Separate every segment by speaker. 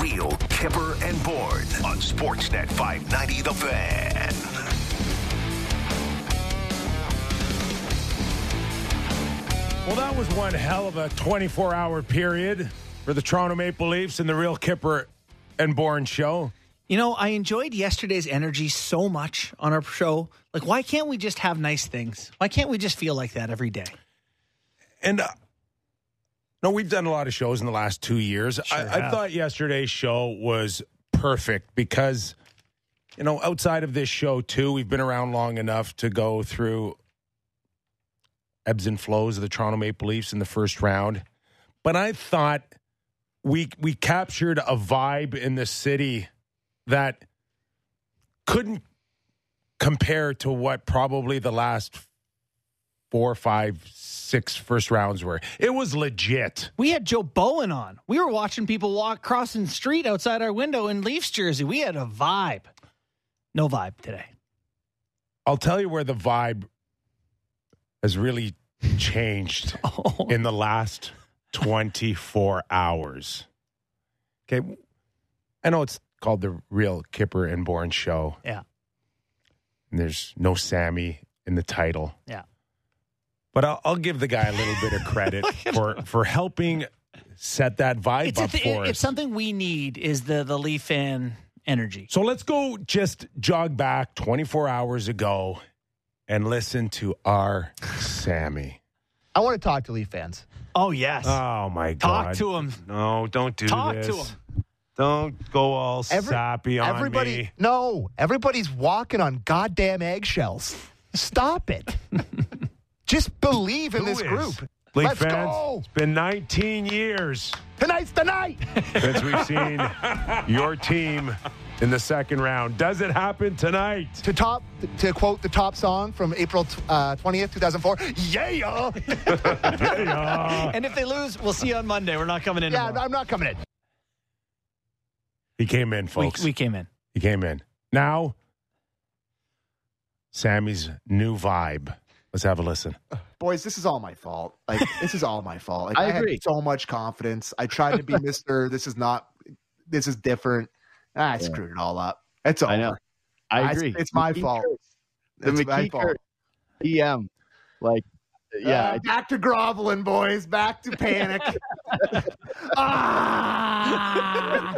Speaker 1: Real Kipper and Bourne on Sportsnet 590 The Fan.
Speaker 2: Well, that was one hell of a 24 hour period for the Toronto Maple Leafs and the Real Kipper and Bourne show.
Speaker 3: You know, I enjoyed yesterday's energy so much on our show. Like, why can't we just have nice things? Why can't we just feel like that every day?
Speaker 2: And uh, no, we've done a lot of shows in the last two years.
Speaker 3: Sure
Speaker 2: I, I thought yesterday's show was perfect because, you know, outside of this show, too, we've been around long enough to go through ebbs and flows of the Toronto Maple Leafs in the first round. But I thought we we captured a vibe in the city that couldn't compare to what probably the last four, or five, six first rounds were. It was legit.
Speaker 3: We had Joe Bowen on. We were watching people walk crossing the street outside our window in Leafs jersey. We had a vibe. No vibe today.
Speaker 2: I'll tell you where the vibe has really changed
Speaker 3: Oh,
Speaker 2: in the last 24 hours. Okay. I know it's called the Real Kipper and Bourne show.
Speaker 3: yeah.
Speaker 2: And there's no Sammy in the title.
Speaker 3: Yeah.
Speaker 2: But I'll, I'll give the guy a little bit of credit for, for helping set that vibe
Speaker 3: It's, a
Speaker 2: up
Speaker 3: th-
Speaker 2: for us.
Speaker 3: it's something we need is the, the Leaf fan energy.
Speaker 2: So let's go just jog back 24 hours ago and listen to our Sammy.
Speaker 4: I want to talk to Leaf fans.
Speaker 3: Oh, yes.
Speaker 2: Oh my God.
Speaker 3: Talk
Speaker 2: god.
Speaker 3: to him.
Speaker 2: No, don't do that.
Speaker 3: Talk
Speaker 2: this.
Speaker 3: to him.
Speaker 2: Don't go all
Speaker 4: Every-
Speaker 2: sappy on
Speaker 4: everybody,
Speaker 2: me.
Speaker 4: no, everybody's walking on goddamn eggshells. Stop it. Just believe in
Speaker 2: Who
Speaker 4: this
Speaker 2: is?
Speaker 4: group.
Speaker 2: Leaf
Speaker 4: Let's
Speaker 2: fans,
Speaker 4: go.
Speaker 2: it's been 19 years
Speaker 4: Tonight's the night.
Speaker 2: since we've seen your team in the second round. Does it happen tonight?
Speaker 4: to top, to quote the top song from April uh, twentieth, two thousand four. Yeah,
Speaker 2: Yeah.
Speaker 3: And if they lose, we'll see you on Monday. We're not coming in.
Speaker 4: yeah.
Speaker 3: tomorrow.
Speaker 4: I'm not coming in.
Speaker 2: He came in,
Speaker 3: we,
Speaker 2: folks.
Speaker 3: we came in.
Speaker 2: he came in. Now, Sammy's new vibe. Let's have a listen.
Speaker 5: boys, this is all my fault. Like this is all my fault. Like,
Speaker 6: I
Speaker 5: I, had
Speaker 6: agree.
Speaker 5: so much confidence. I tried to be Mister. This is not. This is different. Ah, I screwed it all up. It's over.
Speaker 6: I know. I
Speaker 5: I-
Speaker 6: agree.
Speaker 5: it's my
Speaker 6: McKee
Speaker 5: fault.
Speaker 6: curse. The
Speaker 5: It's my fault.
Speaker 6: curse. EM. Like, yeah.
Speaker 5: Uh, back to groveling, boys. Back to panic. ah!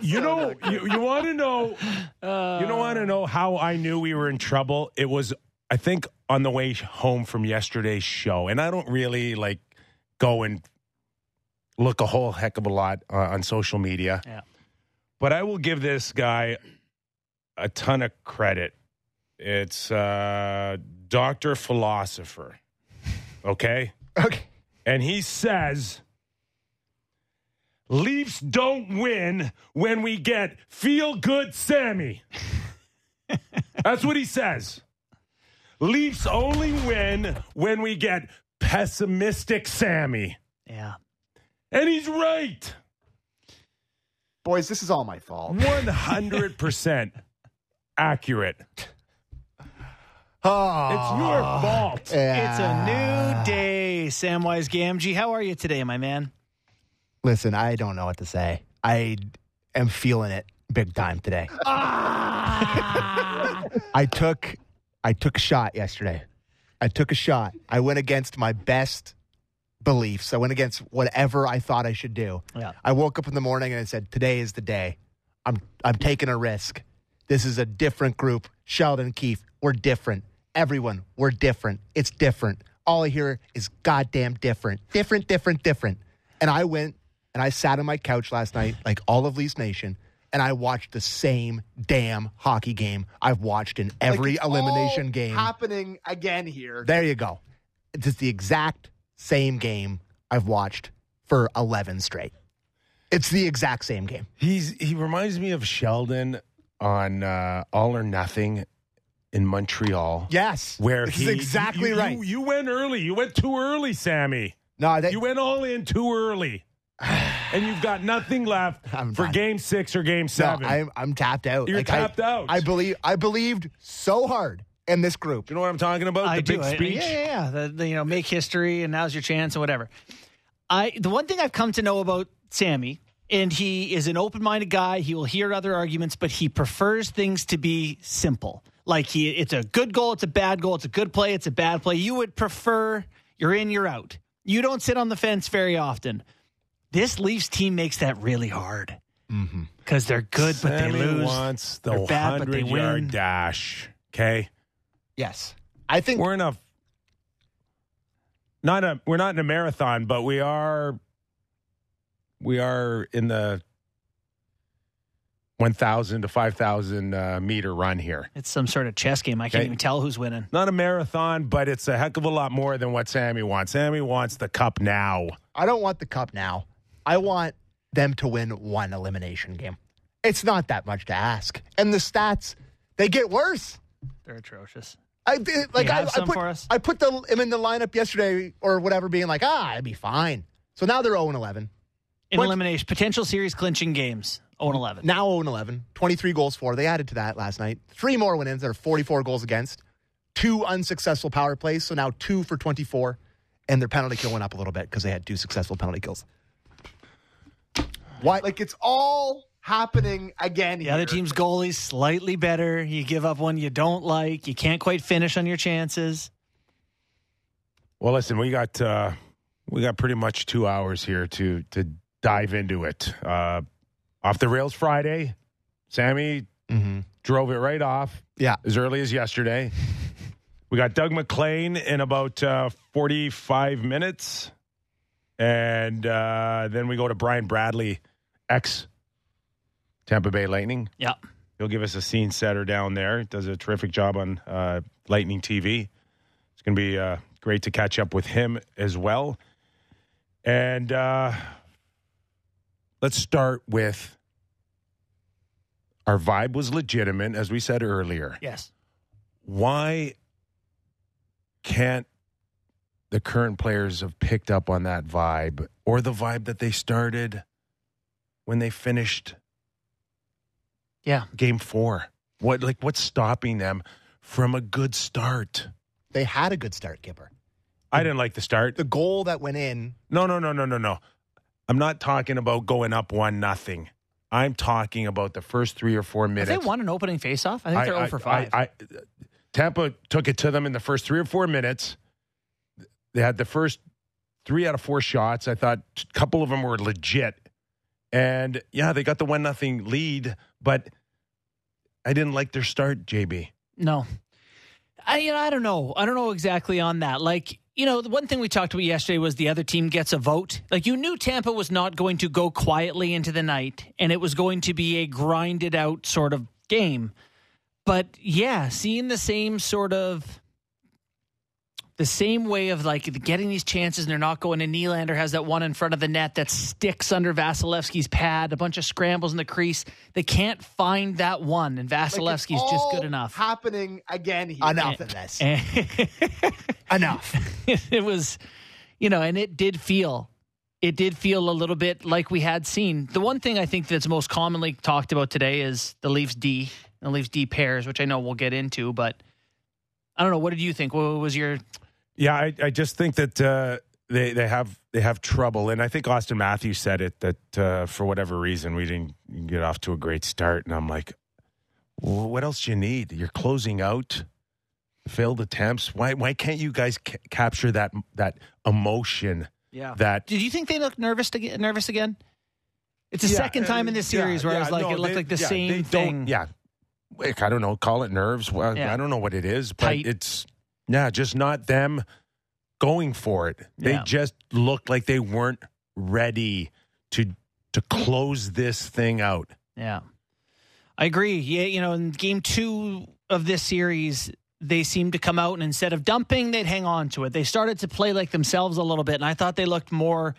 Speaker 2: You know, you, you want to know
Speaker 3: Uh,
Speaker 2: You don't want to know how I knew we were in trouble? It was, I think, on the way home from yesterday's show. And I don't really like go and look a whole heck of a lot uh, on social media.
Speaker 3: Yeah.
Speaker 2: But I will give this guy a ton of credit. It's uh, Dr. Philosopher. Okay?
Speaker 4: Okay.
Speaker 2: And he says, Leafs don't win when we get feel good Sammy. That's what he says. Leafs only win when we get pessimistic Sammy.
Speaker 3: Yeah.
Speaker 2: And he's right.
Speaker 5: boys, this is all my fault.
Speaker 2: 100% accurate.
Speaker 4: Oh,
Speaker 2: It's your fault.
Speaker 3: It's a new day. Samwise Gamgee, how are you today, my man?
Speaker 4: Listen, I don't know what to say. I am feeling it big time today. Ah. I took I took a shot yesterday. I took a shot. I went against my best beliefs. I went against whatever I thought I should do.
Speaker 3: Yeah.
Speaker 4: I woke up in the morning and I said, "Today is the day. I'm I'm taking a risk. This is a different group. Sheldon Keefe, we're different. Everyone, we're different. It's different. All I hear is goddamn different. Different, different, different." And I went and I sat on my couch last night, like all of Leafs Nation, and I watched the same damn hockey game I've watched in every
Speaker 5: Like, it's
Speaker 4: elimination
Speaker 5: all
Speaker 4: game.
Speaker 5: happening again here.
Speaker 4: There you go. It's just the exact same game I've watched for 11 straight. It's the exact same game.
Speaker 2: He's he reminds me of Sheldon on uh, All or Nothing in Montreal.
Speaker 4: Yes.
Speaker 2: Where
Speaker 4: this
Speaker 2: he
Speaker 4: is exactly
Speaker 2: you- you-
Speaker 4: right.
Speaker 2: You, you went early. You went too early, Sammy.
Speaker 4: no, that,
Speaker 2: You went all in too early. And you've got nothing left
Speaker 4: I'm
Speaker 2: for
Speaker 4: done.
Speaker 2: game six or game
Speaker 4: no,
Speaker 2: seven.
Speaker 4: I'm, I'm tapped out.
Speaker 2: You're
Speaker 4: Like, I-
Speaker 2: tapped out.
Speaker 4: I believe I believed so hard in this group.
Speaker 2: Do you know what I'm talking about?
Speaker 3: I
Speaker 2: the
Speaker 3: do.
Speaker 2: big
Speaker 3: I-
Speaker 2: speech.
Speaker 3: yeah, yeah, yeah. The, the, you know, make history and now's your chance and whatever. I the one thing I've come to know about Sammy and he is an open-minded guy. He will hear other arguments, but he prefers things to be simple. Like he, it's a good goal, it's a bad goal, it's a good play, it's a bad play. You would prefer you're in, you're out. You don't sit on the fence very often. This Leafs team makes that really hard because they're good, but they lose.
Speaker 2: wants the
Speaker 3: They're bad, but they
Speaker 2: 100 yard
Speaker 3: win.
Speaker 2: dash. Okay.
Speaker 4: Yes. I think
Speaker 2: We're in a not a we're not in a marathon, but we are we are in the 1000 to 5000 uh, meter run here.
Speaker 3: It's some sort of chess game. I can't
Speaker 2: Okay.
Speaker 3: even tell who's winning.
Speaker 2: Not a marathon, but it's a heck of a lot more than what Sammy wants. Sammy wants the cup now.
Speaker 4: I don't want the cup now. I want them to win one elimination game. It's not that much to ask. And the stats, they get worse.
Speaker 3: They're atrocious.
Speaker 4: I did, like I, I put
Speaker 3: for us?
Speaker 4: I put the him in the lineup yesterday or whatever, being like, ah, it'd be fine. So now they're 0 11.
Speaker 3: In elimination, potential series clinching games. 0 11.
Speaker 4: Now 0 11. 23 goals for. They added to that last night. Three more win ins. There are 44 goals against. Two unsuccessful power plays. So now two for 24. And their penalty kill went up a little bit because they had two successful penalty kills. Why?
Speaker 5: Like it's all happening again.
Speaker 3: The other
Speaker 5: here.
Speaker 3: team's goalie's slightly better. You give up one you don't like. You can't quite finish on your chances.
Speaker 2: Well, listen, we got uh, we got pretty much two hours here to to dive into it. Uh, off the rails Friday, Sammy
Speaker 4: Mm-hmm.
Speaker 2: drove it right off
Speaker 4: Yeah.
Speaker 2: as early as yesterday. We got Doug MacLean in about uh, 45 minutes. And uh, then we go to Brian Bradley, ex Tampa Bay Lightning.
Speaker 3: Yeah.
Speaker 2: He'll give us a scene setter down there. Does a terrific job on uh, Lightning TV. It's going to be uh, great to catch up with him as well. And uh, let's start with our vibe was legitimate, as we said earlier.
Speaker 3: Yes.
Speaker 2: Why can't the current players have picked up on that vibe or the vibe that they started when they finished
Speaker 3: Yeah.
Speaker 2: game four? What like what's stopping them from a good start?
Speaker 4: They had a good start, Kipper.
Speaker 2: I didn't like the start.
Speaker 4: The goal that went in,
Speaker 2: No, no, no, no, no, no. I'm not talking about going up one nothing. I'm talking about the first three or four
Speaker 3: Have
Speaker 2: minutes.
Speaker 3: they won an opening faceoff? I think they're 0 for 5.
Speaker 2: I, I, Tampa took it to them in the first three or four minutes. They had the first three out of four shots. I thought a couple of them were legit, and yeah, they got the one nothing lead. But I didn't like their start, JB.
Speaker 3: No. I you know, I don't know. I don't know exactly on that. Like, you know, the one thing we talked about yesterday was the other team gets a vote. Like you knew Tampa was not going to go quietly into the night and it was going to be a grinded out sort of game. But yeah, seeing the same sort of the same way of like getting these chances and they're not going and Nylander has that one in front of the net that sticks under Vasilevskiy's pad, a bunch of scrambles in the crease. They can't find that one and
Speaker 5: Like, it's
Speaker 3: just good enough.
Speaker 5: Happening again here.
Speaker 4: enough eh, of this. Eh.
Speaker 3: And
Speaker 4: Enough.
Speaker 3: it was, you know, and it did feel, it did feel a little bit like we had seen. The one thing I think that's most commonly talked about today is the Leafs D, the Leafs D pairs, which I know we'll get into, but I don't know. What did you think? What was your,
Speaker 2: Yeah, I, I just think that uh, they they have they have trouble, and I think Auston Matthews said it that uh, for whatever reason we didn't get off to a great start, and I'm like, well, what else do you need? You're closing out failed attempts. Why why can't you guys ca- capture that that emotion
Speaker 3: yeah.
Speaker 2: that
Speaker 3: Did you think they looked nervous to get nervous again? It's the
Speaker 2: Yeah,
Speaker 3: second time
Speaker 2: uh,
Speaker 3: in this
Speaker 2: yeah,
Speaker 3: series where I was like,
Speaker 2: no,
Speaker 3: it looked
Speaker 2: they-
Speaker 3: like the
Speaker 2: yeah,
Speaker 3: same
Speaker 2: they don't-
Speaker 3: thing.
Speaker 2: Yeah, like, I don't know. Call it nerves. Well,
Speaker 3: Yeah.
Speaker 2: I don't know what it is, but
Speaker 3: Tight.
Speaker 2: it's yeah, just not them going for it. They
Speaker 3: Yeah.
Speaker 2: just looked like they weren't ready to to close this thing out.
Speaker 3: Yeah. I agree. Yeah, you know, in game two of this series, they seemed to come out and instead of dumping, they'd hang on to it. They started to play like themselves a little bit, and I thought they looked more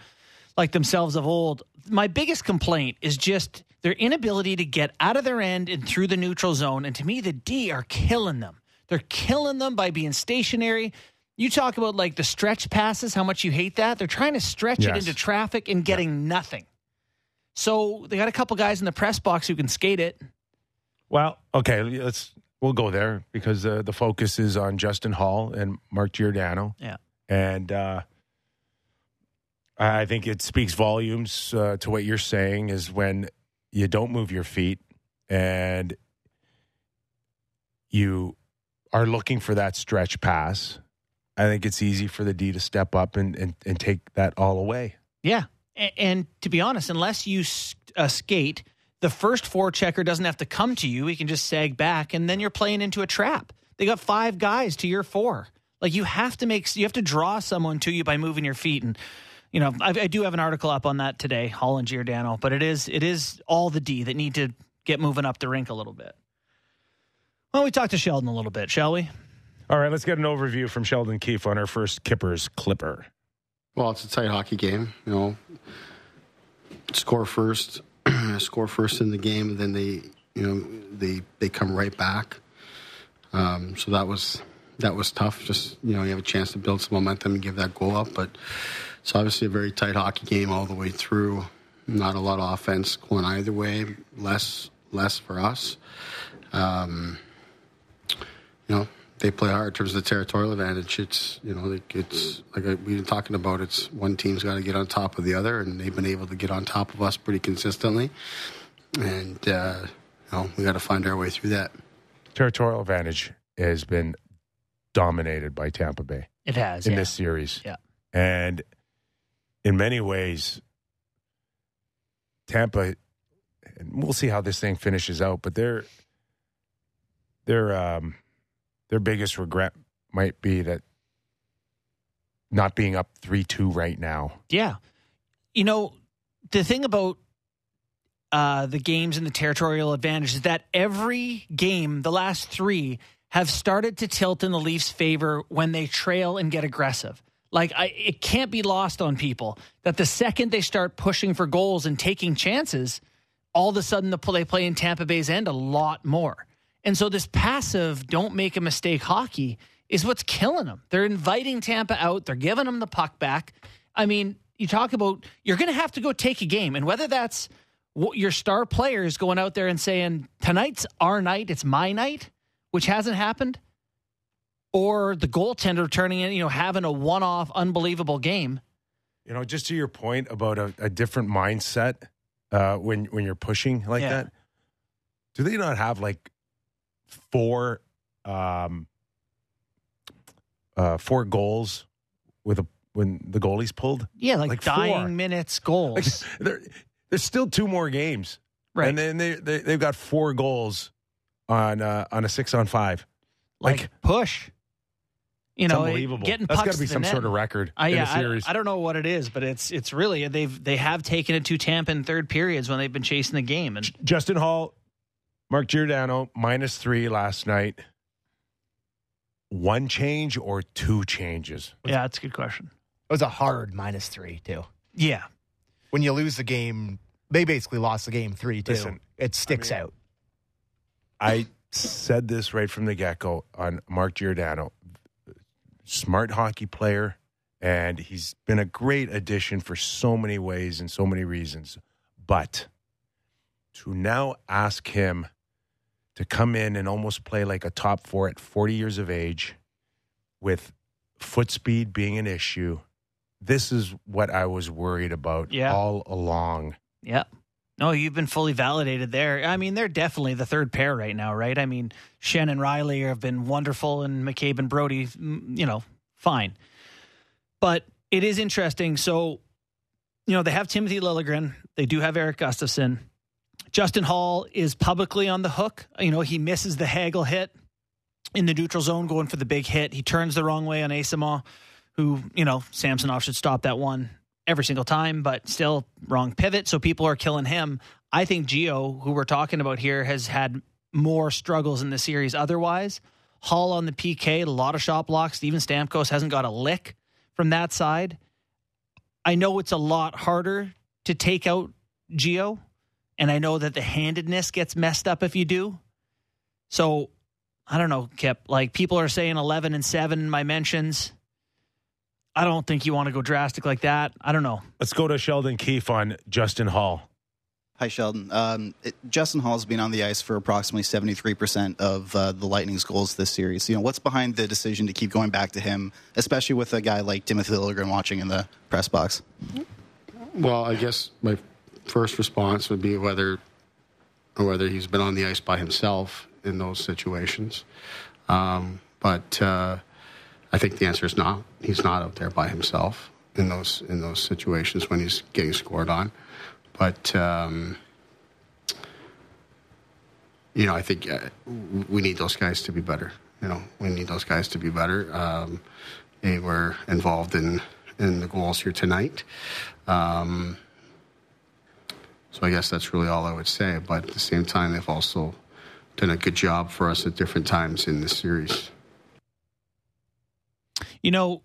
Speaker 3: like themselves of old. My biggest complaint is just their inability to get out of their end and through the neutral zone. And to me, the D are killing them. They're killing them by being stationary. You talk about like the stretch passes, how much you hate that. They're trying to stretch it into traffic and getting nothing. So they got a couple guys in the press box who can skate it.
Speaker 2: Well, okay, let's we'll go there because uh, the focus is on Justin Holl and Mark Giordano.
Speaker 3: Yeah.
Speaker 2: And uh, I think it speaks volumes uh, to what you're saying is when you don't move your feet and you are looking for that stretch pass. I think it's easy for the D to step up and, and, and take that all away.
Speaker 3: Yeah. And, and to be honest, unless you uh, skate, the first forechecker doesn't have to come to you. He can just sag back, and then you're playing into a trap. They got five guys to your four. Like you have to make, you have to draw someone to you by moving your feet. And you know, I, I do have an article up on that today, Holl and Giordano. But it is, it is all the D that need to get moving up the rink a little bit. Well, we talked to Sheldon a little bit, shall we?
Speaker 2: All right, let's get an overview from Sheldon Keefe on our first Kippers Clipper.
Speaker 7: Well, it's a tight hockey game. You know, score first, score first in the game, and then they, you know, they they come right back. Um, so that was that was tough. Just you know, you have a chance to build some momentum and give that goal up, but it's obviously a very tight hockey game all the way through. Not a lot of offense going either way. Less less for us. Um, you know, they play hard in terms of the territorial advantage. It's you know, it's like we've been talking about. It's one team's got to get on top of the other, and they've been able to get on top of us pretty consistently. And uh, you know, we got to find our way through that.
Speaker 2: Territorial advantage has been dominated by Tampa Bay.
Speaker 3: It has
Speaker 2: in
Speaker 3: yeah.
Speaker 2: this series.
Speaker 3: Yeah.
Speaker 2: And in many ways, Tampa, and we'll see how this thing finishes out, but their their um their biggest regret might be that not being up three two right now.
Speaker 3: Yeah. You know, the thing about uh, the games and the territorial advantage is that every game, the last three, have started to tilt in the Leafs' favor when they trail and get aggressive. Like, I, it can't be lost on people that the second they start pushing for goals and taking chances, all of a sudden the they play in Tampa Bay's end a lot more. And so this passive, don't make a mistake hockey is what's killing them. They're inviting Tampa out, they're giving them the puck back. I mean, you talk about you're going to have to go take a game, and whether that's your star players going out there and saying, tonight's our night, it's my night, which hasn't happened, or the goaltender turning in, you know, having a one off unbelievable game.
Speaker 2: You know, just to your point about a, a different mindset uh, when when you're pushing like
Speaker 3: Yeah.
Speaker 2: that. Do they not have like four um, uh, four goals with a when the goalie's pulled?
Speaker 3: Yeah, like,
Speaker 2: Like
Speaker 3: dying
Speaker 2: four.
Speaker 3: minutes
Speaker 2: Like,
Speaker 3: goals.
Speaker 2: there, there's still two more games,
Speaker 3: right.
Speaker 2: and then they, they they've got four goals on uh, on a six on five.
Speaker 3: like,
Speaker 2: like-
Speaker 3: push. You
Speaker 2: It's
Speaker 3: know,
Speaker 2: unbelievable.
Speaker 3: getting
Speaker 2: That's
Speaker 3: pucks
Speaker 2: got to be some
Speaker 3: net.
Speaker 2: sort of record
Speaker 3: I,
Speaker 2: in
Speaker 3: yeah,
Speaker 2: a series.
Speaker 3: I, I don't know what it is, but it's it's really they've they have taken it to Tampa in third periods when they've been chasing the game, and
Speaker 2: Justin Holl, Mark Giordano, minus three last night. One change or two changes?
Speaker 3: yeah, that's a good question.
Speaker 4: It was a hard minus three, too.
Speaker 3: Yeah,
Speaker 4: When you lose the game, they basically lost the game 3 2.
Speaker 2: Listen,
Speaker 4: it sticks
Speaker 2: mean-
Speaker 4: out.
Speaker 2: I said this right from the get go on Mark Giordano. Smart hockey player, and he's been a great addition for so many ways and so many reasons. But to now ask him to come in and almost play like a top four at 40 years of age with foot speed being an issue, this is what I was worried about
Speaker 3: Yeah.
Speaker 2: all along.
Speaker 3: yeah. No, you've been fully validated there. I mean, they're definitely the third pair right now, right? I mean, Schenn and Rielly have been wonderful, and McCabe and Brodie, mm, you know, fine. But it is interesting. So, you know, they have Timothy Liljegren. They do have Erik Gustafsson. Justin Holl is publicly on the hook. You know, he misses the Hagel hit in the neutral zone going for the big hit. He turns the wrong way on Asamoah, who, you know, Samsonov should stop that one every single time, but still wrong pivot. So people are killing him. I think Gio, who we're talking about here, has had more struggles in the series otherwise. Holl on the PK, a lot of shot blocks. Steven Stamkos hasn't got a lick from that side. I know it's a lot harder to take out Gio, and I know that the handedness gets messed up if you do. So I don't know, Kip. Like people are saying 11 and 7 in my mentions. I don't think you want to go drastic like that. I don't know.
Speaker 2: Let's go to Sheldon Keefe on Justin Holl.
Speaker 8: Hi, Sheldon. Um, it, Justin Holl's been on the ice for approximately 73% of uh, the Lightning's goals this series. You know, what's behind the decision to keep going back to him, especially with a guy like Timothy Liljegren watching in the press box?
Speaker 7: Well, I guess my first response would be whether or whether he's been on the ice by himself in those situations. Um, but uh, I think the answer is not. He's not out there by himself in those in those situations when he's getting scored on. But um, you know, I think uh, we need those guys to be better. You know, we need those guys to be better. Um, they were involved in in the goals here tonight. Um, so I guess that's really all I would say. But at the same time, they've also done a good job for us at different times in the series.
Speaker 3: You know,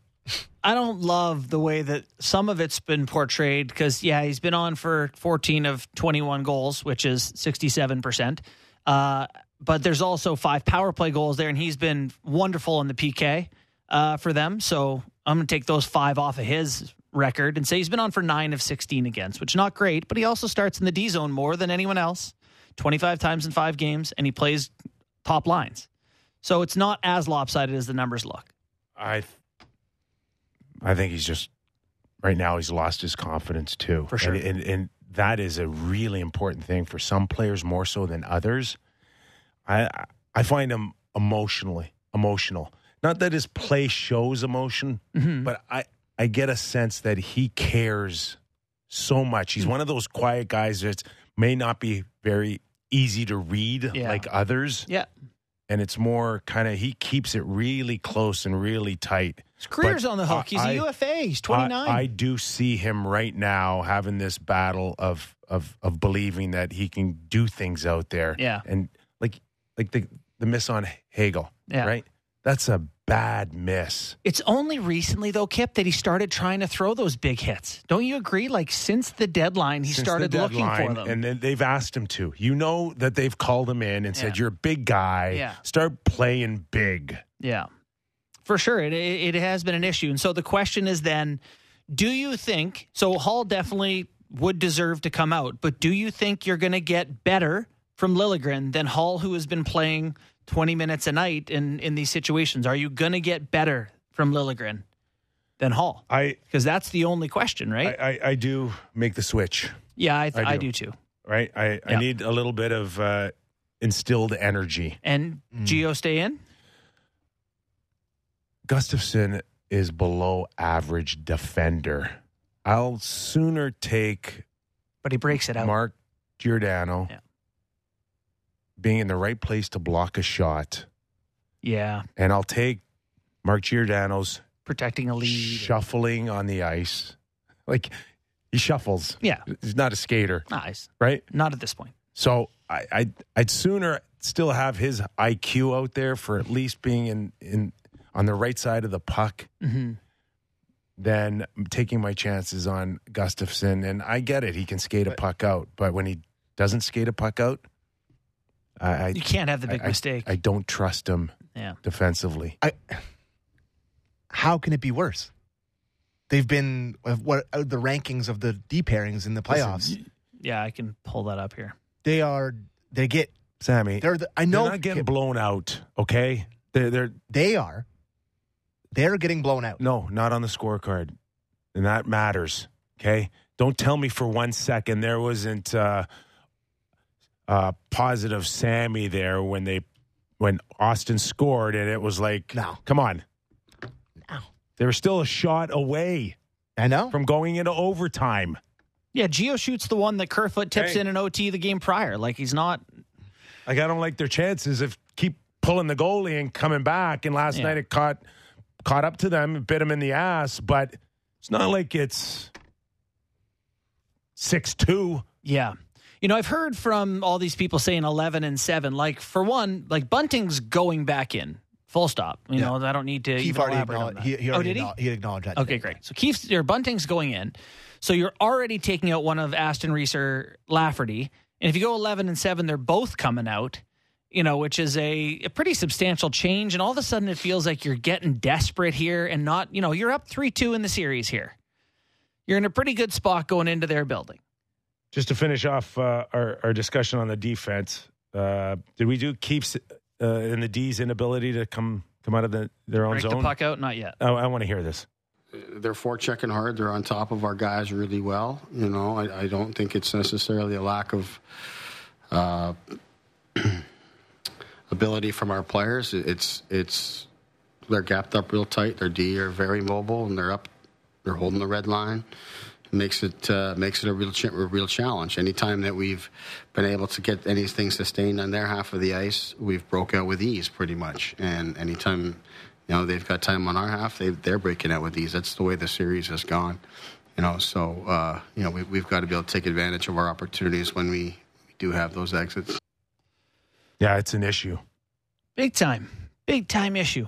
Speaker 3: I don't love the way that some of it's been portrayed because, yeah, he's been on for 14 of 21 goals, which is 67%. Uh, but there's also five power play goals there, and he's been wonderful in the PK uh, for them. So I'm going to take those five off of his record and say he's been on for nine of 16 against, which not great, but he also starts in the D zone more than anyone else, 25 times in five games, and he plays top lines. So it's not as lopsided as the numbers look.
Speaker 2: I I think he's just right now he's lost his confidence too.
Speaker 3: For sure.
Speaker 2: And, and and that is a really important thing for some players more so than others. I I find him emotionally emotional. Not that his play shows emotion, mm-hmm. but I I get a sense that he cares so much. He's hmm. one of those quiet guys that may not be very easy to read
Speaker 3: Yeah.
Speaker 2: like others,
Speaker 3: Yeah.
Speaker 2: and it's more kind of he keeps it really close and really tight.
Speaker 3: His career's
Speaker 2: But
Speaker 3: on the hook. He's a
Speaker 2: I-
Speaker 3: UFA. He's 29.
Speaker 2: I, I do see him right now having this battle of of of believing that he can do things out there.
Speaker 3: Yeah.
Speaker 2: and like like the the miss on Hagel.
Speaker 3: Yeah.
Speaker 2: right. That's a bad miss.
Speaker 3: it's only recently, though, Kip, that he started trying to throw those big hits. Don't you agree? Like since the deadline, he
Speaker 2: Since
Speaker 3: started
Speaker 2: the
Speaker 3: looking for them.
Speaker 2: and then they've asked him to. You know that they've called him in and said, "You're a big guy.
Speaker 3: Yeah.
Speaker 2: Start playing big."
Speaker 3: yeah, for sure. It, it it has been an issue. And so the question is then, do you think so? Holl definitely would deserve to come out, but do you think you're going to get better from Liljegren than Holl, who has been playing 20 minutes a night in in these situations? Are you going to get better from Liljegren than Holl?
Speaker 2: I
Speaker 3: Because that's the only question, right?
Speaker 2: I, I, I do make the switch.
Speaker 3: yeah, I,
Speaker 2: I
Speaker 3: I,
Speaker 2: do.
Speaker 3: do too.
Speaker 2: Right. I,
Speaker 3: Yeah.
Speaker 2: I need a little bit of uh, instilled energy.
Speaker 3: And
Speaker 2: Mm.
Speaker 3: Gio stay in.
Speaker 2: Gustafsson is below average defender. I'll sooner take
Speaker 3: but he breaks it out.
Speaker 2: Mark Giordano
Speaker 3: Yeah.
Speaker 2: Being in the right place to block a shot,
Speaker 3: yeah,
Speaker 2: and I'll take Mark Giordano's
Speaker 3: protecting a lead.
Speaker 2: shuffling on the ice. Like he shuffles.
Speaker 3: Yeah,
Speaker 2: He's not a skater,
Speaker 3: nice.
Speaker 2: right?
Speaker 3: Not at this point.
Speaker 2: So I, I I'd sooner still have his IQ out there for at least being in, in on the right side of the puck
Speaker 3: hmm
Speaker 2: than taking my chances on Gustafsson. And I get it; he can skate a puck out, but when he doesn't skate a puck out, I I,
Speaker 3: You can't have the big
Speaker 2: I- I-
Speaker 3: mistake.
Speaker 2: I don't trust him
Speaker 3: yeah,
Speaker 2: defensively.
Speaker 4: How can it be worse? They've been uh, what uh, the rankings of the D pairings in the playoffs.
Speaker 3: yeah. I can pull that up here.
Speaker 4: they are they get
Speaker 2: Sammy,
Speaker 4: they're the, I know they're
Speaker 2: not getting
Speaker 4: Kip,
Speaker 2: blown out. Okay, they're they're
Speaker 4: they are they're getting blown out.
Speaker 2: No, not on the scorecard. And that matters. Okay. Don't tell me for one second there wasn't uh, uh, positive Sammy there when they when Auston scored and it was like
Speaker 4: No.
Speaker 2: come on.
Speaker 4: No.
Speaker 2: They were still a shot away
Speaker 4: I know.
Speaker 2: from going into overtime.
Speaker 3: Yeah, Gio shoots the one that Kerfoot tips
Speaker 2: Hey.
Speaker 3: in an OT the game prior. Like he's not.
Speaker 2: Like I don't like their chances of keep pulling the goalie and coming back. And last
Speaker 3: Yeah.
Speaker 2: night it caught caught up to them, bit them in the ass, but it's not like it's six two.
Speaker 3: Yeah. You know, I've heard from all these people saying 11 and 7. Like, for one, like Bunting's going back in. Full stop. You
Speaker 4: Yeah.
Speaker 3: know, I don't need to
Speaker 4: Keefe
Speaker 3: even
Speaker 4: already acknowledged,
Speaker 3: that.
Speaker 4: he, he
Speaker 3: oh, did he?
Speaker 4: he acknowledged that.
Speaker 3: Okay,
Speaker 4: today.
Speaker 3: great. So Keith's or Bunting's going in. So you're already taking out one of Aston Reese or Lafferty. And if you go 11 and 7, they're both coming out, you know, which is a, a pretty substantial change. And all of a sudden it feels like you're getting desperate here and not, you know, you're up 3 2 in the series here. You're in a pretty good spot going into their building.
Speaker 2: Just to finish off uh, our, our discussion on the defense, uh, did we do Keefe's uh, in the D's inability to come come out of the, their own
Speaker 3: Break the puck out? Not yet.
Speaker 2: I, I want to hear this.
Speaker 7: they're forechecking hard. They're on top of our guys really well. You know, I, I don't think it's necessarily a lack of uh, ability from our players. It's it's they're gapped up real tight. Their D are very mobile and they're up. They're holding the red line. It makes it uh, makes it a real ch- a real challenge. Anytime that we've been able to get anything sustained on their half of the ice, we've broke out with ease pretty much. And anytime you know they've got time on our half, they they're breaking out with ease. That's the way the series has gone. You know, so uh, you know we, we've got to be able to take advantage of our opportunities when we, we do have those exits.
Speaker 2: Yeah, it's an issue.
Speaker 3: Big time, big time issue.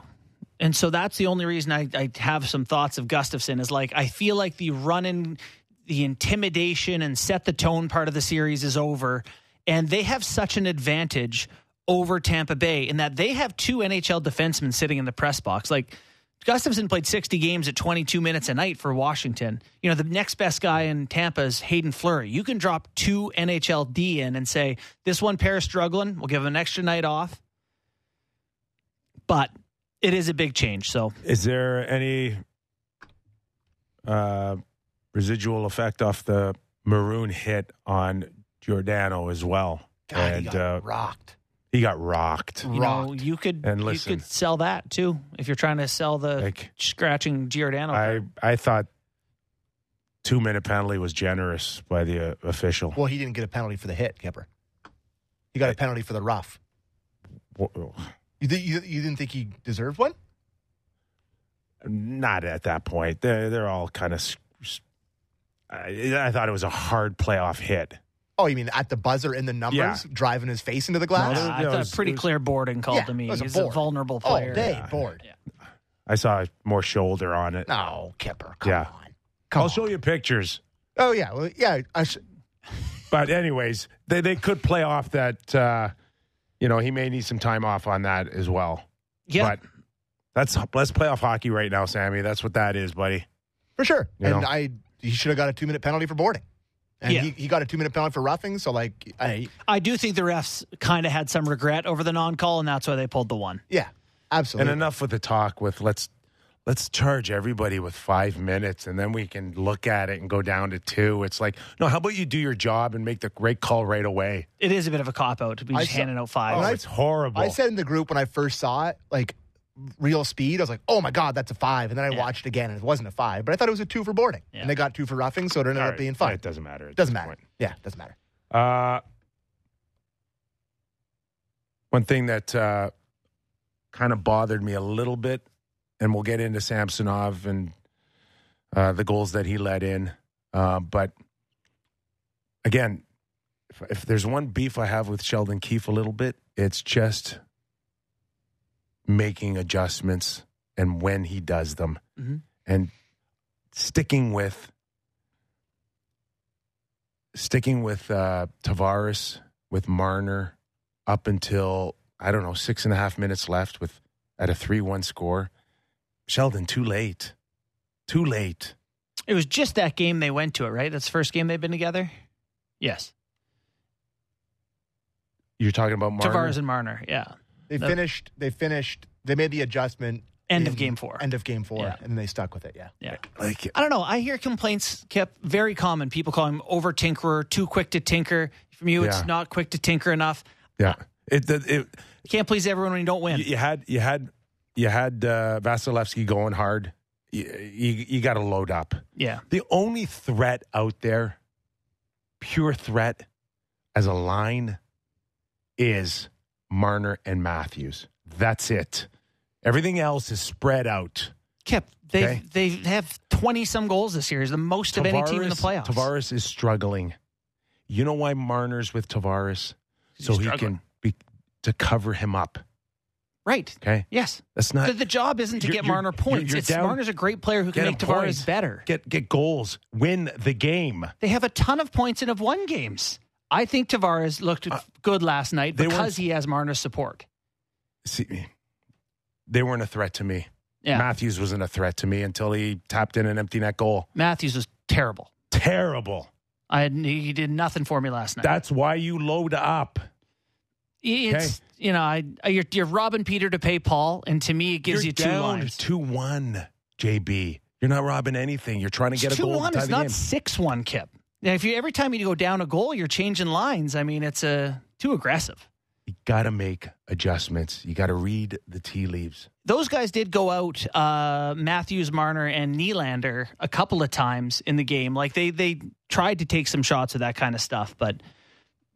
Speaker 3: And so that's the only reason I, I have some thoughts of Gustafsson is like I feel like the running, the intimidation and set the tone part of the series is over, and they have such an advantage over Tampa Bay in that they have two NHL defensemen sitting in the press box. Like Gustafsson played 60 games at 22 minutes a night for Washington. You know, the next best guy in Tampa is Hayden Fleury. You can drop two NHL D in and say, this one pair is struggling. We'll give them an extra night off. But it is a big change. So
Speaker 2: Is there any uh, residual effect off the Maroon hit on Giordano as well?
Speaker 4: God,
Speaker 2: and
Speaker 4: he got
Speaker 2: uh,
Speaker 4: rocked.
Speaker 2: he got rocked.
Speaker 3: you know, you could
Speaker 2: And
Speaker 3: you
Speaker 2: listen.
Speaker 3: could sell that too if you're trying to sell the
Speaker 2: Like
Speaker 3: scratching Giordano.
Speaker 2: I, I thought two minute penalty was generous by the uh, official.
Speaker 4: Well, he didn't get a penalty for the hit, Kipper. He got a penalty for the rough.
Speaker 2: W-
Speaker 4: You, th- you, you didn't think he deserved one?
Speaker 2: Not at that point. They're they're all kind of. I, I thought it was a hard playoff hit.
Speaker 4: Oh, you mean at the buzzer in the numbers,
Speaker 2: Yeah.
Speaker 4: driving his face into the glass?
Speaker 2: No,
Speaker 3: I
Speaker 2: it
Speaker 3: thought
Speaker 2: was-
Speaker 3: pretty
Speaker 2: it was-
Speaker 3: clear boarding called
Speaker 4: Yeah,
Speaker 3: to me.
Speaker 4: it was a
Speaker 3: He's a
Speaker 4: board.
Speaker 3: vulnerable
Speaker 4: All
Speaker 3: player.
Speaker 4: day,
Speaker 2: Yeah.
Speaker 4: bored.
Speaker 2: I saw more shoulder on it.
Speaker 4: No, Kipper, come
Speaker 2: Yeah.
Speaker 4: on. Come
Speaker 2: I'll
Speaker 4: on.
Speaker 2: show you pictures.
Speaker 4: Oh, yeah. Well, yeah. I sh-
Speaker 2: But anyways, they they could play off that. Uh, you know, he may need some time off on that as well.
Speaker 3: Yeah.
Speaker 2: But that's let's play off hockey right now, Sammy. That's what that is, buddy.
Speaker 4: for sure.
Speaker 2: You
Speaker 4: and
Speaker 2: know.
Speaker 4: I, he should have got a two minute penalty for boarding. And
Speaker 3: Yeah.
Speaker 4: he, he got a two minute penalty for roughing. So, like, I,
Speaker 3: I do think the refs kind of had some regret over the non call, and that's why they pulled the one.
Speaker 4: yeah, absolutely.
Speaker 2: And enough with the talk with let's let's charge everybody with five minutes and then we can look at it and go down to two. It's like, no, how about you do your job and make the great call right away?
Speaker 3: It is a bit of a cop out to be
Speaker 4: I
Speaker 3: just
Speaker 4: saw-
Speaker 3: handing out five.
Speaker 2: Oh,
Speaker 4: I-
Speaker 2: it's horrible.
Speaker 4: I said in the group when I first saw it, like real speed, I was like, oh my God, that's a five. And then I
Speaker 3: Yeah.
Speaker 4: watched again and it wasn't a five, but I thought it was a two for boarding.
Speaker 3: Yeah.
Speaker 4: And they got two for roughing, so it ended
Speaker 2: All
Speaker 4: up
Speaker 2: right.
Speaker 4: being five.
Speaker 2: It doesn't matter. It
Speaker 4: doesn't matter.
Speaker 2: point.
Speaker 4: Yeah, doesn't matter.
Speaker 2: Uh, one thing that uh, kind of bothered me a little bit, and we'll get into Samsonov and uh, the goals that he let in. Uh, but again, if, if there's one beef I have with Sheldon Keefe a little bit, it's just making adjustments and when he does them
Speaker 3: Mhm.
Speaker 2: and sticking with sticking with uh, Tavares, with Marner, up until I don't know six and a half minutes left with at a three-one score. Sheldon, too late, too late.
Speaker 3: It was just that game they went to it, right? That's the first game they've been together. Yes,
Speaker 2: You're talking about Marner.
Speaker 3: Tavares and Marner. Yeah,
Speaker 4: They
Speaker 3: No.
Speaker 4: finished, they finished, they made the adjustment.
Speaker 3: end of game four.
Speaker 4: End of game four.
Speaker 3: Yeah.
Speaker 4: And then they stuck with it. Yeah.
Speaker 3: yeah.
Speaker 2: like
Speaker 3: I don't know. I hear complaints kept very common. People call him over tinkerer, too quick to tinker. From you,
Speaker 2: Yeah.
Speaker 3: it's not quick to tinker enough.
Speaker 2: yeah, it, it, it
Speaker 3: You can't please everyone when you don't win.
Speaker 2: you, you had you had you had uh, Vasilevskiy going hard. You you, you got to load up.
Speaker 3: yeah.
Speaker 2: The only threat out there, pure threat, as a line, is Marner and Matthews. That's it. Everything else is spread out.
Speaker 3: Kip, they
Speaker 2: Okay.
Speaker 3: they have twenty some goals this year, Is the most of any team in the playoffs.
Speaker 2: Tavares is struggling. You know why Marner's with Tavares? So he
Speaker 3: struggling.
Speaker 2: can be to cover him up.
Speaker 3: Right?
Speaker 2: Okay,
Speaker 3: Yes.
Speaker 2: that's not
Speaker 3: The, the job isn't to get
Speaker 2: you're-
Speaker 3: Marner
Speaker 2: you're-
Speaker 3: points.
Speaker 2: you're
Speaker 3: it's
Speaker 2: down-
Speaker 3: Marner's a great player who can make Tavares better.
Speaker 2: get get goals, win the game.
Speaker 3: They have a ton of points and have won games. I think Tavares looked good last night
Speaker 2: Uh,
Speaker 3: because he has Marner's support.
Speaker 2: See, me. they weren't a threat to me.
Speaker 3: Yeah.
Speaker 2: Matthews wasn't a threat to me until he tapped in an empty net goal.
Speaker 3: Matthews was terrible.
Speaker 2: Terrible.
Speaker 3: I he did nothing for me last night.
Speaker 2: That's why you load up.
Speaker 3: it's you know I you're, you're robbing Peter to pay Paul, and to me it gives
Speaker 2: You're
Speaker 3: you two
Speaker 2: down
Speaker 3: lines.
Speaker 2: two one, JB. You're not robbing anything. You're trying to get a
Speaker 3: two
Speaker 2: goal. to
Speaker 3: one is not six one, Kip. Now, if you every time you go down a goal, you're changing lines. I mean, it's a too aggressive.
Speaker 2: You got to make adjustments. You got to read the tea leaves.
Speaker 3: Those guys did go out, uh, Matthews, Marner, and Nylander a couple of times in the game. Like they they tried to take some shots of that kind of stuff, but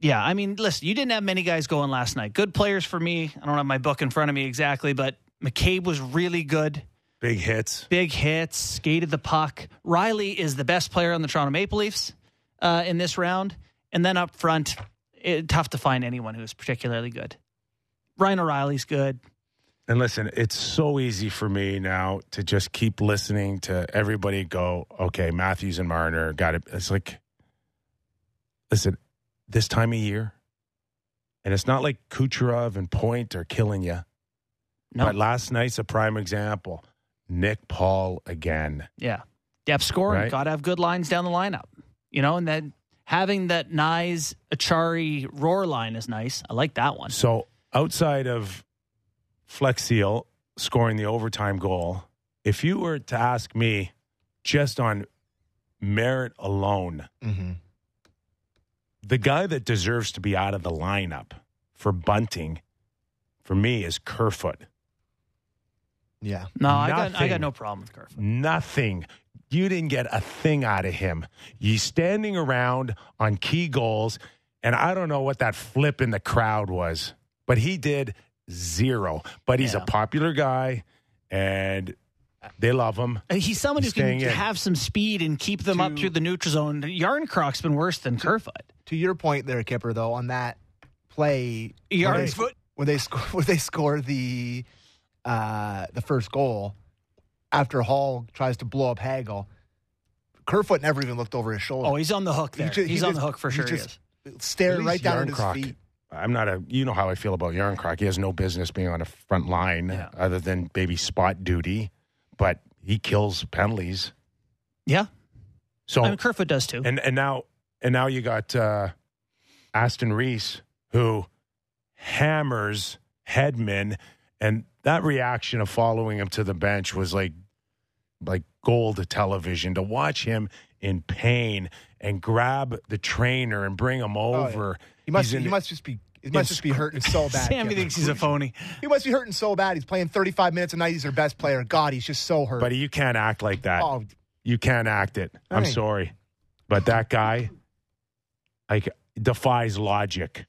Speaker 3: yeah, I mean, listen, you didn't have many guys going last night. Good players for me. I don't have my book in front of me exactly, but McCabe was really good.
Speaker 2: Big hits.
Speaker 3: Big hits, skated the puck. Rielly is the best player on the Toronto Maple Leafs uh, in this round, and then up front, it, tough to find anyone who's particularly good. Ryan O'Reilly's good.
Speaker 2: And listen, it's so easy for me now to just keep listening to everybody go, okay, Matthews and Marner got it. It's like, listen, this time of year, and it's not like Kucherov and Point are killing you.
Speaker 3: No,
Speaker 2: But last night's a prime example. Nick Paul again.
Speaker 3: Yeah. Depth scoring.
Speaker 2: Right.
Speaker 3: Got to have good lines down the lineup. You know, and then having that Knies, Acciari, Roar line is nice. I like that one.
Speaker 2: So outside of Flexiel scoring the overtime goal, if you were to ask me just on merit alone,
Speaker 4: Mm-hmm.
Speaker 2: The guy that deserves to be out of the lineup for bunting for me is Kerfoot.
Speaker 4: Yeah.
Speaker 3: No, I got, I
Speaker 2: Nothing.
Speaker 3: got no problem with Kerfoot.
Speaker 2: Nothing. You didn't get a thing out of him. You standing around on key goals, and I don't know what that flip in the crowd was, but he did zero. But he's
Speaker 3: Yeah.
Speaker 2: a popular guy, and they love him.
Speaker 3: Uh, He's someone who
Speaker 2: He's
Speaker 3: can
Speaker 2: staying in.
Speaker 3: have some speed and keep them up through the neutral zone. Järnkrok's been worse than Kerfoot.
Speaker 4: To your point there, Kipper, though, on that play, when they,
Speaker 3: Yarnfoot.
Speaker 4: when they score when they score the uh, the first goal after Holl tries to blow up Hagel, Kerfoot never even looked over his shoulder.
Speaker 3: Oh, he's on the hook
Speaker 4: He
Speaker 3: there.
Speaker 4: ju- he
Speaker 3: he's on
Speaker 4: just-
Speaker 3: the hook for sure. he
Speaker 4: just
Speaker 3: is.
Speaker 4: stared right down at his feet.
Speaker 2: I'm not a, you know how I feel about Järnkrok. He has no business being on a front line
Speaker 3: Yeah.
Speaker 2: other than maybe spot duty, but he kills penalties.
Speaker 3: Yeah.
Speaker 2: So
Speaker 3: I mean, Kerfoot does too.
Speaker 2: and and now and now you got uh, Aston Reese who hammers Hedman, and that reaction of following him to the bench was like like gold to television to watch him in pain and grab the trainer and bring him
Speaker 4: Oh, yeah.
Speaker 2: over.
Speaker 4: He must
Speaker 2: He's in-
Speaker 4: he must just be he must just be hurting so bad.
Speaker 3: Sammy
Speaker 4: Kipper.
Speaker 3: thinks he's a phony.
Speaker 4: He must be hurting so bad. He's playing 35 minutes a night. He's their best player. God, he's just so hurt.
Speaker 2: But you can't act like that.
Speaker 4: oh,
Speaker 2: You can't act it. I'm sorry, but that guy like defies logic.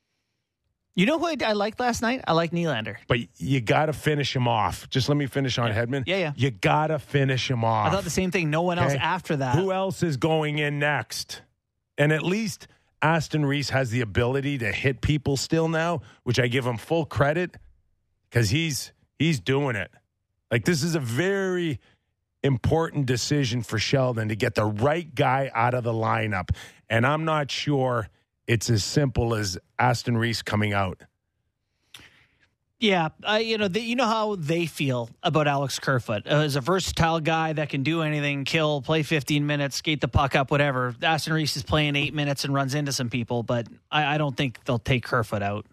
Speaker 3: You know who I, I liked last night? I like Nylander.
Speaker 2: But you got to finish him off. Just let me finish on Hedman.
Speaker 3: Yeah, yeah.
Speaker 2: You got to finish him off.
Speaker 3: I thought the same thing. No one else after that.
Speaker 2: Who else is going in next? And at least Aston Reese has the ability to hit people still now, which I give him full credit because he's he's doing it. Like this is a very important decision for Sheldon to get the right guy out of the lineup, and I'm not sure it's as simple as Aston Reese coming out.
Speaker 3: Yeah, I, you know, the, you know how they feel about Alex Kerfoot uh, as a versatile guy that can do anything, kill, play 15 minutes, skate the puck up, whatever. Aston Reese is playing eight minutes and runs into some people, but I, I don't think they'll take Kerfoot out.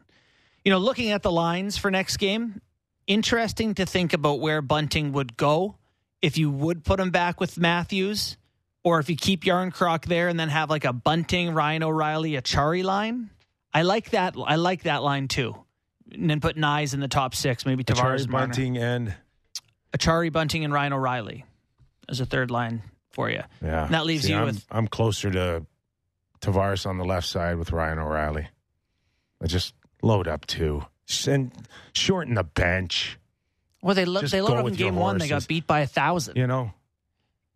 Speaker 3: You know, looking at the lines for next game, interesting to think about where Bunting would go if you would put him back with Matthews, or if you keep Järnkrok there and then have like a Bunting, Ryan O'Reilly, a line. I like that. I like that line too and then put Knies in the top six, maybe Tavares, Marner.
Speaker 2: Bunting and
Speaker 3: Acciari, Bunting, and Ryan O'Reilly as a third line for you.
Speaker 2: yeah,
Speaker 3: And that leaves
Speaker 2: See,
Speaker 3: you
Speaker 2: I'm,
Speaker 3: with-
Speaker 2: I'm closer to Tavares on the left side with Ryan O'Reilly. I just load up too and shorten the bench.
Speaker 3: Well, they lo- they
Speaker 2: go
Speaker 3: loaded up in game one. They got beat by a thousand.
Speaker 2: You know,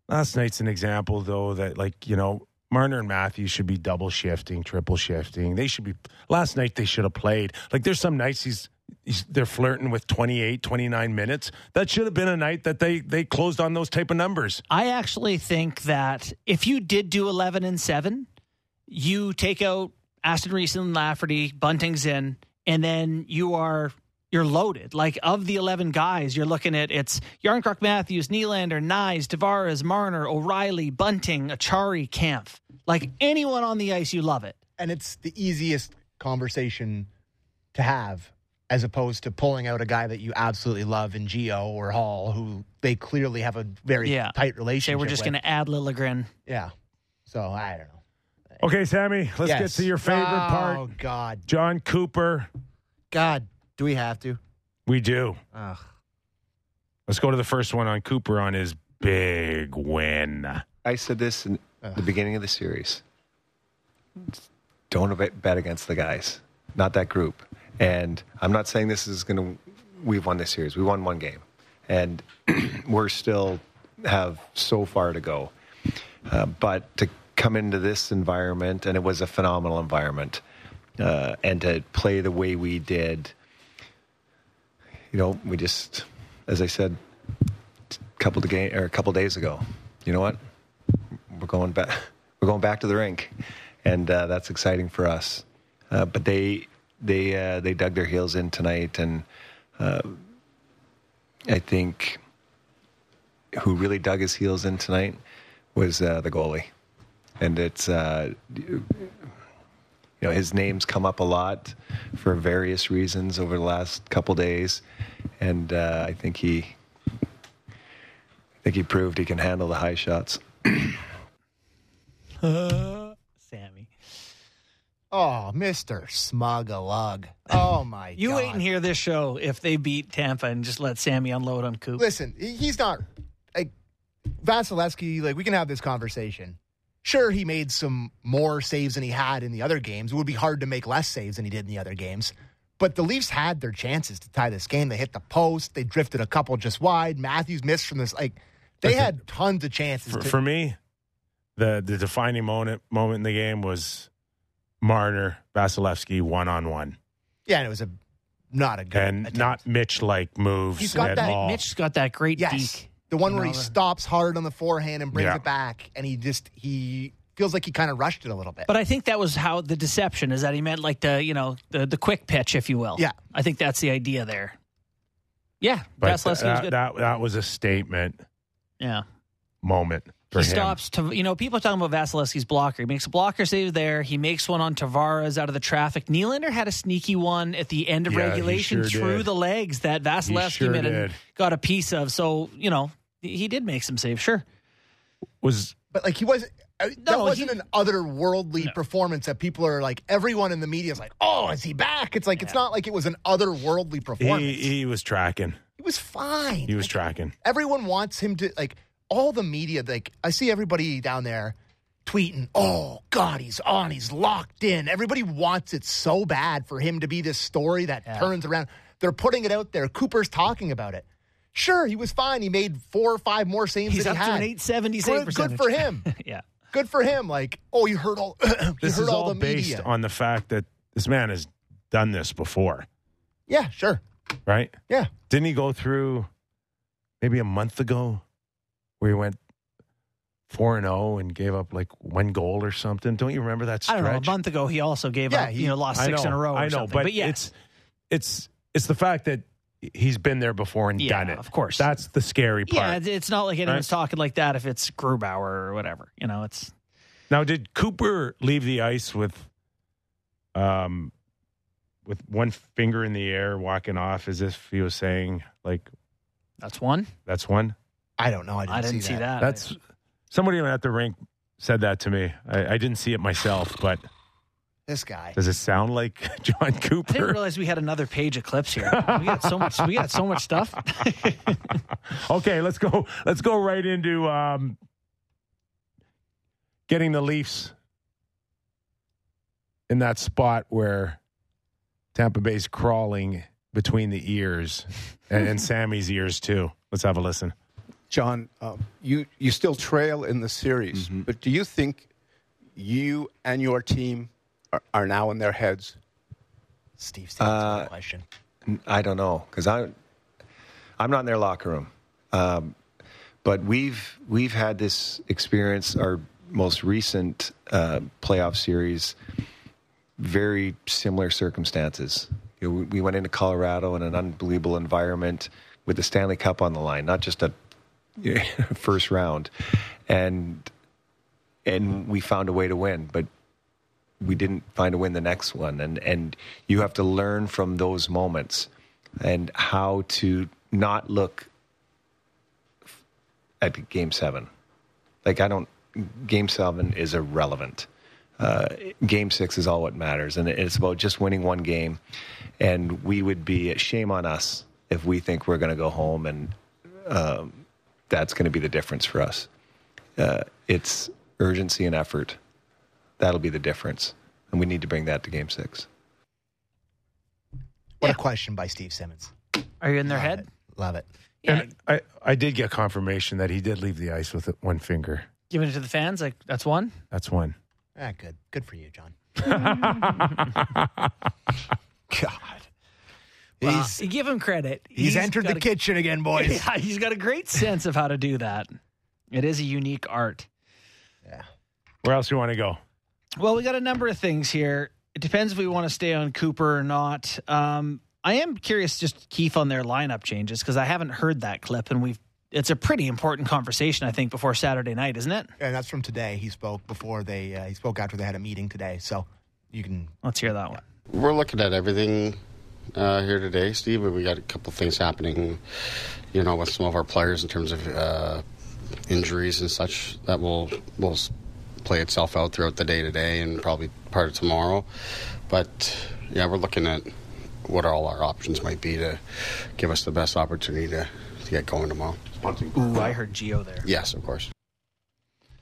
Speaker 2: last night's an example though that like you know Marner and Matthews should be double shifting, triple shifting. They should be. Last night they should have played. Like there's some nights he's. He's, they're flirting with 28 29 minutes that should have been a night that they they closed on those type of numbers
Speaker 3: I actually think that if you did do eleven and seven, you take out Aston Reese and Lafferty, Bunting's in, and then you are you're loaded. Like of the eleven guys, you're looking at it's Järnkrok, Matthews, Nylander, Knies, Tavares, Marner, O'Reilly, Bunting, Acciari, Kampf. Like anyone on the ice, you love it.
Speaker 4: and it's the easiest conversation to have as opposed to pulling out a guy that you absolutely love in Gio or Holl, who they clearly have a very
Speaker 3: Yeah.
Speaker 4: tight
Speaker 3: Say
Speaker 4: relationship.
Speaker 3: we're just going to add Liljegren.
Speaker 4: yeah. So I don't know.
Speaker 2: Okay, Sammy, let's get to your favorite
Speaker 4: oh,
Speaker 2: part.
Speaker 4: Oh God,
Speaker 2: Jon Cooper.
Speaker 5: God, do we have to?
Speaker 2: We do.
Speaker 5: Ugh.
Speaker 2: Let's go to the first one on Cooper on his big win.
Speaker 9: I said this in the beginning of the series. Don't bet against the guys, not that group. And I'm not saying this is going to. We've won this series. We won one game, and we're still have so far to go. Uh, but to come into this environment, and it was a phenomenal environment, uh, and to play the way we did, you know, we just, as I said, a couple of game or a couple days ago, you know what? We're going back. We're going back to the rink, and uh, that's exciting for us. Uh, but they they uh, they dug their heels in tonight, and uh, I think who really dug his heels in tonight was uh, the goalie, and it's uh, you know his name's come up a lot for various reasons over the last couple days, and uh, I think he I think he proved he can handle the high shots.
Speaker 3: Sammy.
Speaker 4: oh, Mister Smugalug. Oh my,
Speaker 3: You
Speaker 4: God.
Speaker 3: wait and hear this show if they beat Tampa and just let Sammy unload on Coop.
Speaker 4: Listen, he's not like Vasilevskiy. Like we can have this conversation. Sure, he made some more saves than he had in the other games. It would be hard to make less saves than he did in the other games. But the Leafs had their chances to tie this game. They hit the post. They drifted a couple just wide. Matthews missed from this. Like they
Speaker 2: Listen,
Speaker 4: had tons of chances.
Speaker 2: For,
Speaker 4: to,
Speaker 2: for me, the the defining moment moment in the game was Marner Vasilevskiy one on one,
Speaker 4: yeah, and it was a not a good
Speaker 2: and
Speaker 4: attempt.
Speaker 2: not Mitch like moves
Speaker 4: He's got
Speaker 2: at
Speaker 4: that-
Speaker 2: all.
Speaker 3: Mitch's got that great
Speaker 4: yes,
Speaker 3: deke.
Speaker 4: the one where he stops hard on the forehand and brings
Speaker 2: Yeah.
Speaker 4: it back, and he just he feels like he kind of rushed it a little bit.
Speaker 3: But I think that was how the deception is that he meant like the you know the the quick pitch, if you will.
Speaker 4: Yeah.
Speaker 3: I think that's the idea there. Yeah,
Speaker 2: but
Speaker 3: Vasilevskiy was
Speaker 2: that,
Speaker 3: good.
Speaker 2: that that was a statement
Speaker 3: yeah,
Speaker 2: moment for
Speaker 3: he
Speaker 2: him.
Speaker 3: stops. To, you know, people are talking about Vasilevskiy's blocker. He makes a blocker save there. He makes one on Tavares out of the traffic. Nylander had a sneaky one at the end of
Speaker 2: Yeah,
Speaker 3: regulation
Speaker 2: sure
Speaker 3: through
Speaker 2: did.
Speaker 3: the legs that Vasilevskiy
Speaker 2: sure
Speaker 3: made and got a piece of. So you know, he did make some saves. Sure.
Speaker 2: Was
Speaker 4: But like he wasn't. uh, that wasn't
Speaker 3: he-
Speaker 4: an otherworldly performance that people are like. Everyone in the media is like, "Oh, is he back?" It's like it's not like it was an otherworldly performance.
Speaker 2: he
Speaker 4: He,
Speaker 2: he was tracking.
Speaker 4: He was fine.
Speaker 2: He was
Speaker 4: Like,
Speaker 2: tracking.
Speaker 4: Everyone wants him to like. All the media, like I see everybody down there tweeting, "Oh God, he's on. He's locked in." Everybody wants it so bad for him to be this story that turns around. They're putting it out there. Cooper's talking about it. Sure, he was fine. He made four or five more saves
Speaker 3: He's
Speaker 4: than
Speaker 3: up
Speaker 4: he
Speaker 3: to
Speaker 4: had.
Speaker 3: an 870 save
Speaker 4: Good, good for him.
Speaker 3: yeah.
Speaker 4: good for him. Like, oh, you heard all, you
Speaker 2: This
Speaker 4: heard
Speaker 2: is
Speaker 4: all,
Speaker 2: based
Speaker 4: media.
Speaker 2: on the fact that this man has done this before,
Speaker 4: yeah, sure.
Speaker 2: right?
Speaker 4: Yeah.
Speaker 2: Didn't he go through maybe a month ago where he went four and zero and gave up like one goal or something? Don't you remember that stretch?
Speaker 3: I don't know. A month ago, he also gave
Speaker 4: Yeah,
Speaker 3: up.
Speaker 4: he-
Speaker 3: you know, lost six
Speaker 2: know,
Speaker 3: in a row.
Speaker 2: I know,
Speaker 3: something.
Speaker 2: but,
Speaker 3: but yeah,
Speaker 2: it's it's it's the fact that he's been there before and
Speaker 3: Yeah,
Speaker 2: done it.
Speaker 3: of course.
Speaker 2: that's the scary part.
Speaker 3: yeah, it's- it's not like anyone's
Speaker 2: Right.
Speaker 3: talking like that if it's Grubauer or whatever. You know, it's
Speaker 2: Now, did Cooper leave the ice with, um, with one finger in the air, walking off as if he was saying, like,
Speaker 3: that's one.
Speaker 2: "That's one."
Speaker 4: I don't know. I didn't,
Speaker 3: I didn't see that.
Speaker 2: That's somebody at the rink said that to me. I, I didn't see it myself, but
Speaker 4: This guy.
Speaker 2: does it sound like Jon Cooper?
Speaker 3: I didn't realize we had another page of clips here. We got so much. We got so much stuff.
Speaker 2: okay, let's go. Let's go right into um, getting the Leafs in that spot where Tampa Bay's crawling between the ears and, and Sammy's ears too. Let's have a listen.
Speaker 10: Jon, um, you you still trail in the series,
Speaker 9: Mm-hmm.
Speaker 10: but do you think you and your team are, are now in their heads?
Speaker 4: Steve, Steve,
Speaker 9: Uh,
Speaker 4: question.
Speaker 9: I don't know because I, I'm not in their locker room. Um, but we've we've had this experience. Our most recent uh, playoff series, very similar circumstances. You know, we, we went into Colorado in an unbelievable environment with the Stanley Cup on the line, not just a first round, and and we found a way to win, but we didn't find a win the next one. And and you have to learn from those moments and how to not look at game seven. Like I don't. Game seven is irrelevant. Uh, game six is all what matters, and it's about just winning one game. And we would be shame on us if we think we're going to go home and um, that's going to be the difference for us. Uh, it's urgency and effort. That'll be the difference, and we need to bring that to Game Six.
Speaker 4: What a question by Steve Simmons.
Speaker 3: Are you in their
Speaker 4: Love
Speaker 3: head?
Speaker 4: it. Love it.
Speaker 3: Yeah.
Speaker 2: And I, I did get confirmation that he did leave the ice with one finger.
Speaker 3: Giving it to the fans, like that's one.
Speaker 2: That's one.
Speaker 4: Ah, good. Good for you, Jon. God.
Speaker 3: Well,
Speaker 4: He's,
Speaker 3: you give him credit.
Speaker 4: he's, entered the
Speaker 3: a-
Speaker 4: kitchen again, boys.
Speaker 3: Yeah, he's got a great sense of how to do that. It is a unique art. Yeah.
Speaker 2: Where else do you want to go?
Speaker 3: Well, we got a number of things here. It depends if we want to stay on Cooper or not. Um, I am curious, just Keefe, on their lineup changes because I haven't heard that clip, and we've. It's a pretty important conversation, I think, before Saturday night, isn't it?
Speaker 4: And that's from today. He spoke before they. Uh, he spoke after they had a meeting today. So you can.
Speaker 3: Let's hear that one.
Speaker 7: We're looking at everything uh, here today, Steve. We got a couple of things happening, you know, with some of our players in terms of uh, injuries and such that will will play itself out throughout the day today and probably part of tomorrow. But yeah, we're looking at what all our options might be to give us the best opportunity to, to get going tomorrow.
Speaker 3: Ooh, I heard Gio there.
Speaker 7: Yes, of course.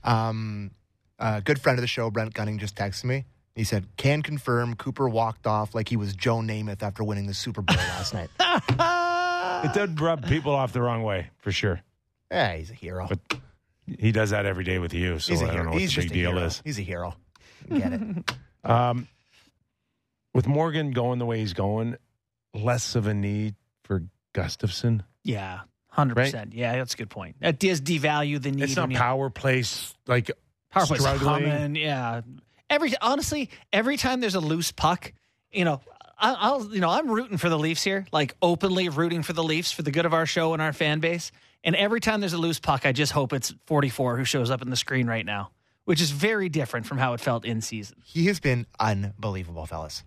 Speaker 4: Um, a good friend of the show, Brent Gunning, just texted me. He said, "Can confirm Cooper walked off like he was Joe Namath after winning the Super Bowl last night."
Speaker 2: It did rub people off the wrong way for sure.
Speaker 4: Yeah, he's a hero.
Speaker 2: But he does that every day with you, so
Speaker 4: he's a
Speaker 2: I don't
Speaker 4: hero.
Speaker 2: know what
Speaker 4: He's
Speaker 2: the big
Speaker 4: a
Speaker 2: deal
Speaker 4: hero.
Speaker 2: is.
Speaker 4: He's a hero. Get it?
Speaker 2: Um, with Morgan going the way he's going, less of a need for Gustafsson.
Speaker 3: Yeah, hundred percent. Yeah, that's a good point. That does devalue the need.
Speaker 2: It's not
Speaker 3: when you-
Speaker 2: power plays like
Speaker 3: Power play's
Speaker 2: struggling.
Speaker 3: humming, yeah. Every honestly, every time there's a loose puck, you know, I, I'll you know I'm rooting for the Leafs here, like openly rooting for the Leafs for the good of our show and our fan base. And every time there's a loose puck, I just hope it's 44 who shows up in the screen right now, which is very different from how it felt in season.
Speaker 4: He has been unbelievable, fellas.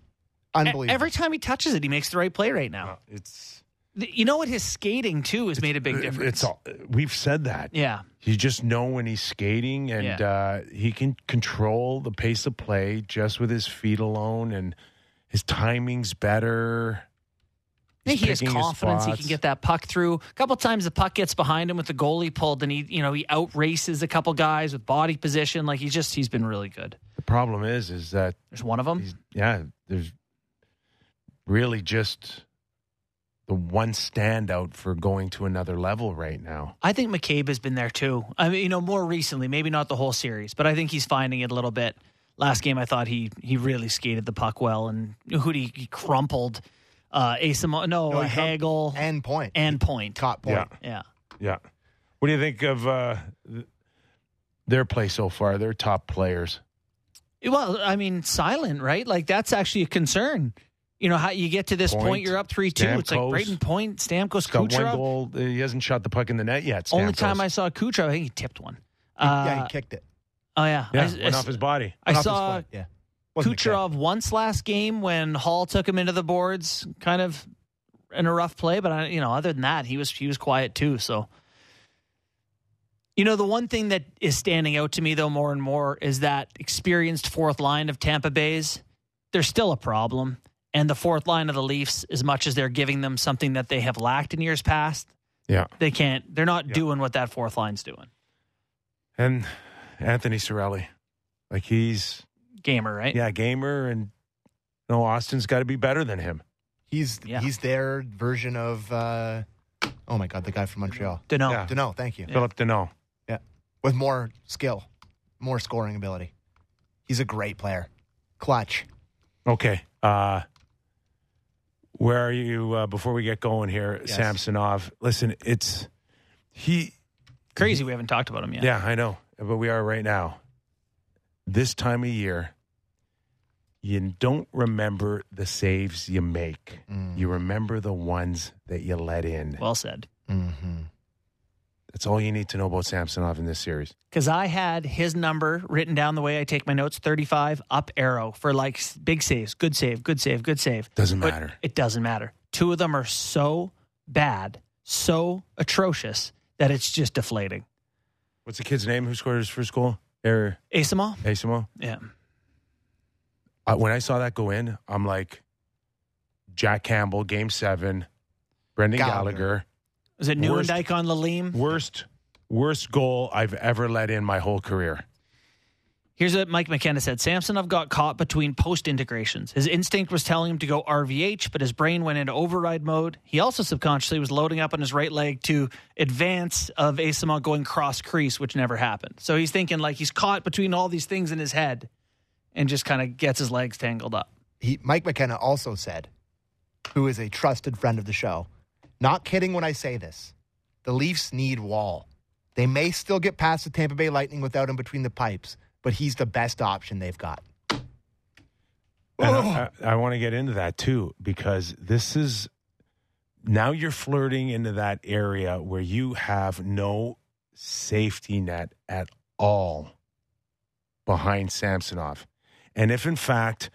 Speaker 4: Unbelievable.
Speaker 3: Every time he touches it, he makes the right play right now.
Speaker 2: It's
Speaker 3: The- You know what? His skating too has made a big difference.
Speaker 2: It's all, we've said that.
Speaker 3: yeah.
Speaker 2: You just know when he's skating, and
Speaker 3: Yeah.
Speaker 2: uh, he can control the pace of play just with his feet alone, and his timing's better. He's
Speaker 3: he has confidence. He can get that puck through. A couple times the puck gets behind him with the goalie pulled, and he, you know, he outraces a couple guys with body position. Like he's just, he's been really good.
Speaker 2: The problem is, is that
Speaker 3: There's one of them.
Speaker 2: yeah, there's really just the one standout for going to another level right now.
Speaker 3: I think McCabe has been there too. I mean, you know, more recently, maybe not the whole series, but I think he's finding it a little bit. Last game, I thought he he really skated the puck well, and who he, he crumpled. Uh, Eyssimont, no,
Speaker 4: No, he
Speaker 3: Hagel
Speaker 4: and point.
Speaker 3: and Point.
Speaker 4: caught point.
Speaker 2: Yeah.
Speaker 3: Yeah,
Speaker 2: Yeah. What do you think of uh, their play so far? Their top players.
Speaker 3: Well, I mean, silent, right? Like that's actually a concern. You know how you get to this point,
Speaker 2: Point,
Speaker 3: you're up three two. It's like
Speaker 2: Stamkos.
Speaker 3: Brayden Point, Stamkos,
Speaker 2: Got one
Speaker 3: Kucherov.
Speaker 2: goal. He hasn't shot the puck in the net yet.
Speaker 3: Only time I saw Kucherov, I think he tipped one.
Speaker 4: He-
Speaker 3: Uh,
Speaker 4: yeah, he kicked it.
Speaker 3: oh yeah,
Speaker 2: yeah,
Speaker 3: I,
Speaker 2: went
Speaker 3: I-
Speaker 2: off his body.
Speaker 3: I
Speaker 4: Went off
Speaker 3: saw
Speaker 4: Yeah. Wasn't.
Speaker 3: Kucherov once last game when Holl took him into the boards, kind of in a rough play. But I, you know, other than that, he was he was quiet too. So, you know, the one thing that is standing out to me though more and more is that experienced fourth line of Tampa Bay's. There's still a problem, and the fourth line of the Leafs, as much as they're giving them something that they have lacked in years past,
Speaker 2: Yeah.
Speaker 3: they can't. They're not
Speaker 2: Yeah.
Speaker 3: doing what that fourth line's doing.
Speaker 2: And Anthony Cirelli. Like he's
Speaker 3: Gamer, right?
Speaker 2: yeah, gamer and no Auston's got to be better than him.
Speaker 4: He's
Speaker 3: Yeah.
Speaker 4: he's their version of uh, oh my god, the guy from Montreal.
Speaker 3: Dunno.
Speaker 2: Yeah.
Speaker 4: Danault, thank you.
Speaker 2: Phillip Danault. Yeah.
Speaker 4: With more skill, more scoring ability. He's a great player. Clutch.
Speaker 2: Okay. Uh where are you uh, before we get going here,
Speaker 4: Yes.
Speaker 2: Samsonov? Listen, it's he
Speaker 3: Crazy, we haven't talked about him yet.
Speaker 2: Yeah, I know. But we are right now. This time of year, you don't remember the saves you make.
Speaker 4: Mm.
Speaker 2: You remember the ones that you let in.
Speaker 3: Well said.
Speaker 4: Mm-hmm.
Speaker 2: That's all you need to know about Samsonov in this series.
Speaker 3: Because I had his number written down the way I take my notes 35 up arrow for like big saves, good save, good save, good save.
Speaker 2: Doesn't
Speaker 3: But
Speaker 2: matter.
Speaker 3: It doesn't matter. Two of them are so bad, so atrocious that it's just deflating.
Speaker 2: What's the kid's name who scored his first goal? Er,
Speaker 3: Eyssimont?
Speaker 2: Eyssimont.
Speaker 3: Yeah.
Speaker 2: Uh, when I saw that go in, I'm like, Jack Campbell, Game Seven, Brendan
Speaker 4: Gallagher.
Speaker 2: Gallagher,
Speaker 3: Was it
Speaker 2: Worst-
Speaker 3: Nieuwendyk on Lalime?
Speaker 2: worst worst goal I've ever let in my whole career.
Speaker 3: Here's what Mike McKenna said Samsonov got caught between post integrations. His instinct was telling him to go RVH, but his brain went into override mode. He also subconsciously was loading up on his right leg to advance of Eyssimont going cross crease, which never happened. So he's thinking like he's caught between all these things in his head and just kind of gets his legs tangled up.
Speaker 4: He, Mike McKenna also said, who is a trusted friend of the show, not kidding when I say this, the Leafs need Woll. They may still get past the Tampa Bay Lightning without him between the pipes, but he's the best option they've got.
Speaker 2: And I, oh. I, I want to get into that too because this is now you're flirting into that area where you have no safety net at all behind Samsonov. And if in fact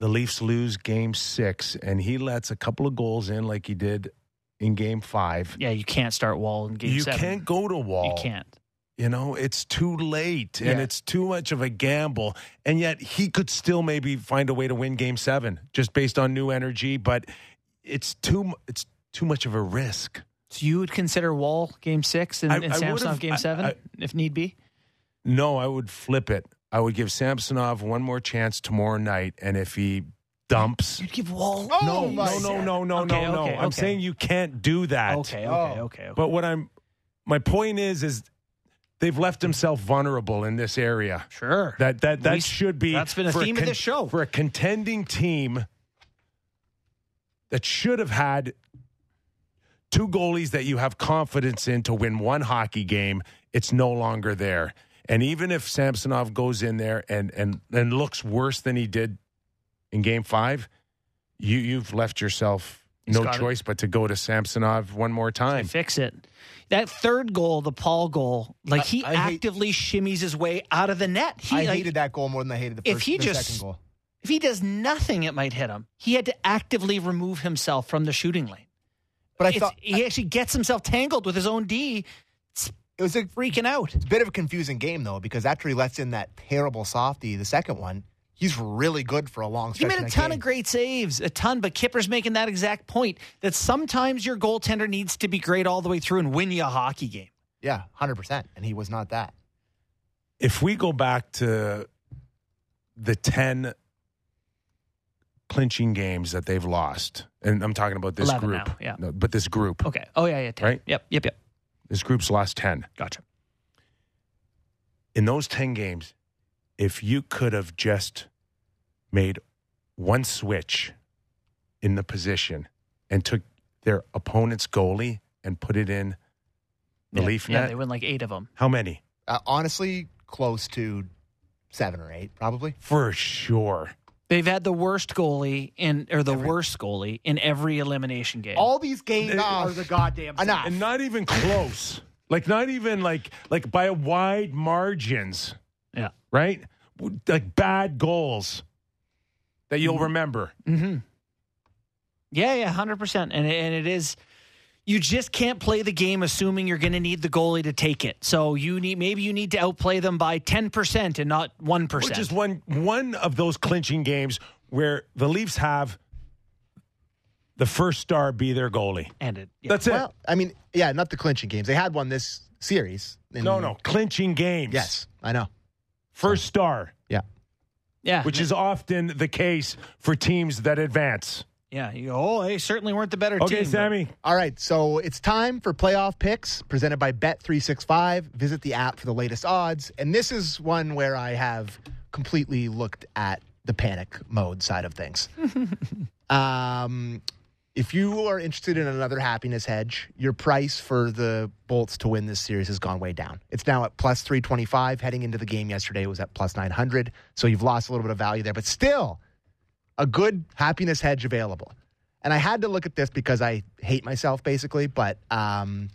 Speaker 2: the Leafs lose game six and he lets a couple of goals in like he did in game five,
Speaker 3: Yeah, you can't start Woll in game
Speaker 2: you
Speaker 3: seven.
Speaker 2: can't go to Woll.
Speaker 3: You can't.
Speaker 2: You know, it's too late and
Speaker 3: Yeah.
Speaker 2: it's too much of a gamble. And yet he could still maybe find a way to win game seven just based on new energy, but it's too it's too much of a risk.
Speaker 3: So you would consider Woll game six and,
Speaker 2: I-
Speaker 3: and
Speaker 2: I
Speaker 3: Samsonov game
Speaker 2: I-
Speaker 3: seven
Speaker 2: I-
Speaker 3: if need be?
Speaker 2: No, I would flip it. I would give Samsonov one more chance tomorrow night. And if he dumps.
Speaker 3: You'd give Woll.
Speaker 2: No, no, no, no, no,
Speaker 3: Okay,
Speaker 2: no, no.
Speaker 3: okay,
Speaker 2: I'm
Speaker 3: okay.
Speaker 2: saying you can't do that.
Speaker 3: Okay, okay,
Speaker 4: Oh.
Speaker 3: okay, okay.
Speaker 2: But what I'm, my point is, is they've left themselves vulnerable in this area.
Speaker 3: Sure.
Speaker 2: That that that
Speaker 3: We-
Speaker 2: should be
Speaker 3: that's been a
Speaker 2: for
Speaker 3: theme of this show.
Speaker 2: for a contending team that should have had two goalies that you have confidence in to win one hockey game. It's no longer there, and even if Samsonov goes in there and and and looks worse than he did in Game Five, you you've left yourself
Speaker 3: He's
Speaker 2: no
Speaker 3: got it.
Speaker 2: choice but to go to Samsonov one more
Speaker 3: to
Speaker 2: time.
Speaker 3: fix it. That third goal, the Paul goal, like
Speaker 4: I-
Speaker 3: he
Speaker 4: I hate-
Speaker 3: actively shimmies his way out of the net. He,
Speaker 4: I
Speaker 3: like,
Speaker 4: hated that goal more than I hated the first.
Speaker 3: if he
Speaker 4: the
Speaker 3: just-
Speaker 4: second goal.
Speaker 3: If he does nothing, it might hit him. He had to actively remove himself from the shooting lane.
Speaker 4: But I
Speaker 3: It's-
Speaker 4: thought
Speaker 3: he actually gets himself tangled with his own D,
Speaker 4: it was a
Speaker 3: freaking out.
Speaker 4: It's a bit of a confusing game though, because after he lets in that terrible softie, the second one, he's really good for a long
Speaker 3: time.
Speaker 4: He
Speaker 3: made a ton
Speaker 4: game.
Speaker 3: of great saves, a ton. But Kipper's making that exact point that sometimes your goaltender needs to be great all the way through and win you a hockey game.
Speaker 4: Yeah, hundred percent, and he was not that.
Speaker 2: if we go back to the 10 clinching games that they've lost, and I'm talking about this group,
Speaker 3: now, yeah.
Speaker 2: No, but this group,
Speaker 3: Okay. Oh yeah, yeah. 10.
Speaker 2: Right?
Speaker 3: Yep. Yep. Yep.
Speaker 2: this group's lost 10.
Speaker 3: Gotcha.
Speaker 2: In those 10 games, if you could have just made one switch in the position and took their opponent's goalie and put it in the
Speaker 3: yeah,
Speaker 2: Leaf
Speaker 3: Yeah,
Speaker 2: net,
Speaker 3: they win like eight of them.
Speaker 2: how many?
Speaker 4: Uh, honestly, close to seven or eight, probably.
Speaker 2: For sure.
Speaker 3: They've had the worst goalie in, or the worst goalie in every elimination game.
Speaker 4: All these games
Speaker 2: They-
Speaker 4: are the goddamn enough.
Speaker 2: and not even close. like not even like like by wide margins,
Speaker 3: yeah.
Speaker 2: Right? Like bad goals that you'll remember.
Speaker 3: Mm-hmm. Yeah, yeah, hundred percent. And and it is. You just can't play the game assuming you're going to need the goalie to take it. So you need maybe you need to outplay them by ten percent and not one
Speaker 2: Which is one one of those clinching games where the Leafs have the first star be their goalie.
Speaker 3: And it. yeah.
Speaker 2: That's it.
Speaker 4: well, I mean, yeah, not the clinching games. They had one this series. in-
Speaker 2: no, no, clinching games.
Speaker 4: Yes, I know.
Speaker 2: First star,
Speaker 4: Yeah.
Speaker 3: yeah,
Speaker 2: which is often the case for teams that advance.
Speaker 3: yeah. You go, oh, they certainly weren't the better
Speaker 2: Okay,
Speaker 3: team. but-
Speaker 2: Sammy.
Speaker 4: All right, so it's time for playoff picks presented by Bet365. Visit the app for the latest odds. And this is one where I have completely looked at the panic mode side of things. um, if you are interested in another happiness hedge, your price for the Bolts to win this series has gone way down. It's now at plus 325. Heading into the game yesterday, it was at plus 900. So you've lost a little bit of value there, but still a good happiness hedge available. And I had to look at this because I hate myself, basically. But um,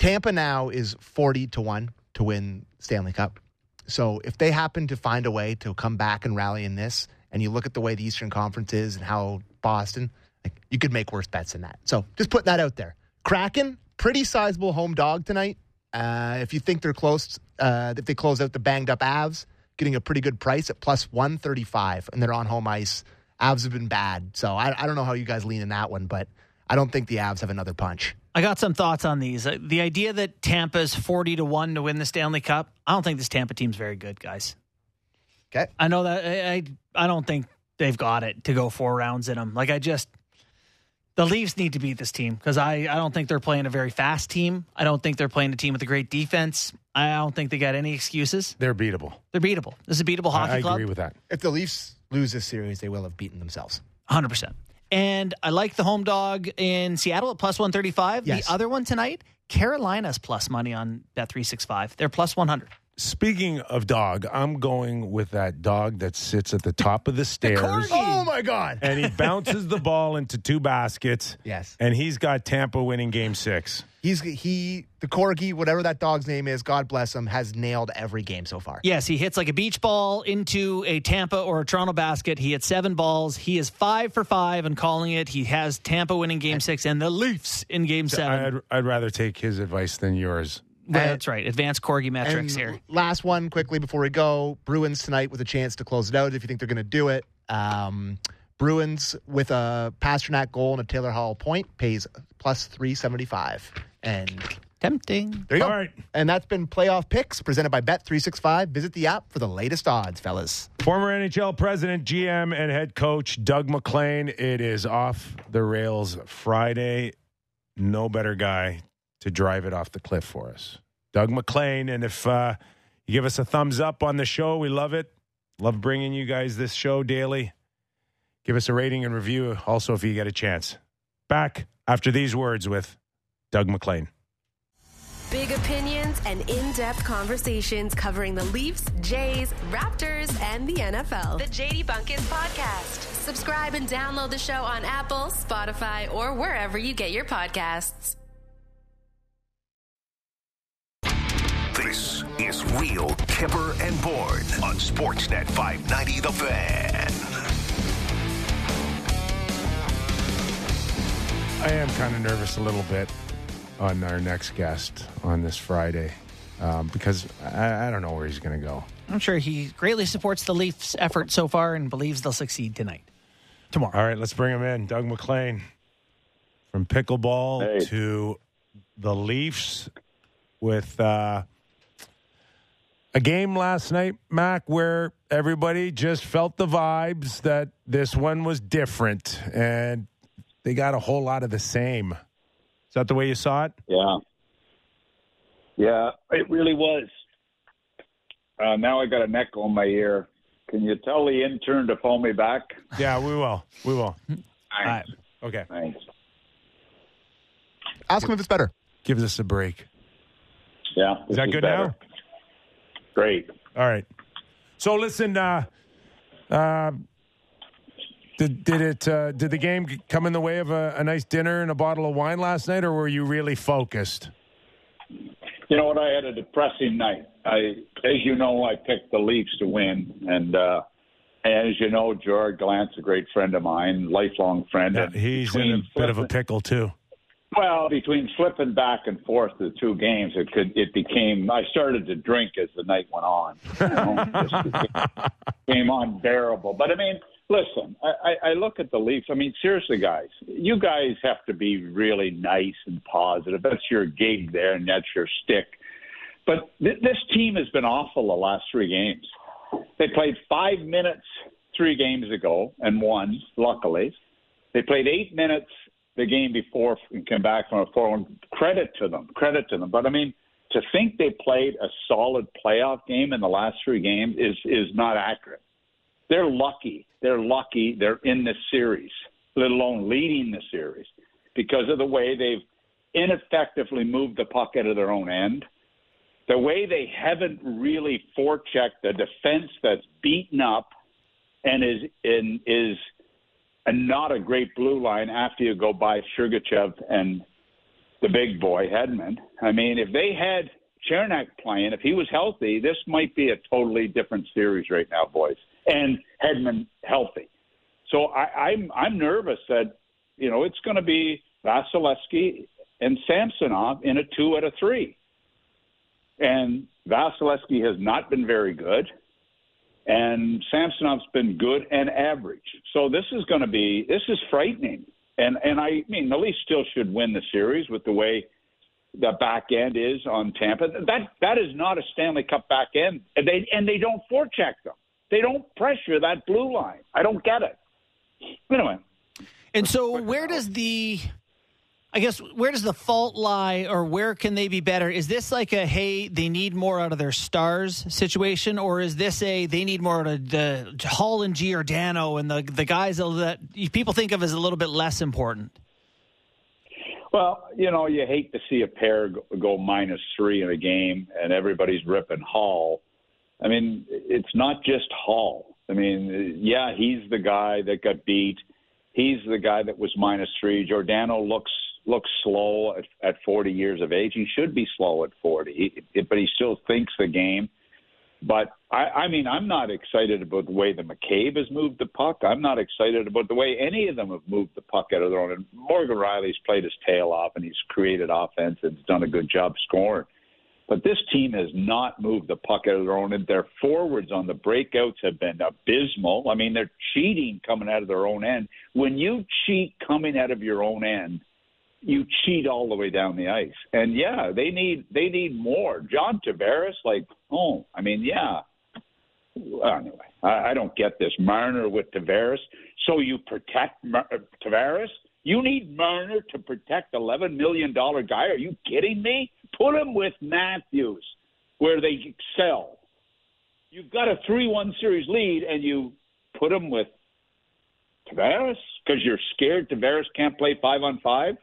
Speaker 4: Tampa now is 40 to 1 to win Stanley Cup. So if they happen to find a way to come back and rally in this, and you look at the way the Eastern Conference is and how Boston, like, you could make worse bets than that. So just putting that out there. Kraken, pretty sizable home dog tonight. Uh, if you think they're close, uh, if they close out the banged up Avs, getting a pretty good price at plus 135, and they're on home ice. Avs have been bad. So I, I don't know how you guys lean in that one, but I don't think the Avs have another punch.
Speaker 3: I got some thoughts on these. Uh, The idea that Tampa's 40 to 1 to win the Stanley Cup, I don't think this Tampa team's very good, guys.
Speaker 4: Okay.
Speaker 3: I know that I I, I don't think they've got it to go four rounds in them. Like I just the Leafs need to beat this team because I, I don't think they're playing a very fast team. I don't think they're playing a team with a great defense. I don't think they got any excuses.
Speaker 2: They're beatable.
Speaker 3: They're beatable. This is a beatable hockey
Speaker 2: I, I
Speaker 3: club.
Speaker 2: agree with that.
Speaker 4: If the Leafs lose this series, they will have beaten themselves.
Speaker 3: 100%. And I like the home dog in Seattle at plus 135.
Speaker 4: Yes.
Speaker 3: The other one tonight, Carolina's plus money on Bet365. They're plus 100.
Speaker 2: Speaking of dog, I'm going with that dog that sits at the top of the stairs.
Speaker 4: Oh my God.
Speaker 2: and he bounces the ball into two baskets.
Speaker 4: Yes.
Speaker 2: And he's got Tampa winning game six.
Speaker 4: He's he the corgi, whatever that dog's name is, God bless him, has nailed every game so far.
Speaker 3: Yes, he hits like a beach ball into a Tampa or a Toronto basket. He hit seven balls. He is five for five and calling it. He has Tampa winning game six and the Leafs in game seven.
Speaker 2: I'd, I'd rather take his advice than yours.
Speaker 3: Well, that's right. Advanced Corgi metrics here.
Speaker 4: Last one quickly before we go. Bruins tonight with a chance to close it out if you think they're going to do it. Um, Bruins with a Pastrnak goal and a Taylor Hall point pays plus 375. And
Speaker 3: Tempting.
Speaker 4: there you go.
Speaker 2: All right.
Speaker 4: And that's been playoff picks presented by Bet365. Visit the app for the latest odds, fellas.
Speaker 2: Former NHL president, GM, and head coach Doug MacLean. It is off the rails Friday. No better guy to drive it off the cliff for us. Doug MacLean. And if uh, you give us a thumbs up on the show, we love it. Love bringing you guys this show daily. Give us a rating and review also if you get a chance. Back after these words with Doug MacLean.
Speaker 11: Big opinions and in depth conversations covering the Leafs, Jays, Raptors, and the NFL. The JD Bunkis Podcast. Subscribe and download the show on Apple, Spotify, or wherever you get your podcasts.
Speaker 1: This is Real Kyper and Bourne on Sportsnet 590 The Fan.
Speaker 2: I am kind of nervous a little bit on our next guest on this Friday um, because I, I don't know where he's going to go.
Speaker 3: I'm sure he greatly supports the Leafs' effort so far and believes they'll succeed tonight. Tomorrow.
Speaker 2: All right, let's bring him in. Doug MacLean from pickleball
Speaker 12: Hey.
Speaker 2: to the Leafs with uh, a game last night, Mac, where everybody just felt the vibes that this one was different and they got a whole lot of the same. Is that the way you saw it?
Speaker 12: Yeah. Yeah, it really was. Uh, now I got an echo in my ear. Can you tell the intern to phone me back?
Speaker 2: Yeah, we will. We will.
Speaker 12: Thanks.
Speaker 2: Okay.
Speaker 12: Thanks.
Speaker 4: Ask him if it's better.
Speaker 2: Give us a break.
Speaker 12: Yeah.
Speaker 2: Is that good
Speaker 12: better.
Speaker 2: now?
Speaker 12: Great.
Speaker 2: All right. So listen, uh, uh, did did it uh, did the game come in the way of a, a nice dinner and a bottle of wine last night, or were you really focused?
Speaker 12: You know what? I had a depressing night. I, as you know, I picked the Leafs to win, and uh, as you know, George Glant's a great friend of mine, lifelong friend.
Speaker 2: Yeah, he's in a bit of a pickle too.
Speaker 12: Well, between flipping back and forth the two games, it could it became. I started to drink as the night went on. You know, became, unbearable. But I mean, listen, I, I, I look at the Leafs. I mean, seriously, guys, you guys have to be really nice and positive. That's your gig there, and that's your stick. But th- this team has been awful the last three games. They played five minutes three games ago and won, luckily. They played eight minutes the game before and came back from a 4 1. Credit to them. Credit to them. But I mean, to think they played a solid playoff game in the last three games is, is not accurate. They're lucky. They're lucky they're in this series, let alone leading the series, because of the way they've ineffectively moved the puck out of their own end the way they haven't really forechecked the defense that's beaten up and is in is a, not a great blue line after you go by Sergachev and the big boy Hedman. I mean, if they had Cernak playing, if he was healthy, this might be a totally different series right now, boys. And Hedman healthy. So I, I'm I'm nervous that you know it's going to be Vasilevskiy and Samsonov in a two out of three. And Vasilevskiy has not been very good, and Samsonov's been good and average. So this is going to be this is frightening. And and I mean the Leafs still should win the series with the way the back end is on Tampa. That that is not a Stanley Cup back end. And they and they don't forecheck them. They don't pressure that blue line. I don't get it. Anyway.
Speaker 3: And so where does the I guess where does the fault lie or where can they be better? Is this like a hey, they need more out of their stars situation, or is this a they need more out of the Holl and Giordano and the the guys that people think of as a little bit less important?
Speaker 12: Well, you know, you hate to see a pair go minus three in a game and everybody's ripping Holl. I mean, it's not just Holl. I mean, yeah, he's the guy that got beat. He's the guy that was minus three. Giordano looks looks slow at, at 40 years of age. He should be slow at 40, he, but he still thinks the game. But I, I mean, I'm not excited about the way the McCabe has moved the puck. I'm not excited about the way any of them have moved the puck out of their own. And Morgan Rielly's played his tail off, and he's created offense and done a good job scoring. But this team has not moved the puck out of their own. And their forwards on the breakouts have been abysmal. I mean, they're cheating coming out of their own end. When you cheat coming out of your own end, you cheat all the way down the ice. And yeah, they need they need more. John Tavares, like, oh, I mean, yeah. Anyway, I, I don't get this Marner with Tavares. So you protect Mar- uh, Tavares? You need Marner to protect eleven million dollar guy? Are you kidding me? Put him with Matthews, where they excel. You've got a three-one series lead, and you put him with Tavares because you're scared Tavares can't play five on five.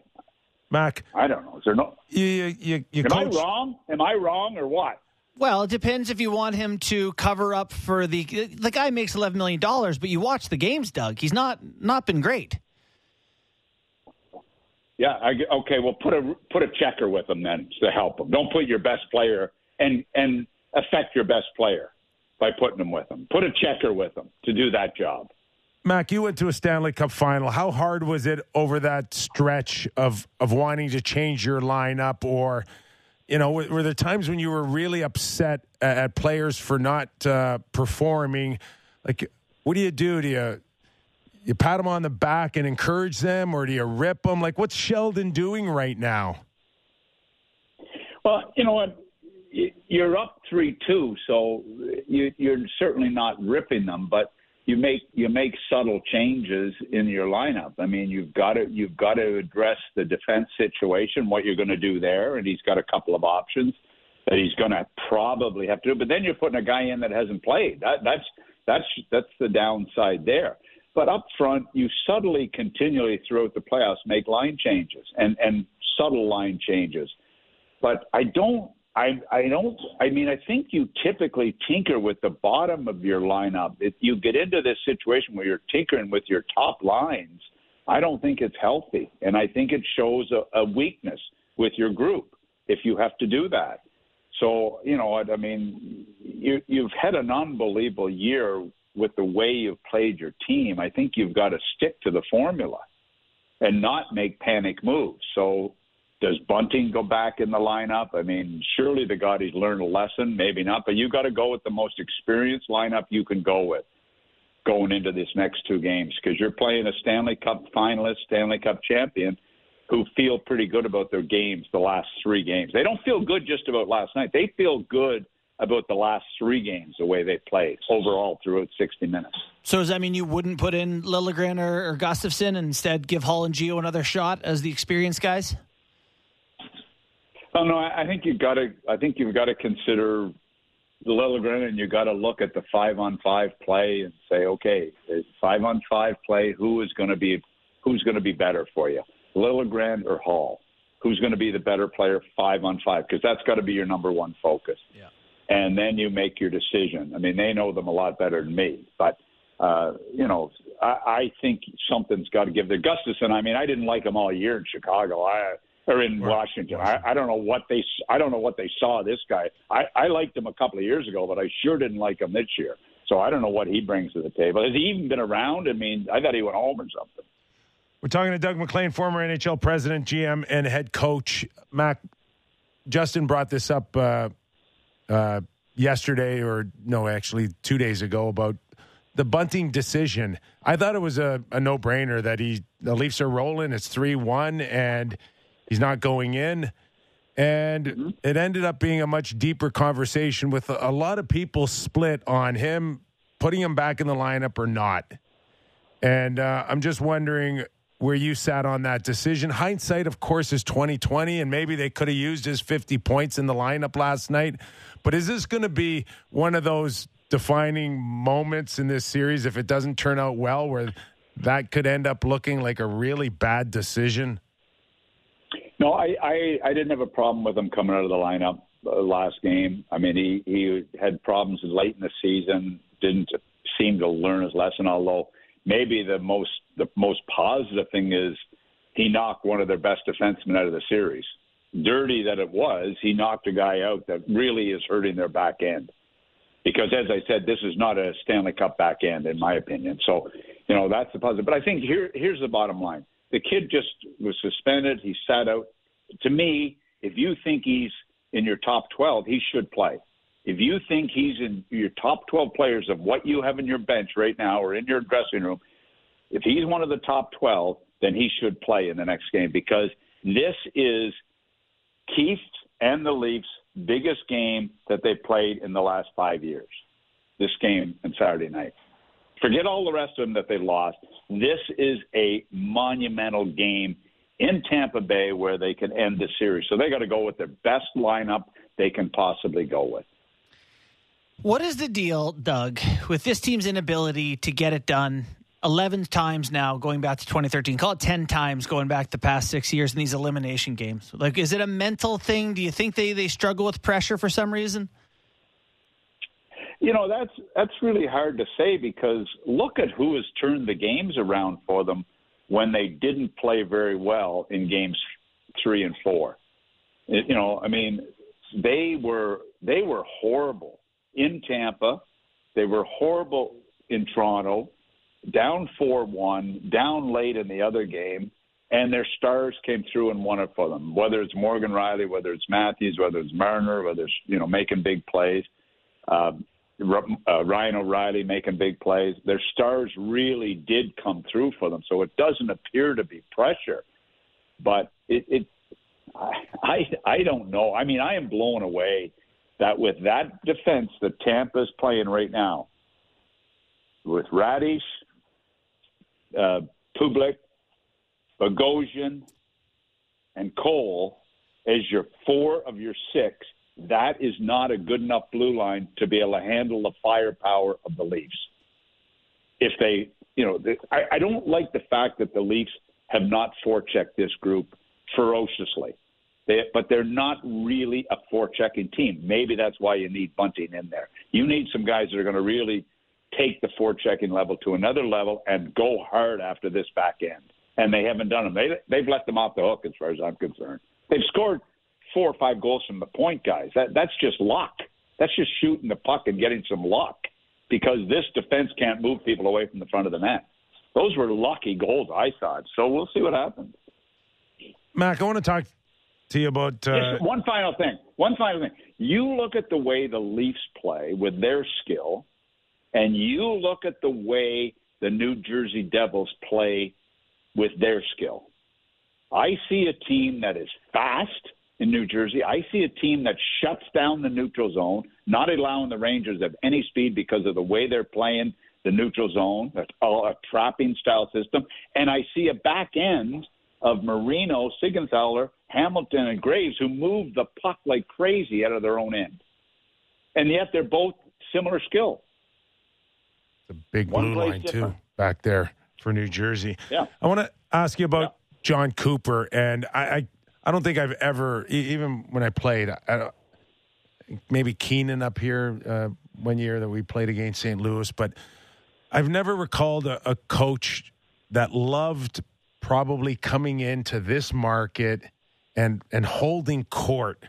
Speaker 2: Mac,
Speaker 12: I don't know. Is there no?
Speaker 2: You you you, you
Speaker 12: Am
Speaker 2: coach,
Speaker 12: I wrong? Am I wrong or what?
Speaker 3: Well, it depends if you want him to cover up for the the guy makes eleven million dollars, but you watch the games, Doug. He's not not been great.
Speaker 12: Yeah. I, okay. Well, put a put a checker with him then to help him. Don't put your best player and and affect your best player by putting him with him. Put a checker with him to do that job.
Speaker 2: Mac, you went to a Stanley Cup final. How hard was it over that stretch of of wanting to change your lineup, or you know, were, there times when you were really upset at, players for not uh, performing? Like, what do you do? Do you you pat them on the back and encourage them, or do you rip them? Like, what's Sheldon doing right now?
Speaker 12: Well, you know what? You're up three two, so you, you're certainly not ripping them, but you make you make subtle changes in your lineup. I mean, you've got to you've got to address the defense situation, what you're going to do there, and he's got a couple of options that he's going to probably have to do. But then you're putting a guy in that hasn't played. That, that's that's that's the downside there. But up front, you subtly, continually throughout the playoffs make line changes and and subtle line changes. But I don't I I don't. I mean, I think you typically tinker with the bottom of your lineup. If you get into this situation where you're tinkering with your top lines, I don't think it's healthy, and I think it shows a, a weakness with your group if you have to do that. So you know, I mean, you you've had an unbelievable year with the way you've played your team. I think you've got to stick to the formula and not make panic moves. So does Bunting go back in the lineup? I mean, surely the God he's learned a lesson, maybe not, but you got to go with the most experienced lineup you can go with going into this next two games because you're playing a Stanley Cup finalist, Stanley Cup champion who feel pretty good about their games the last three games. They don't feel good just about last night. They feel good about the last three games, the way they played overall throughout 60 minutes.
Speaker 3: So does that mean you wouldn't put in Liljegren or, or Gustafsson and instead give Holl and Gio another shot as the experienced guys?
Speaker 12: Oh no, I think you've got to. I think you've got to consider the Liljegren, and you've got to look at the five on five play and say, okay, five on five play. Who is going to be who's going to be better for you, Liljegren or Holl? Who's going to be the better player five on five? Because that's got to be your number one focus.
Speaker 3: Yeah.
Speaker 12: And then you make your decision. I mean, they know them a lot better than me, but uh, you know, I, I think something's got to give. The Gustafsson. I mean, I didn't like him all year in Chicago. I or in Washington. I, I don't know what they I don't know what they saw this guy. I, I liked him a couple of years ago, but I sure didn't like him this year. So I don't know what he brings to the table. Has he even been around? I mean, I thought he went home or something.
Speaker 2: We're talking to Doug MacLean, former NHL president, GM, and head coach. Mac, Justin brought this up uh, uh, yesterday, or no, actually two days ago, about the Bunting decision. I thought it was a, a no brainer that he the Leafs are rolling. It's three one, and he's not going in. And
Speaker 12: Mm-hmm.
Speaker 2: it ended up being a much deeper conversation with a, a lot of people split on him putting him back in the lineup or not. And uh, I'm just wondering where you sat on that decision. Hindsight, of course, is 2020, and maybe they could have used his 50 points in the lineup last night. But is this going to be one of those defining moments in this series if it doesn't turn out well, where that could end up looking like a really bad decision?
Speaker 12: No, I, I, I didn't have a problem with him coming out of the lineup uh, last game. I mean, he, he had problems late in the season, didn't seem to learn his lesson. Although maybe the most the most positive thing is he knocked one of their best defensemen out of the series. Dirty that it was, he knocked a guy out that really is hurting their back end. Because as I said, this is not a Stanley Cup back end, in my opinion. So, you know, that's the positive. But I think here here's the bottom line the kid just was suspended. He sat out. To me, if you think he's in your top 12, he should play. If you think he's in your top 12 players of what you have in your bench right now or in your dressing room, if he's one of the top 12, then he should play in the next game because this is Keefe and the Leafs' biggest game that they played in the last five years. This game on Saturday night. Forget all the rest of them that they lost. This is a monumental game in Tampa Bay where they can end the series. So they got to go with their best lineup they can possibly go with.
Speaker 3: What is the deal, Doug, with this team's inability to get it done 11 times now going back to 2013? Call it 10 times going back the past six years in these elimination games. Like, is it a mental thing? Do you think they, they struggle with pressure for some reason?
Speaker 12: You know, that's that's really hard to say because look at who has turned the games around for them when they didn't play very well in games three and four. You know, I mean, they were they were horrible in Tampa. They were horrible in Toronto, down four one, down late in the other game, and their stars came through and won it for them. Whether it's Morgan Rielly, whether it's Matthews, whether it's Marner, whether it's you know making big plays. Um, uh, Ryan O'Reilly making big plays. Their stars really did come through for them, so it doesn't appear to be pressure. But it, it I, I, don't know. I mean, I am blown away that with that defense that Tampa's playing right now, with Raddysh, uh, Public, Bogosian, and Cole as your four of your six, that is not a good enough blue line to be able to handle the firepower of the Leafs. If they, you know, I, I don't like the fact that the Leafs have not forechecked this group ferociously. They, but they're not really a forechecking team. Maybe that's why you need Bunting in there. You need some guys that are going to really take the forechecking level to another level and go hard after this back end. And they haven't done them. They, they've let them off the hook as far as I'm concerned. They've scored four or five goals from the point, guys. That that's just luck. That's just shooting the puck and getting some luck because this defense can't move people away from the front of the net. Those were lucky goals, I thought. So we'll see what happens.
Speaker 2: Mac, I want to talk to you about. Uh,
Speaker 12: Just one final thing. One final thing. You look at the way the Leafs play with their skill, and you look at the way the New Jersey Devils play with their skill. I see a team that is fast in New Jersey. I see a team that shuts down the neutral zone, not allowing the Rangers have any speed because of the way they're playing the neutral zone, a, a trapping style system. And I see a back end of Marino, Siegenthaler, Hamilton, and Graves who move the puck like crazy out of their own end. And yet they're both similar skill.
Speaker 2: The big
Speaker 12: One
Speaker 2: blue line
Speaker 12: different.
Speaker 2: too back there for New Jersey.
Speaker 12: Yeah.
Speaker 2: I want to ask you about Jon Cooper, and I, I, I don't think I've ever, even when I played, I, maybe Keenan up here uh, one year that we played against St. Louis, but I've never recalled a, a coach that loved probably coming into this market and and holding court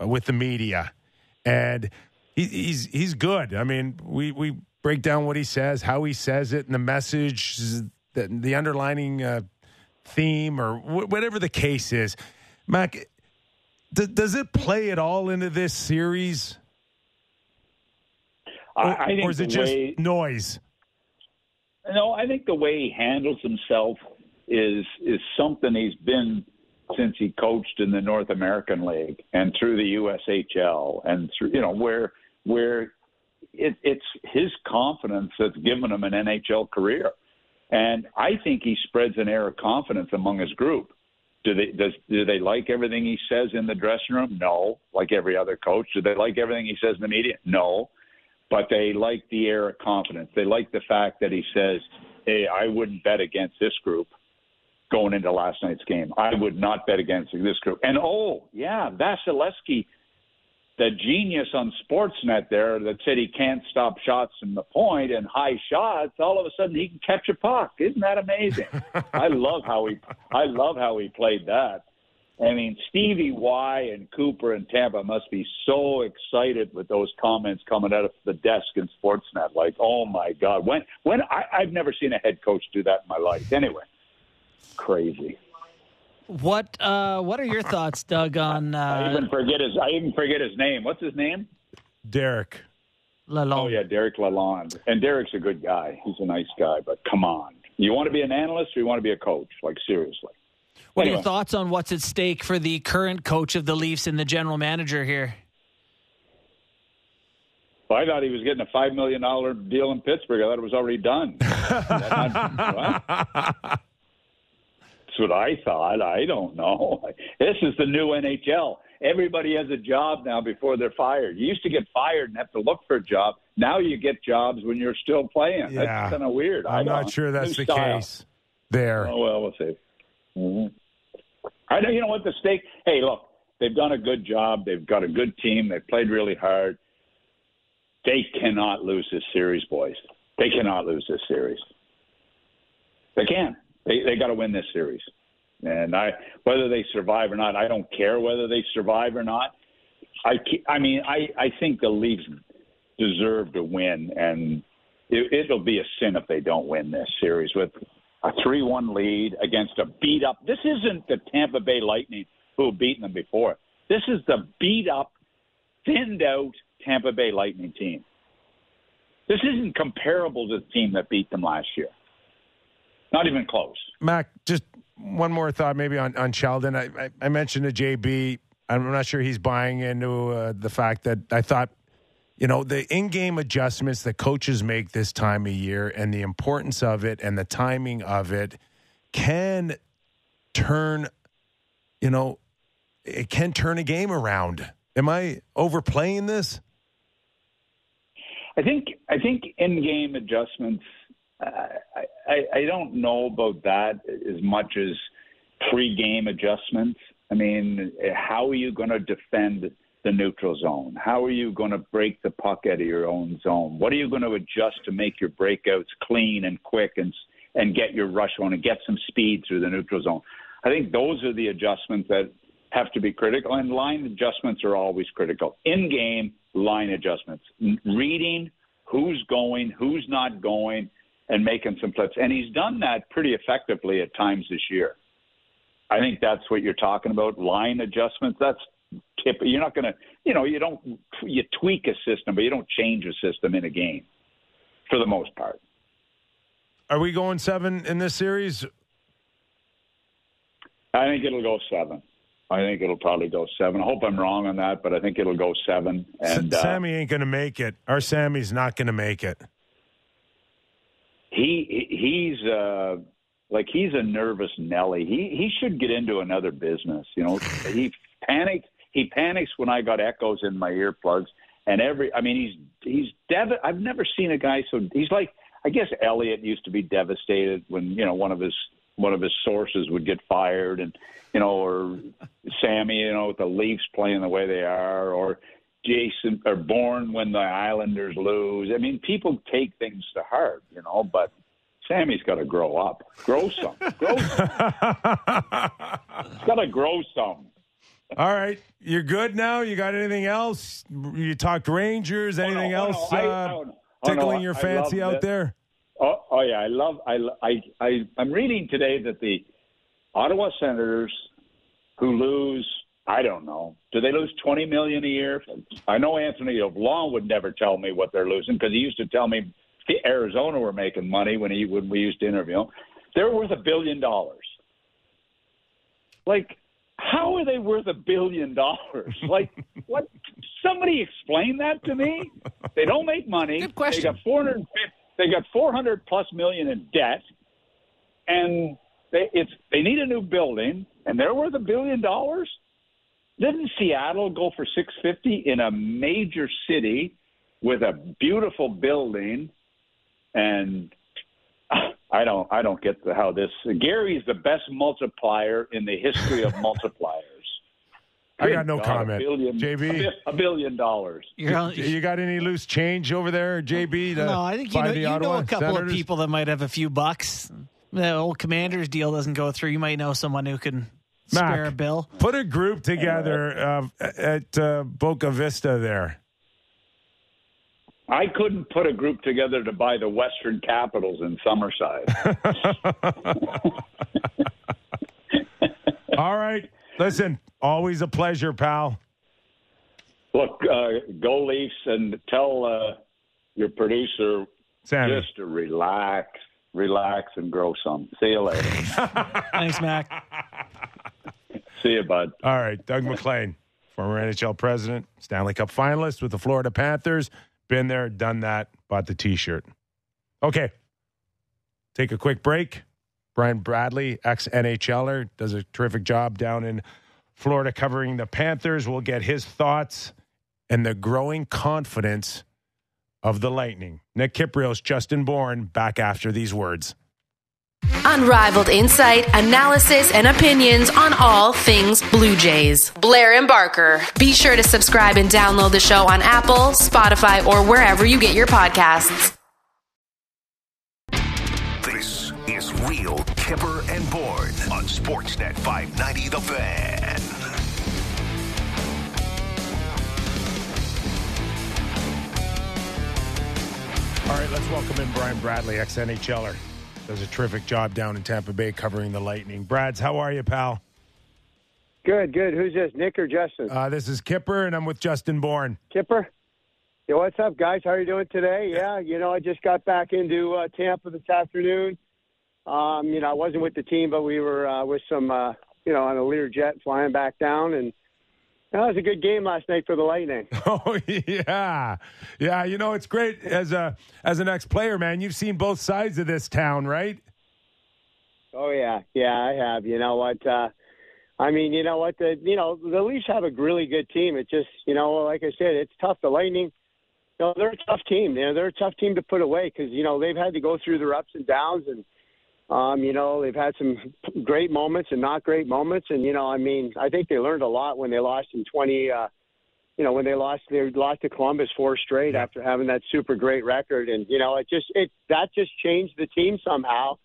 Speaker 2: uh, with the media, and he, he's he's good. I mean, we we break down what he says, how he says it, and the message, the, the underlining uh, theme, or wh- whatever the case is. Mac, d- does it play at all into this series?
Speaker 12: I,
Speaker 2: Or,
Speaker 12: I think
Speaker 2: or is it just
Speaker 12: way,
Speaker 2: noise?
Speaker 12: No, I think the way he handles himself is is something he's been since he coached in the North American League and through the USHL and through you know where where it, it's his confidence that's given him an NHL career, and I think he spreads an air of confidence among his group. Do they does do they like everything he says in the dressing room? No, like every other coach. Do they like everything he says in the media? No but they like the air of confidence. They like the fact that he says, "Hey, I wouldn't bet against this group going into last night's game. I would not bet against this group." And oh, yeah, Vasilevskiy, the genius on Sportsnet there that said he can't stop shots from the point and high shots. All of a sudden, he can catch a puck. Isn't that amazing? I love how he, I love how he played that. I mean, Stevie Y and Cooper and Tampa must be so excited with those comments coming out of the desk in Sportsnet. Like, oh my God, when when I, I've never seen a head coach do that in my life. Anyway, crazy.
Speaker 3: What uh, What are your thoughts, Doug? On
Speaker 12: I
Speaker 3: uh,
Speaker 12: even forget his. I even forget his name. What's his name?
Speaker 2: Derek.
Speaker 3: Lalonde?
Speaker 12: Oh yeah, Derek Lalonde. And Derek's a good guy. He's a nice guy. But come on, you want to be an analyst or you want to be a coach? Like seriously.
Speaker 3: What are your thoughts on what's at stake for the current coach of the Leafs and the general manager here?
Speaker 12: Well, I thought he was getting a five million dollar deal in Pittsburgh. I thought it was already done. That's what? That's what I thought. I don't know. This is the new NHL. Everybody has a job now before they're fired. You used to get fired and have to look for a job. Now you get jobs when you're still playing.
Speaker 2: Yeah.
Speaker 12: That's kind of weird. I
Speaker 2: I'm
Speaker 12: don't-
Speaker 2: sure that's
Speaker 12: new
Speaker 2: the
Speaker 12: style.
Speaker 2: case there.
Speaker 12: Oh well, we'll see. hmm I know. You know what the stake? Hey, look, they've done a good job. They've got a good team. They've played really hard. They cannot lose this series, boys. They cannot lose this series. They can. They they got to win this series. And I whether they survive or not, I don't care whether they survive or not. I I mean, I I think the Leafs deserve to win, and it, it'll be a sin if they don't win this series with a three-one lead against a beat-up. This isn't the Tampa Bay Lightning who have beaten them before. This is the beat-up, thinned-out Tampa Bay Lightning team. This isn't comparable to the team that beat them last year. Not even close.
Speaker 2: Mac, just one more thought maybe on, on Sheldon. I, I, I mentioned to JB, I'm not sure he's buying into uh, the fact that I thought, you know, the in game adjustments that coaches make this time of year and the importance of it and the timing of it can turn, you know, it can turn a game around. Am I overplaying this?
Speaker 12: I think I think in-game adjustments. I, I I don't know about that as much as pre-game adjustments. I mean, how are you going to defend the neutral zone? How are you going to break the puck out of your own zone? What are you going to adjust to make your breakouts clean and quick and and get your rush on and get some speed through the neutral zone? I think those are the adjustments that have to be critical, and line adjustments are always critical. In game, line adjustments, reading who's going, who's not going, and making some flips. And he's done that pretty effectively at times this year. I think that's what you're talking about. Line adjustments. That's tip. You're not going to, you know, you don't you tweak a system, but you don't change a system in a game, for the most part.
Speaker 2: Are we going seven in this series?
Speaker 12: I think it'll go seven. I think it'll probably go seven. I hope I'm wrong on that, but I think it'll go seven. And uh,
Speaker 2: Sammy ain't going to make it. Our Sammy's not going to make it.
Speaker 12: He he's uh like he's a nervous Nelly. He he should get into another business. You know, he panicked. He panics when I got echoes in my earplugs, and every. I mean, he's he's dev- I've never seen a guy so. He's like I guess Elliot used to be devastated when you know one of his one of his sources would get fired, and you know, or Sammy, you know, with the Leafs playing the way they are, or Jason or Bourne when the Islanders lose. I mean, people take things to heart, you know, but Sammy's got to grow up, grow some, grow some. He's got to grow some.
Speaker 2: All right, you're good now. You got anything else? You talked Rangers. Anything
Speaker 12: oh, no,
Speaker 2: else
Speaker 12: I-
Speaker 2: uh,
Speaker 12: oh, no. Oh, no,
Speaker 2: tickling your fancy out
Speaker 12: that.
Speaker 2: there?
Speaker 12: Oh, oh yeah, I love. I, I, I, I'm reading today that the Ottawa Senators, who lose, I don't know, do they lose 20 million a year? I know Anthony Long would never tell me what they're losing because he used to tell me the Arizona were making money when he when we used to interview him. They're worth a billion dollars. Like, how are they worth a billion dollars? Like, what? Somebody explain that to me. They don't make money.
Speaker 3: Good question.
Speaker 12: They got 400. They got 400 plus million in debt, and they it's they need a new building, and they're worth a billion dollars. Didn't Seattle go for 650 in a major city with a beautiful building? And I don't I don't get the, how this Gary's the best multiplier in the history of multipliers.
Speaker 2: I got no
Speaker 12: God,
Speaker 2: comment.
Speaker 12: A billion,
Speaker 2: JB?
Speaker 12: a, billion dollars.
Speaker 3: You're
Speaker 2: You got any loose change over there, JB?
Speaker 3: no, I think you know, you know a couple
Speaker 2: Senators?
Speaker 3: of people that might have a few bucks. The old Commanders deal doesn't go through. You might know someone who can
Speaker 2: Mac.
Speaker 3: spare a bill.
Speaker 2: Put a group together uh, at uh, Boca Vista there.
Speaker 12: I couldn't put a group together to buy the Western Capitals in Summerside.
Speaker 2: All right. Listen, always a pleasure, pal.
Speaker 12: Look, uh, go Leafs, and tell uh, your producer
Speaker 2: Sammy.
Speaker 12: just to relax, relax, and grow some. See you later.
Speaker 3: Thanks, Mac.
Speaker 12: See you, bud.
Speaker 2: All right, Doug MacLean, former NHL president, Stanley Cup finalist with the Florida Panthers. Been there, done that, bought the t shirt. Okay, take a quick break. Brian Bradley, ex NHLer, does a terrific job down in Florida covering the Panthers. We'll get his thoughts and the growing confidence of the Lightning. Nick Kypreos, Justin Bourne, back after these words.
Speaker 11: Unrivaled insight, analysis, and opinions on all things Blue Jays. Blair and Barker. Be sure to subscribe and download the show on Apple, Spotify, or wherever you get your podcasts.
Speaker 1: This is Real Kyper and Bourne on Sportsnet 590 The Fan.
Speaker 2: All right, let's welcome in Brian Bradley, ex NHLer. Does a terrific job down in Tampa Bay covering the Lightning. Brads, how are you, pal?
Speaker 13: Good, good. Who's this, Nick or Justin?
Speaker 2: Uh, this is Kyper, and I'm with Justin Bourne.
Speaker 13: Kyper? Yeah, what's up, guys? How are you doing today? Yeah, you know, I just got back into uh, Tampa this afternoon. Um, you know, I wasn't with the team, but we were uh, with some, uh, you know, on a Lear jet flying back down, and that was a good game last night for the Lightning.
Speaker 2: Oh yeah, yeah. You know it's great as a as an ex player, man. You've seen both sides of this town, right?
Speaker 13: Oh yeah, yeah, I have. You know what? Uh, I mean, you know what? The you know the Leafs have a really good team. It just you know, like I said, it's tough. The Lightning, you know, they're a tough team. You know, they're a tough team to put away because you know they've had to go through their ups and downs, and um, you know they've had some great moments and not great moments. And you know, I mean, I think they learned a lot when they lost in twenty. Uh, you know, when they lost, they lost to Columbus four straight after having that super great record, and you know, it just it that just changed the team somehow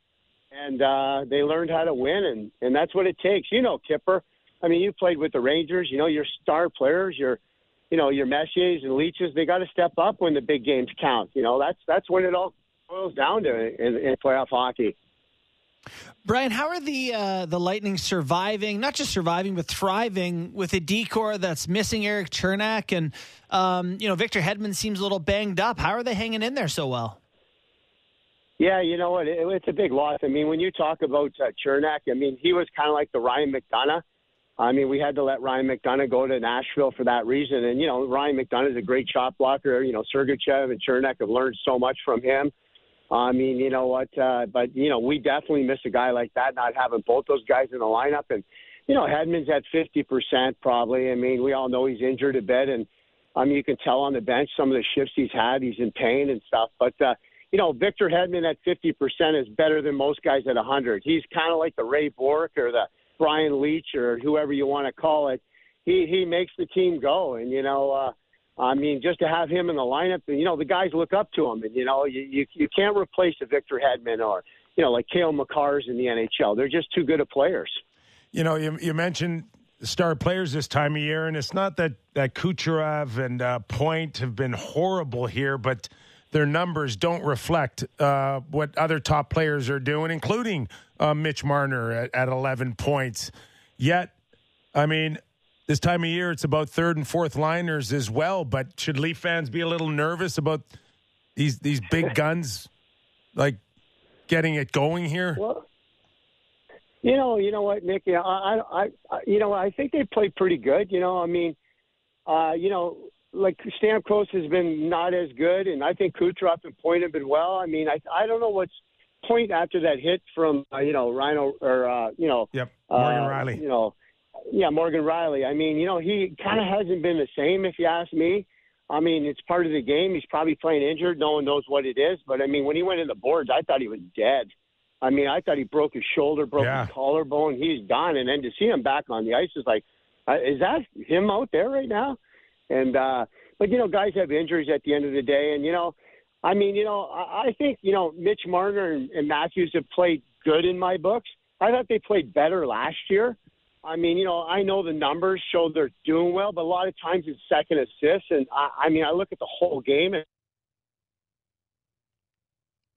Speaker 13: and uh, they learned how to win, and and that's what it takes. You know, Kyper. I mean, you played with the Rangers. You know, your star players, your, you know, your Messiers and Leetches. They got to step up when the big games count. You know, that's that's when it all boils down to in, in playoff hockey.
Speaker 3: Brian, how are the uh, the Lightning surviving? Not just surviving, but thriving with a decor that's missing Erik Cernak, and um, you know Victor Hedman seems a little banged up. How are they hanging in there so well?
Speaker 13: Yeah, you know what? It, it's a big loss. I mean, when you talk about uh, Cernak, I mean, he was kind of like the Ryan McDonagh. I mean, we had to let Ryan McDonagh go to Nashville for that reason. And, you know, Ryan McDonagh is a great shot blocker. You know, Sergachev and Cernak have learned so much from him. I mean, you know what? Uh, but, you know, we definitely miss a guy like that, not having both those guys in the lineup. And, you know, Hedman's at 50% probably. I mean, we all know he's injured a bit. And, I mean, you can tell on the bench some of the shifts he's had. He's in pain and stuff. But, uh, you know, Victor Hedman at 50% is better than most guys at 100. He's kind of like the Ray Bourque or the Brian Leetch or whoever you want to call it. He he makes the team go, and you know, uh, I mean, just to have him in the lineup, and you know, the guys look up to him, and you know, you you, you can't replace a Victor Hedman or you know, like Cale Makar's in the NHL. They're just too good of players.
Speaker 2: You know, you, you mentioned star players this time of year, and it's not that that Kucherov and uh, Point have been horrible here, but their numbers don't reflect uh, what other top players are doing, including uh, Mitch Marner at, at 11 points. Yet, I mean, this time of year, it's about third and fourth liners as well. But should Leaf fans be a little nervous about these these big guns, like getting it going here?
Speaker 13: Well, you know, you know what, Nick? I, I, I, you know, I think they play pretty good. You know, I mean, uh, you know, like Stamkos has been not as good, and I think Kucherov and Point have been well. I mean, I, I don't know what's Point after that hit from, uh, you know, Rhino or uh, you know,
Speaker 2: yep, Morgan
Speaker 13: uh,
Speaker 2: Rielly.
Speaker 13: You know, yeah, Morgan Rielly. I mean, you know, he kind of hasn't been the same, if you ask me. I mean, it's part of the game. He's probably playing injured. No one knows what it is. But I mean, when he went in the boards, I thought he was dead. I mean, I thought he broke his shoulder, broke
Speaker 2: Yeah.
Speaker 13: his collarbone. He's gone. And then to see him back on the ice is like, uh, is that him out there right now? And uh, but you know, guys have injuries at the end of the day, and you know, I mean, you know, I, I think you know Mitch Marner and, and Matthews have played good in my books. I thought they played better last year. I mean, you know, I know the numbers show they're doing well, but a lot of times it's second assists, and I, I mean, I look at the whole game and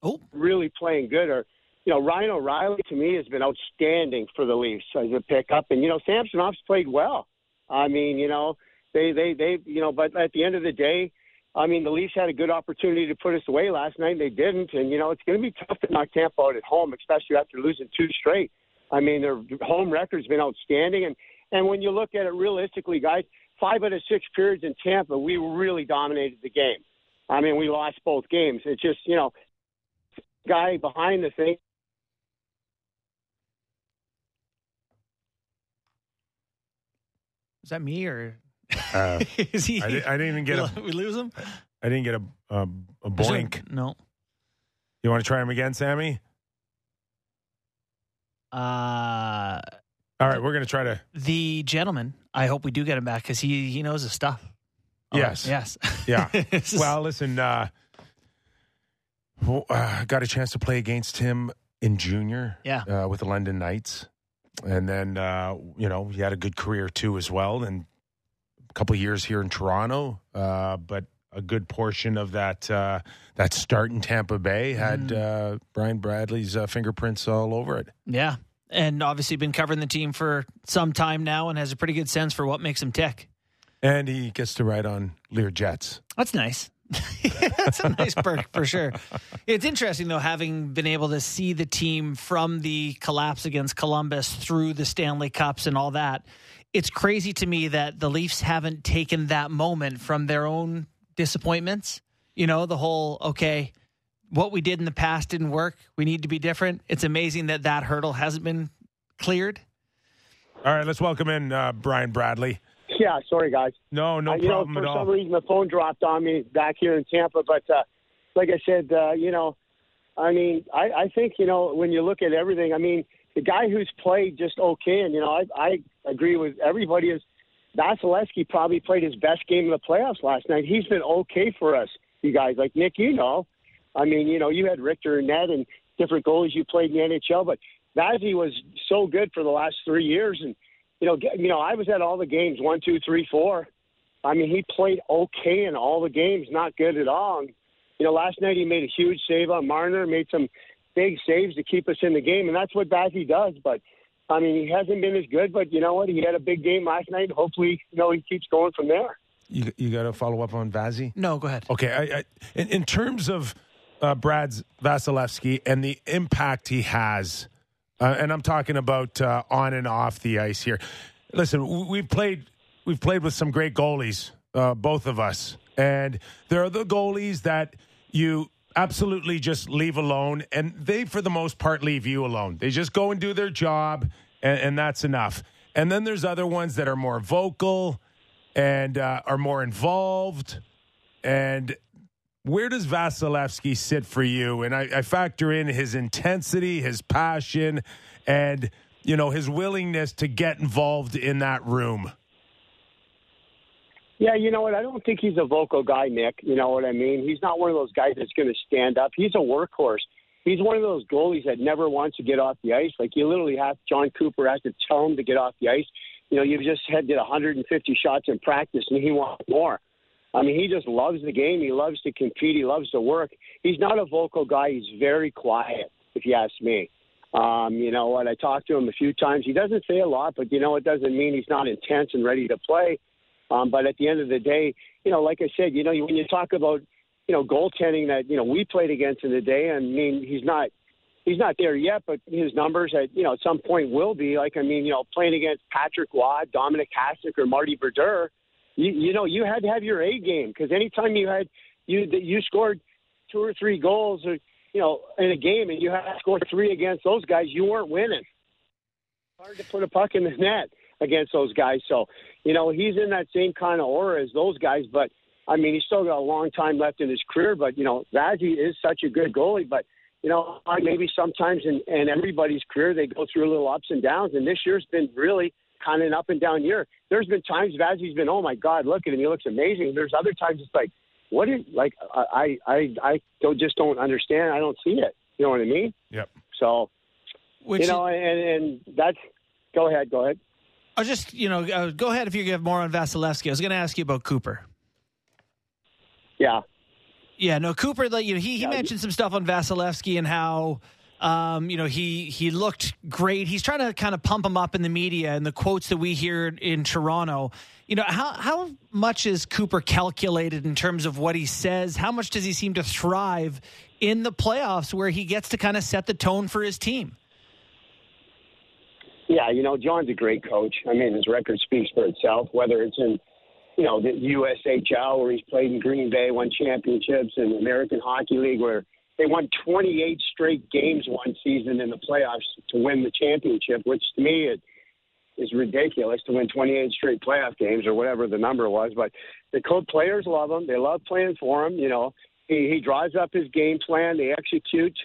Speaker 3: oh,
Speaker 13: really playing good. Or you know, Ryan O'Reilly to me has been outstanding for the Leafs as a pickup, and you know, Samsonov's played well. I mean, you know, they they they you know, but at the end of the day, I mean, the Leafs had a good opportunity to put us away last night. and They didn't, and you know, it's going to be tough to knock Tampa out at home, especially after losing two straight. I mean, their home record's been outstanding, and and when you look at it realistically, guys, five out of six periods in Tampa, we really dominated the game. I mean, we lost both games. It's just you know, guy behind the thing.
Speaker 3: Is that me or
Speaker 2: Uh,
Speaker 3: is he?
Speaker 2: I, I didn't even get a.
Speaker 3: we lose him.
Speaker 2: I didn't get a a, a boink.
Speaker 3: No.
Speaker 2: You want to try him again, Sammy?
Speaker 3: Uh,
Speaker 2: All right, we're going to try to.
Speaker 3: the gentleman. I hope we do get him back because he he knows his stuff. Oh,
Speaker 2: Yes.
Speaker 3: Yes.
Speaker 2: Yeah. Well, listen. Uh, well, uh, got a chance to play against him in junior.
Speaker 3: Yeah.
Speaker 2: Uh, with the London Knights, and then uh, you know he had a good career too as well, and a couple of years here in Toronto. Uh, but a good portion of that uh, that start in Tampa Bay had uh, Brian Bradley's uh, fingerprints all over it.
Speaker 3: Yeah. And obviously been covering the team for some time now and has a pretty good sense for what makes him tick.
Speaker 2: And he gets to ride on Lear Jets.
Speaker 3: That's nice. That's a nice perk for sure. It's interesting though, having been able to see the team from the collapse against Columbus through the Stanley Cups and all that. It's crazy to me that the Leafs haven't taken that moment from their own disappointments. You know, the whole okay, what we did in the past didn't work. We need to be different. It's amazing that that hurdle hasn't been cleared.
Speaker 2: All right, let's welcome in uh, Brian Bradley.
Speaker 13: Yeah, sorry guys.
Speaker 2: No, no
Speaker 13: Uh, you
Speaker 2: problem
Speaker 13: know, for
Speaker 2: at all.
Speaker 13: For some reason the phone dropped on me back here in Tampa. But uh, like I said, uh, you know, I mean, I, I think you know when you look at everything, I mean, the guy who's played just okay, and you know, I, I agree with everybody. Is Vasilevskiy probably played his best game in the playoffs last night? He's been okay for us, you guys. Like Nick, you know, I mean, you know, you had Richter and Ned and different goalies you played in the NHL, but Vazzy was so good for the last three years, and you know, you know, I was at all the games, one, two, three, four. I mean, he played okay in all the games, not good at all. And, you know, last night he made a huge save on Marner, made some big saves to keep us in the game, and that's what Vazzy does. But I mean, he hasn't been as good, but you know what? He had a big game last night. Hopefully, you know, he keeps going from there.
Speaker 2: You you got to follow up on Vazzy?
Speaker 3: No, go ahead.
Speaker 2: Okay, I, I, in, in terms of uh, Brad's Vasilevskiy and the impact he has, uh, and I'm talking about uh, on and off the ice here. Listen, we've played we've played with some great goalies, uh, both of us, and there are the goalies that you absolutely just leave alone, and they, for the most part, leave you alone. They just go and do their job, and, and that's enough. And then there's other ones that are more vocal and uh, are more involved. And where does Vasilevskiy sit for you? And I, I factor in his intensity, his passion, and you know his willingness to get involved in that room.
Speaker 13: Yeah, you know what? I don't think he's a vocal guy, Nick. You know what I mean? He's not one of those guys that's going to stand up. He's a workhorse. he's one of those goalies that never wants to get off the ice. Like you literally have Jon Cooper has to tell him to get off the ice. You know, you've just had did 150 shots in practice, and he wants more. I mean, he just loves the game. He loves to compete. He loves to work. He's not a vocal guy. He's very quiet, if you ask me. Um, you know what? I talked to him a few times. He doesn't say a lot, but you know, it doesn't mean he's not intense and ready to play. Um, but at the end of the day, you know, like I said, you know, when you talk about, you know, goaltending that you know we played against in the day, I mean, he's not he's not there yet, but his numbers at you know at some point will be. Like I mean, you know, playing against Patrick Roy, Dominik Hasek, or Marty Brodeur, you you know you had to have your A game because anytime you had you you scored two or three goals or you know in a game and you had to score three against those guys, you weren't winning. Hard to put a puck in the net against those guys. So you know he's in that same kind of aura as those guys, but. I mean, he's still got a long time left in his career, but you know, Vazzy is such a good goalie. But you know, maybe sometimes in, in everybody's career they go through a little ups and downs, and this year's been really kind of an up and down year. There's been times Vazzy's been, oh my God, look at him, he looks amazing. There's other times it's like, what is like I I I don't just don't understand. I don't see it. You know what I mean?
Speaker 2: Yep.
Speaker 13: So,
Speaker 3: Which
Speaker 13: you know, and and that's go ahead, go ahead.
Speaker 3: I was just, you know, uh, go ahead if you have more on Vasilevskiy. I was going to ask you about Cooper.
Speaker 13: Yeah.
Speaker 3: Yeah, no, Cooper. Like, you know, he he mentioned some stuff on Vasilevskiy and how. Um, you know, he he looked great. He's trying to kind of pump him up in the media and the quotes that we hear in Toronto. You know, how how much is Cooper calculated in terms of what he says? How much does he seem to thrive in the playoffs where he gets to kind of set the tone for his team?
Speaker 13: Yeah, you know, Jon's a great coach. I mean, his record speaks for itself. Whether it's in you know, the USHL where he's played in Green Bay, won championships, and American Hockey League where they won 28 straight games one season in the playoffs to win the championship, which to me it is ridiculous to win 28 straight playoff games or whatever the number was. But the code players love him; they love playing for him. You know, he he drives up his game plan. They execute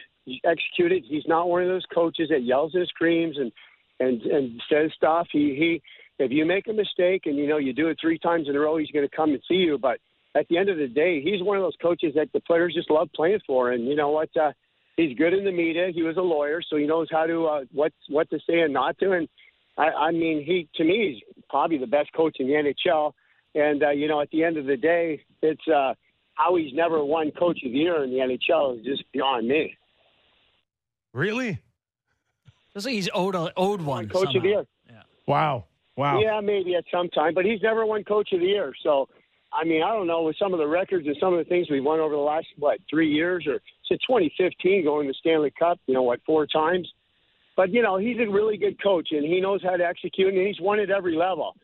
Speaker 13: execute it. He's not one of those coaches that yells and screams and and and says stuff. He he if you make a mistake and you know you do it three times in a row, he's going to come and see you. But at the end of the day, he's one of those coaches that the players just love playing for. And you know what? Uh, he's good in the media. He was a lawyer, so he knows how to uh, what what to say and not to. And I, I mean, he to me he's probably the best coach in the NHL. And uh, you know, at the end of the day, it's uh, how he's never won Coach of the Year in the NHL is just beyond me.
Speaker 2: Really?
Speaker 3: Looks like he's owed a, owed one.
Speaker 13: Coach of the Year.
Speaker 2: Wow. Wow.
Speaker 13: Yeah, maybe at some time, but he's never won Coach of the Year. So, I mean, I don't know with some of the records and some of the things we've won over the last what three years or since 2015, going to Stanley Cup. You know what, four times. But you know, he's a really good coach, and he knows how to execute, and he's won at every level.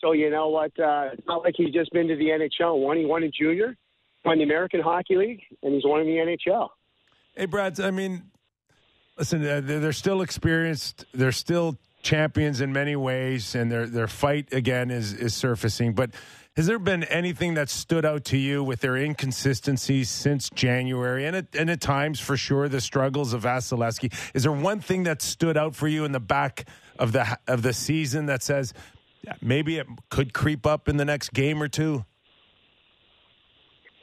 Speaker 13: So you know what? Uh, it's not like he's just been to the NHL. One, he won in junior, won the American Hockey League, and he's won in the NHL.
Speaker 2: Hey, Brad. I mean, listen, uh, they're still experienced. They're still champions in many ways, and their their fight again is is surfacing. But has there been anything that stood out to you with their inconsistencies since January, and at, and at times for sure the struggles of Vasilevskiy? Is there one thing that stood out for you in the back of the of the season that says maybe it could creep up in the next game or two?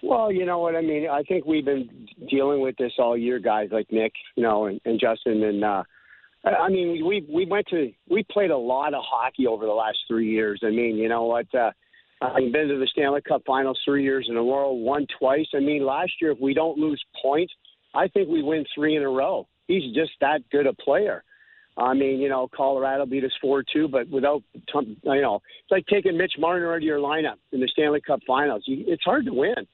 Speaker 13: Well, you know what I mean. I think we've been dealing with this all year, guys like Nick, you know, and, and Justin, and uh, I mean, we we went to we played a lot of hockey over the last three years. I mean, you know what? Uh, I've been to the Stanley Cup Finals three years in a row, won twice. I mean, last year if we don't lose points, I think we win three in a row. He's just that good a player. I mean, you know, Colorado beat us four two, but without you know, it's like taking Mitch Marner out of your lineup in the Stanley Cup Finals. It's hard to win.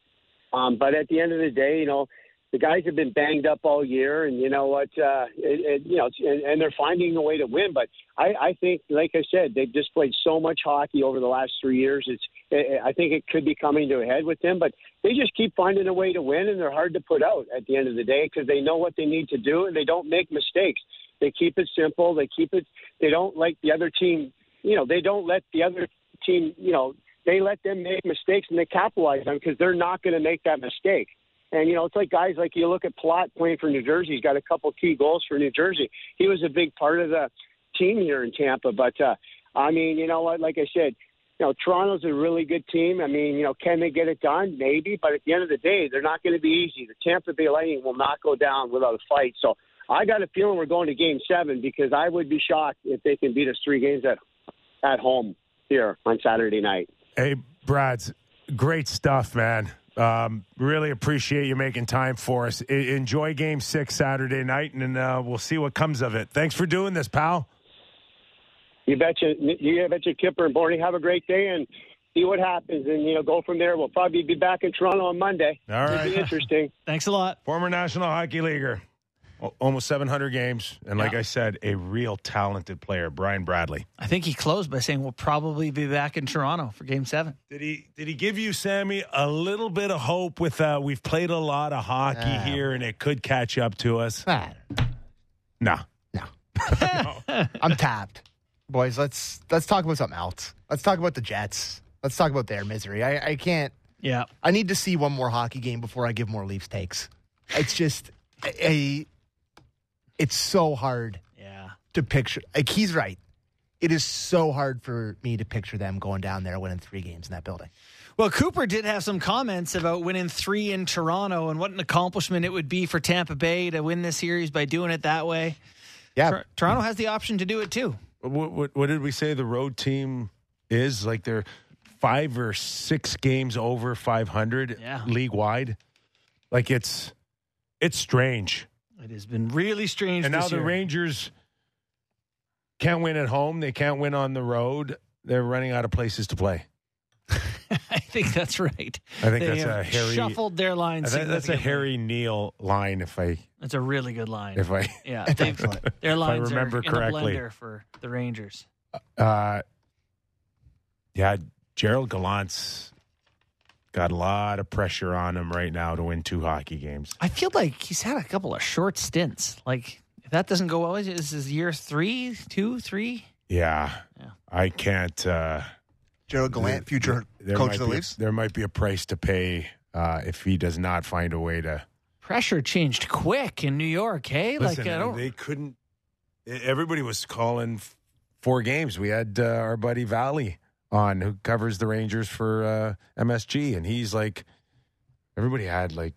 Speaker 13: Um, but at the end of the day, you know, the guys have been banged up all year, and you know what? Uh, it, it, you know, and, and they're finding a way to win. But I, I think, like I said, they've just played so much hockey over the last three years. It's, it, I think it could be coming to a head with them. But they just keep finding a way to win, and they're hard to put out at the end of the day because they know what they need to do, and they don't make mistakes. They keep it simple. They keep it. They don't like the other team. You know, they don't let the other team. You know, they let them make mistakes, and they capitalize on because they're not going to make that mistake. And, you know, it's like guys like you look at Palat playing for New Jersey. He's got a couple key goals for New Jersey. He was a big part of the team here in Tampa. But, uh, I mean, you know what? Like I said, you know, Toronto's a really good team. I mean, you know, can they get it done? Maybe, but at the end of the day, they're not going to be easy. The Tampa Bay Lightning will not go down without a fight. So I got a feeling we're going to Game Seven because I would be shocked if they can beat us three games at at home here on Saturday night.
Speaker 2: Hey, Brad's great stuff, man. Um, really appreciate you making time for us. I- enjoy Game Six Saturday night, and uh, we'll see what comes of it. Thanks for doing this, pal.
Speaker 13: You betcha. You betcha, Kyper and Borny. Have a great day and see what happens, and you know, go from there. We'll probably be back in Toronto on Monday.
Speaker 2: All
Speaker 13: It'll
Speaker 2: right.
Speaker 13: be interesting.
Speaker 3: Thanks a lot.
Speaker 2: Former National Hockey Leaguer, Al- almost 700 games, and like I said, a real talented player, Brian Bradley.
Speaker 3: I think he closed by saying we'll probably be back in Toronto for Game Seven.
Speaker 2: Did he? Did he give you, Sammy, a little bit of hope? With uh, we've played a lot of hockey
Speaker 4: Ah.
Speaker 2: here, and it could catch up to us. No, no.
Speaker 4: I'm tapped. Boys, let's let's talk about something else. Let's talk about the Jets. Let's talk about their misery. I, I can't.
Speaker 3: Yeah.
Speaker 4: I need to see one more hockey game before I give more Leafs takes. It's just a, a it's so hard
Speaker 3: Yeah.
Speaker 4: to picture. Like he's right. It is so hard for me to picture them going down there winning three games in that building.
Speaker 3: Well, Cooper did have some comments about winning three in Toronto and what an accomplishment it would be for Tampa Bay to win this series by doing it that way.
Speaker 4: Yeah.
Speaker 3: Tor- Toronto has the option to do it too.
Speaker 2: What, what, what did we say the road team is? Like they're five or six games over 500
Speaker 3: Yeah.
Speaker 2: league wide. Like it's it's strange.
Speaker 3: It has been really strange.
Speaker 2: And now the
Speaker 3: year.
Speaker 2: Rangers can't win at home. They can't win on the road. They're running out of places to play.
Speaker 3: I think that's right.
Speaker 2: I think
Speaker 3: They
Speaker 2: that's a Harry.
Speaker 3: shuffled their lines.
Speaker 2: that's a. Harry Neale line. If I
Speaker 3: That's a really good line.
Speaker 2: if I
Speaker 3: yeah, their lines
Speaker 2: remember
Speaker 3: are in
Speaker 2: correctly.
Speaker 3: a blender for the Rangers.
Speaker 2: Uh, yeah, Gerard Gallant's got a lot of pressure on him right now to win two hockey games.
Speaker 3: I feel like he's had a couple of short stints. Like if that doesn't go well, is this year three, two, three?
Speaker 2: Yeah, I can't. Uh,
Speaker 4: Gerard Gallant, future
Speaker 2: there
Speaker 4: coach of the
Speaker 2: be a-
Speaker 4: Leafs.
Speaker 2: there might be a price to pay uh, if he does not find a way to.
Speaker 3: Pressure changed quick in New York. Hey,
Speaker 2: Listen,
Speaker 3: like I don't.
Speaker 2: they couldn't. Everybody was calling f- four games. We had uh, our buddy Valley on who covers the Rangers for uh, MSG, and he's like, everybody had like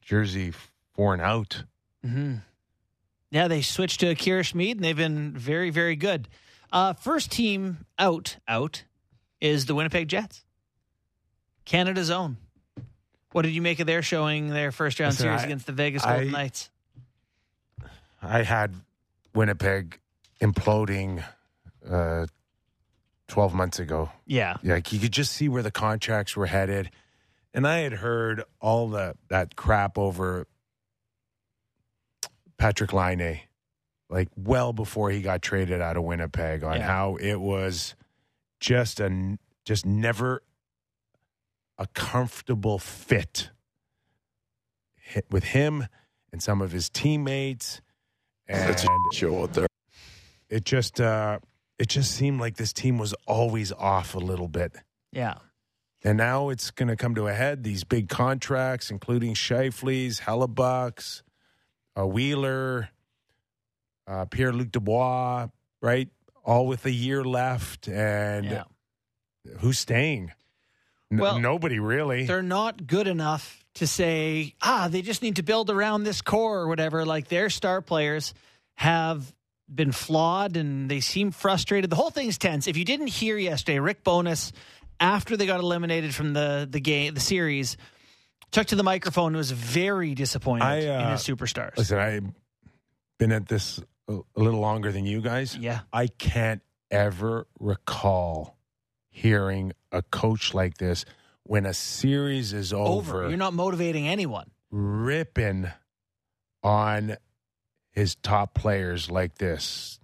Speaker 2: Jersey four and out.
Speaker 3: hmm Yeah, they switched to Akira Schmid, and they've been very, very good. Uh, first team out, out is the Winnipeg Jets, Canada's own. What did you make of their showing their first round
Speaker 2: Listen,
Speaker 3: series
Speaker 2: I-
Speaker 3: against the Vegas
Speaker 2: I-
Speaker 3: Golden Knights?
Speaker 2: I had Winnipeg imploding uh, 12 months ago.
Speaker 3: Yeah.
Speaker 2: Yeah, like you could just see where the contracts were headed. And I had heard all the that crap over Patrik Laine, like well before he got traded out of Winnipeg, on
Speaker 3: Yeah.
Speaker 2: how it was just a just never a comfortable fit with him and some of his teammates. And
Speaker 10: That's a show out there.
Speaker 2: it just uh, it just seemed like this team was always off a little bit.
Speaker 3: Yeah.
Speaker 2: And now it's going to come to a head. These big contracts, including Scheifele's, Hellebuycks, uh, Wheeler, uh, Pierre Luc Dubois, right? All with a year left, and
Speaker 3: Yeah.
Speaker 2: who's staying? N-
Speaker 3: Well,
Speaker 2: nobody really.
Speaker 3: They're not good enough to say, ah, they just need to build around this core or whatever. Like their star players have been flawed and they seem frustrated. The whole thing's tense. If you didn't hear yesterday, Rick Bowness, after they got eliminated from the the game, the series, took to the microphone and was very disappointed
Speaker 2: I,
Speaker 3: in
Speaker 2: uh,
Speaker 3: his superstars.
Speaker 2: Listen, I've been at this a, a little longer than you guys.
Speaker 3: Yeah.
Speaker 2: I can't ever recall hearing a coach like this when a series is over,
Speaker 3: Over. You're not motivating anyone.
Speaker 2: ripping on his top players like this.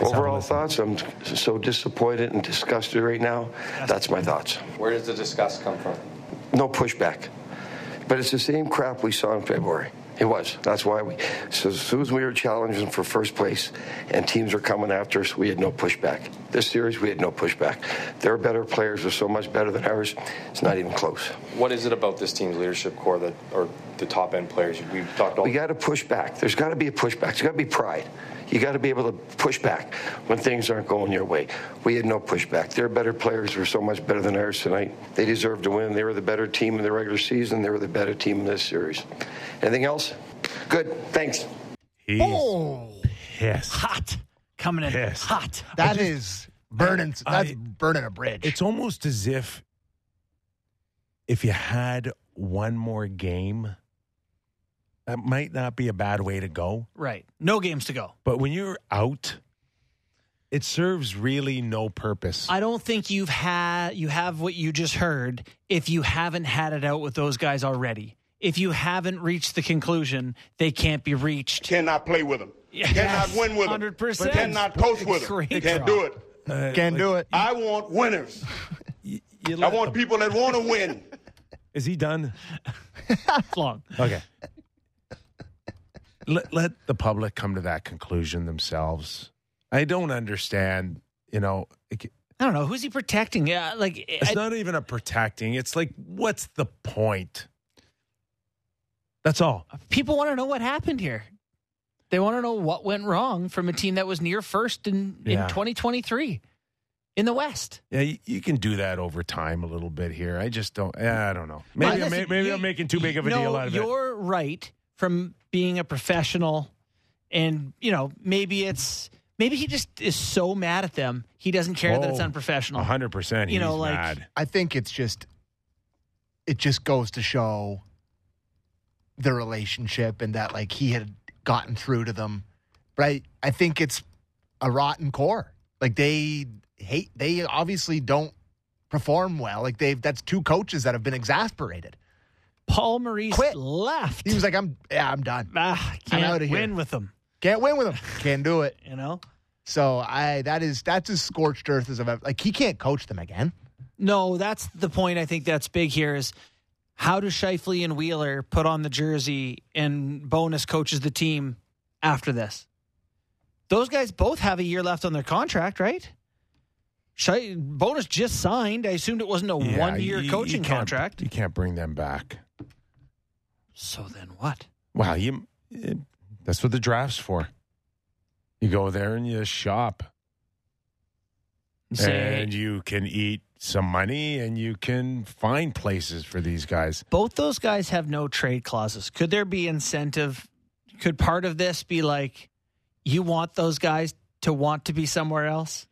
Speaker 14: Overall thoughts, I'm so disappointed and disgusted right now. That's my thoughts.
Speaker 15: Where does the disgust come from?
Speaker 14: No pushback. But it's the same crap we saw in February. It was. That's why we, so as soon as we were challenging for first place and teams were coming after us, we had no pushback. This series, we had no pushback. Their better players are so much better than ours, it's not even close.
Speaker 15: What is it about this team's leadership core that, or the top end players? We've talked all.
Speaker 14: We got to push back. There's got to be a pushback. There's got to be pride. You got to be able to push back when things aren't going your way. We had no pushback. Their better players were so much better than ours tonight. They deserved to win. They were the better team in the regular season. They were the better team in this series. Anything else? Good. Thanks.
Speaker 2: He's oh. pissed.
Speaker 3: Hot. Coming in
Speaker 2: Pissed.
Speaker 3: hot.
Speaker 4: That is burning.
Speaker 2: I-
Speaker 4: that's burning a bridge.
Speaker 2: It's almost as if if you had one more game, that might not be a bad way to go.
Speaker 3: Right. No games to go.
Speaker 2: But when you're out, it serves really no purpose.
Speaker 3: I don't think you've had you have what you just heard if you haven't had it out with those guys already. If you haven't reached the conclusion, they can't be reached.
Speaker 16: Cannot play with them.
Speaker 3: Yes,
Speaker 16: Cannot win with them.
Speaker 3: 100%.
Speaker 16: Cannot coach with them.
Speaker 3: Great
Speaker 16: Can't
Speaker 3: draw.
Speaker 16: do it.
Speaker 2: Uh,
Speaker 4: Can't do it.
Speaker 16: I want winners.
Speaker 2: you
Speaker 16: I want
Speaker 2: the-
Speaker 16: people that want to win.
Speaker 2: Is he done?
Speaker 3: it's Long.
Speaker 2: Okay. Let, let the public come to that conclusion themselves. I don't understand, you know, it-
Speaker 3: I don't know who's he protecting. Yeah, like
Speaker 2: it's
Speaker 3: I-
Speaker 2: not even a protecting. It's like, what's the point? That's all.
Speaker 3: people want to know what happened here. They want to know what went wrong from a team that was near first in, in 2023 in the West.
Speaker 2: Yeah, you, you can do that over time a little bit here. I just don't. Yeah, I don't know. Maybe,
Speaker 3: Well,
Speaker 2: I'm,
Speaker 3: listen,
Speaker 2: maybe
Speaker 3: you-
Speaker 2: I'm making too big of a
Speaker 3: no,
Speaker 2: deal out of it.
Speaker 3: You're right from being a professional, and you know maybe it's maybe he just is so mad at them he doesn't care that it's
Speaker 2: Oh,
Speaker 3: unprofessional.
Speaker 2: hundred percent.
Speaker 3: You know, like-
Speaker 2: mad.
Speaker 4: I think it's just it just goes to show the relationship and that like he had gotten through to them. But I, I think it's a rotten core. Like they hate they obviously don't perform well. Like they've that's two coaches that have been exasperated.
Speaker 3: Paul Maurice
Speaker 4: Quit.
Speaker 3: left.
Speaker 4: He was like, I'm yeah, I'm done.
Speaker 3: ah,
Speaker 4: I'm
Speaker 3: can't
Speaker 4: here.
Speaker 3: win with them.
Speaker 4: Can't win with him. Can't do it.
Speaker 3: You know.
Speaker 4: So I that is that's as scorched earth as I've ever like he can't coach them again.
Speaker 3: No, that's the point. I think that's big here is how do Scheifele and Wheeler put on the jersey and Bowness coaches the team after this? Those guys both have a year left on their contract, right? Shi- Bowness just signed. I assumed it wasn't a
Speaker 2: Yeah,
Speaker 3: one year
Speaker 2: you- you
Speaker 3: coaching contract.
Speaker 2: You can't bring them back.
Speaker 3: So then what?
Speaker 2: Wow, you. it- that's what the draft's for. You go there and you shop,
Speaker 3: Say,
Speaker 2: and you can eat some money, and you can find places for these guys.
Speaker 3: both those guys have no trade clauses. Could there be incentive? Could part of this be like you want those guys to want to be somewhere else?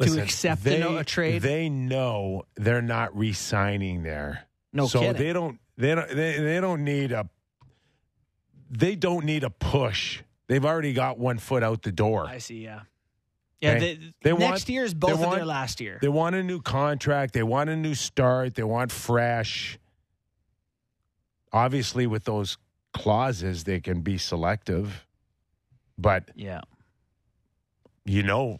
Speaker 3: To accept a no- a trade?
Speaker 2: They know they're not re-signing there.
Speaker 3: No
Speaker 2: so
Speaker 3: kidding.
Speaker 2: they don't. They don't. They, they don't need a. They don't need a push. They've already got one foot out the door.
Speaker 3: I see. Yeah. Yeah.
Speaker 2: Okay?
Speaker 3: The,
Speaker 2: They
Speaker 3: next
Speaker 2: want-
Speaker 3: year is
Speaker 2: they
Speaker 3: both of
Speaker 2: want-
Speaker 3: their last year.
Speaker 2: They want a new contract. They want a new start. They want fresh. Obviously, with those clauses, they can be selective, but
Speaker 3: Yeah.
Speaker 2: you know,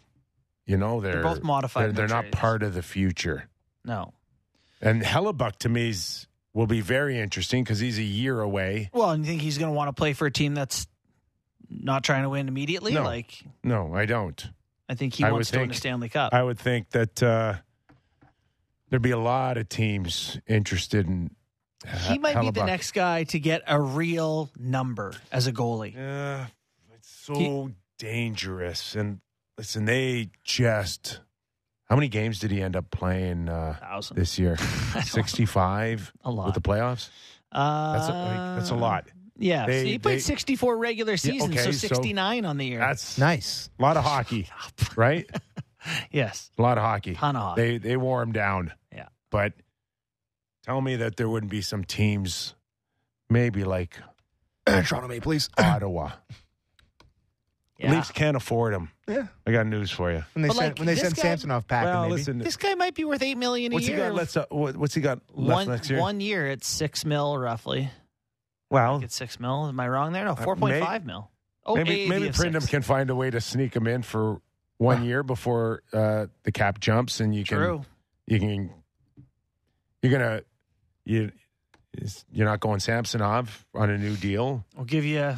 Speaker 2: you know they're,
Speaker 3: both modified
Speaker 2: They're, they're not part of the future.
Speaker 3: No.
Speaker 2: And Hellebuyck to me is, will be very interesting because he's a year away.
Speaker 3: Well, and you think he's going to want to play for a team that's not trying to win immediately?
Speaker 2: No.
Speaker 3: Like,
Speaker 2: No, I don't.
Speaker 3: I think he
Speaker 2: I
Speaker 3: wants to win
Speaker 2: think-
Speaker 3: a Stanley Cup.
Speaker 2: I would think that uh, there'd be a lot of teams interested in.
Speaker 3: he might be the next guy to get a real number as a goalie.
Speaker 2: Yeah, it's so dangerous. And listen, they just. How many games did he end up playing uh, this year? Sixty-five.
Speaker 3: A lot.
Speaker 2: with the playoffs.
Speaker 3: Uh,
Speaker 2: That's a, like, that's a lot.
Speaker 3: Yeah.
Speaker 2: They-
Speaker 3: so he played
Speaker 2: they-
Speaker 3: 64 regular seasons,
Speaker 2: okay,
Speaker 3: so
Speaker 2: so
Speaker 3: 69 on the year.
Speaker 2: That's
Speaker 4: Nice.
Speaker 2: a lot of hockey, right?
Speaker 3: yes.
Speaker 2: A lot of hockey.
Speaker 3: Ton of hockey.
Speaker 2: They they wore him down.
Speaker 3: Yeah.
Speaker 2: But tell me that there wouldn't be some teams, maybe like
Speaker 4: Toronto Maple Leafs.
Speaker 2: Ottawa.
Speaker 3: Yeah.
Speaker 2: Leafs can't afford him.
Speaker 4: Yeah.
Speaker 2: I got news for you.
Speaker 4: When they
Speaker 3: But,
Speaker 4: sent
Speaker 3: like,
Speaker 4: when they
Speaker 3: this
Speaker 4: sent
Speaker 3: guy-
Speaker 4: Samsonov packing,
Speaker 2: well,
Speaker 4: maybe.
Speaker 2: listen.
Speaker 3: This guy might be worth 8 million a
Speaker 2: what's he
Speaker 3: year.
Speaker 2: got? Let's, uh, what- what's he got left
Speaker 3: one,
Speaker 2: next year?
Speaker 3: one year, it's 6 mil roughly.
Speaker 2: well,
Speaker 3: It's 6 mil. Am I wrong there? No,
Speaker 2: Uh,
Speaker 3: 4.5 mil. Oh,
Speaker 2: maybe
Speaker 3: AAV
Speaker 2: maybe
Speaker 3: of
Speaker 2: Prindham
Speaker 3: six.
Speaker 2: can find a way to sneak him in for one year before uh, the cap jumps, and you can
Speaker 3: True.
Speaker 2: you can you're gonna you you're not going Samsonov on a new deal.
Speaker 3: We'll give you.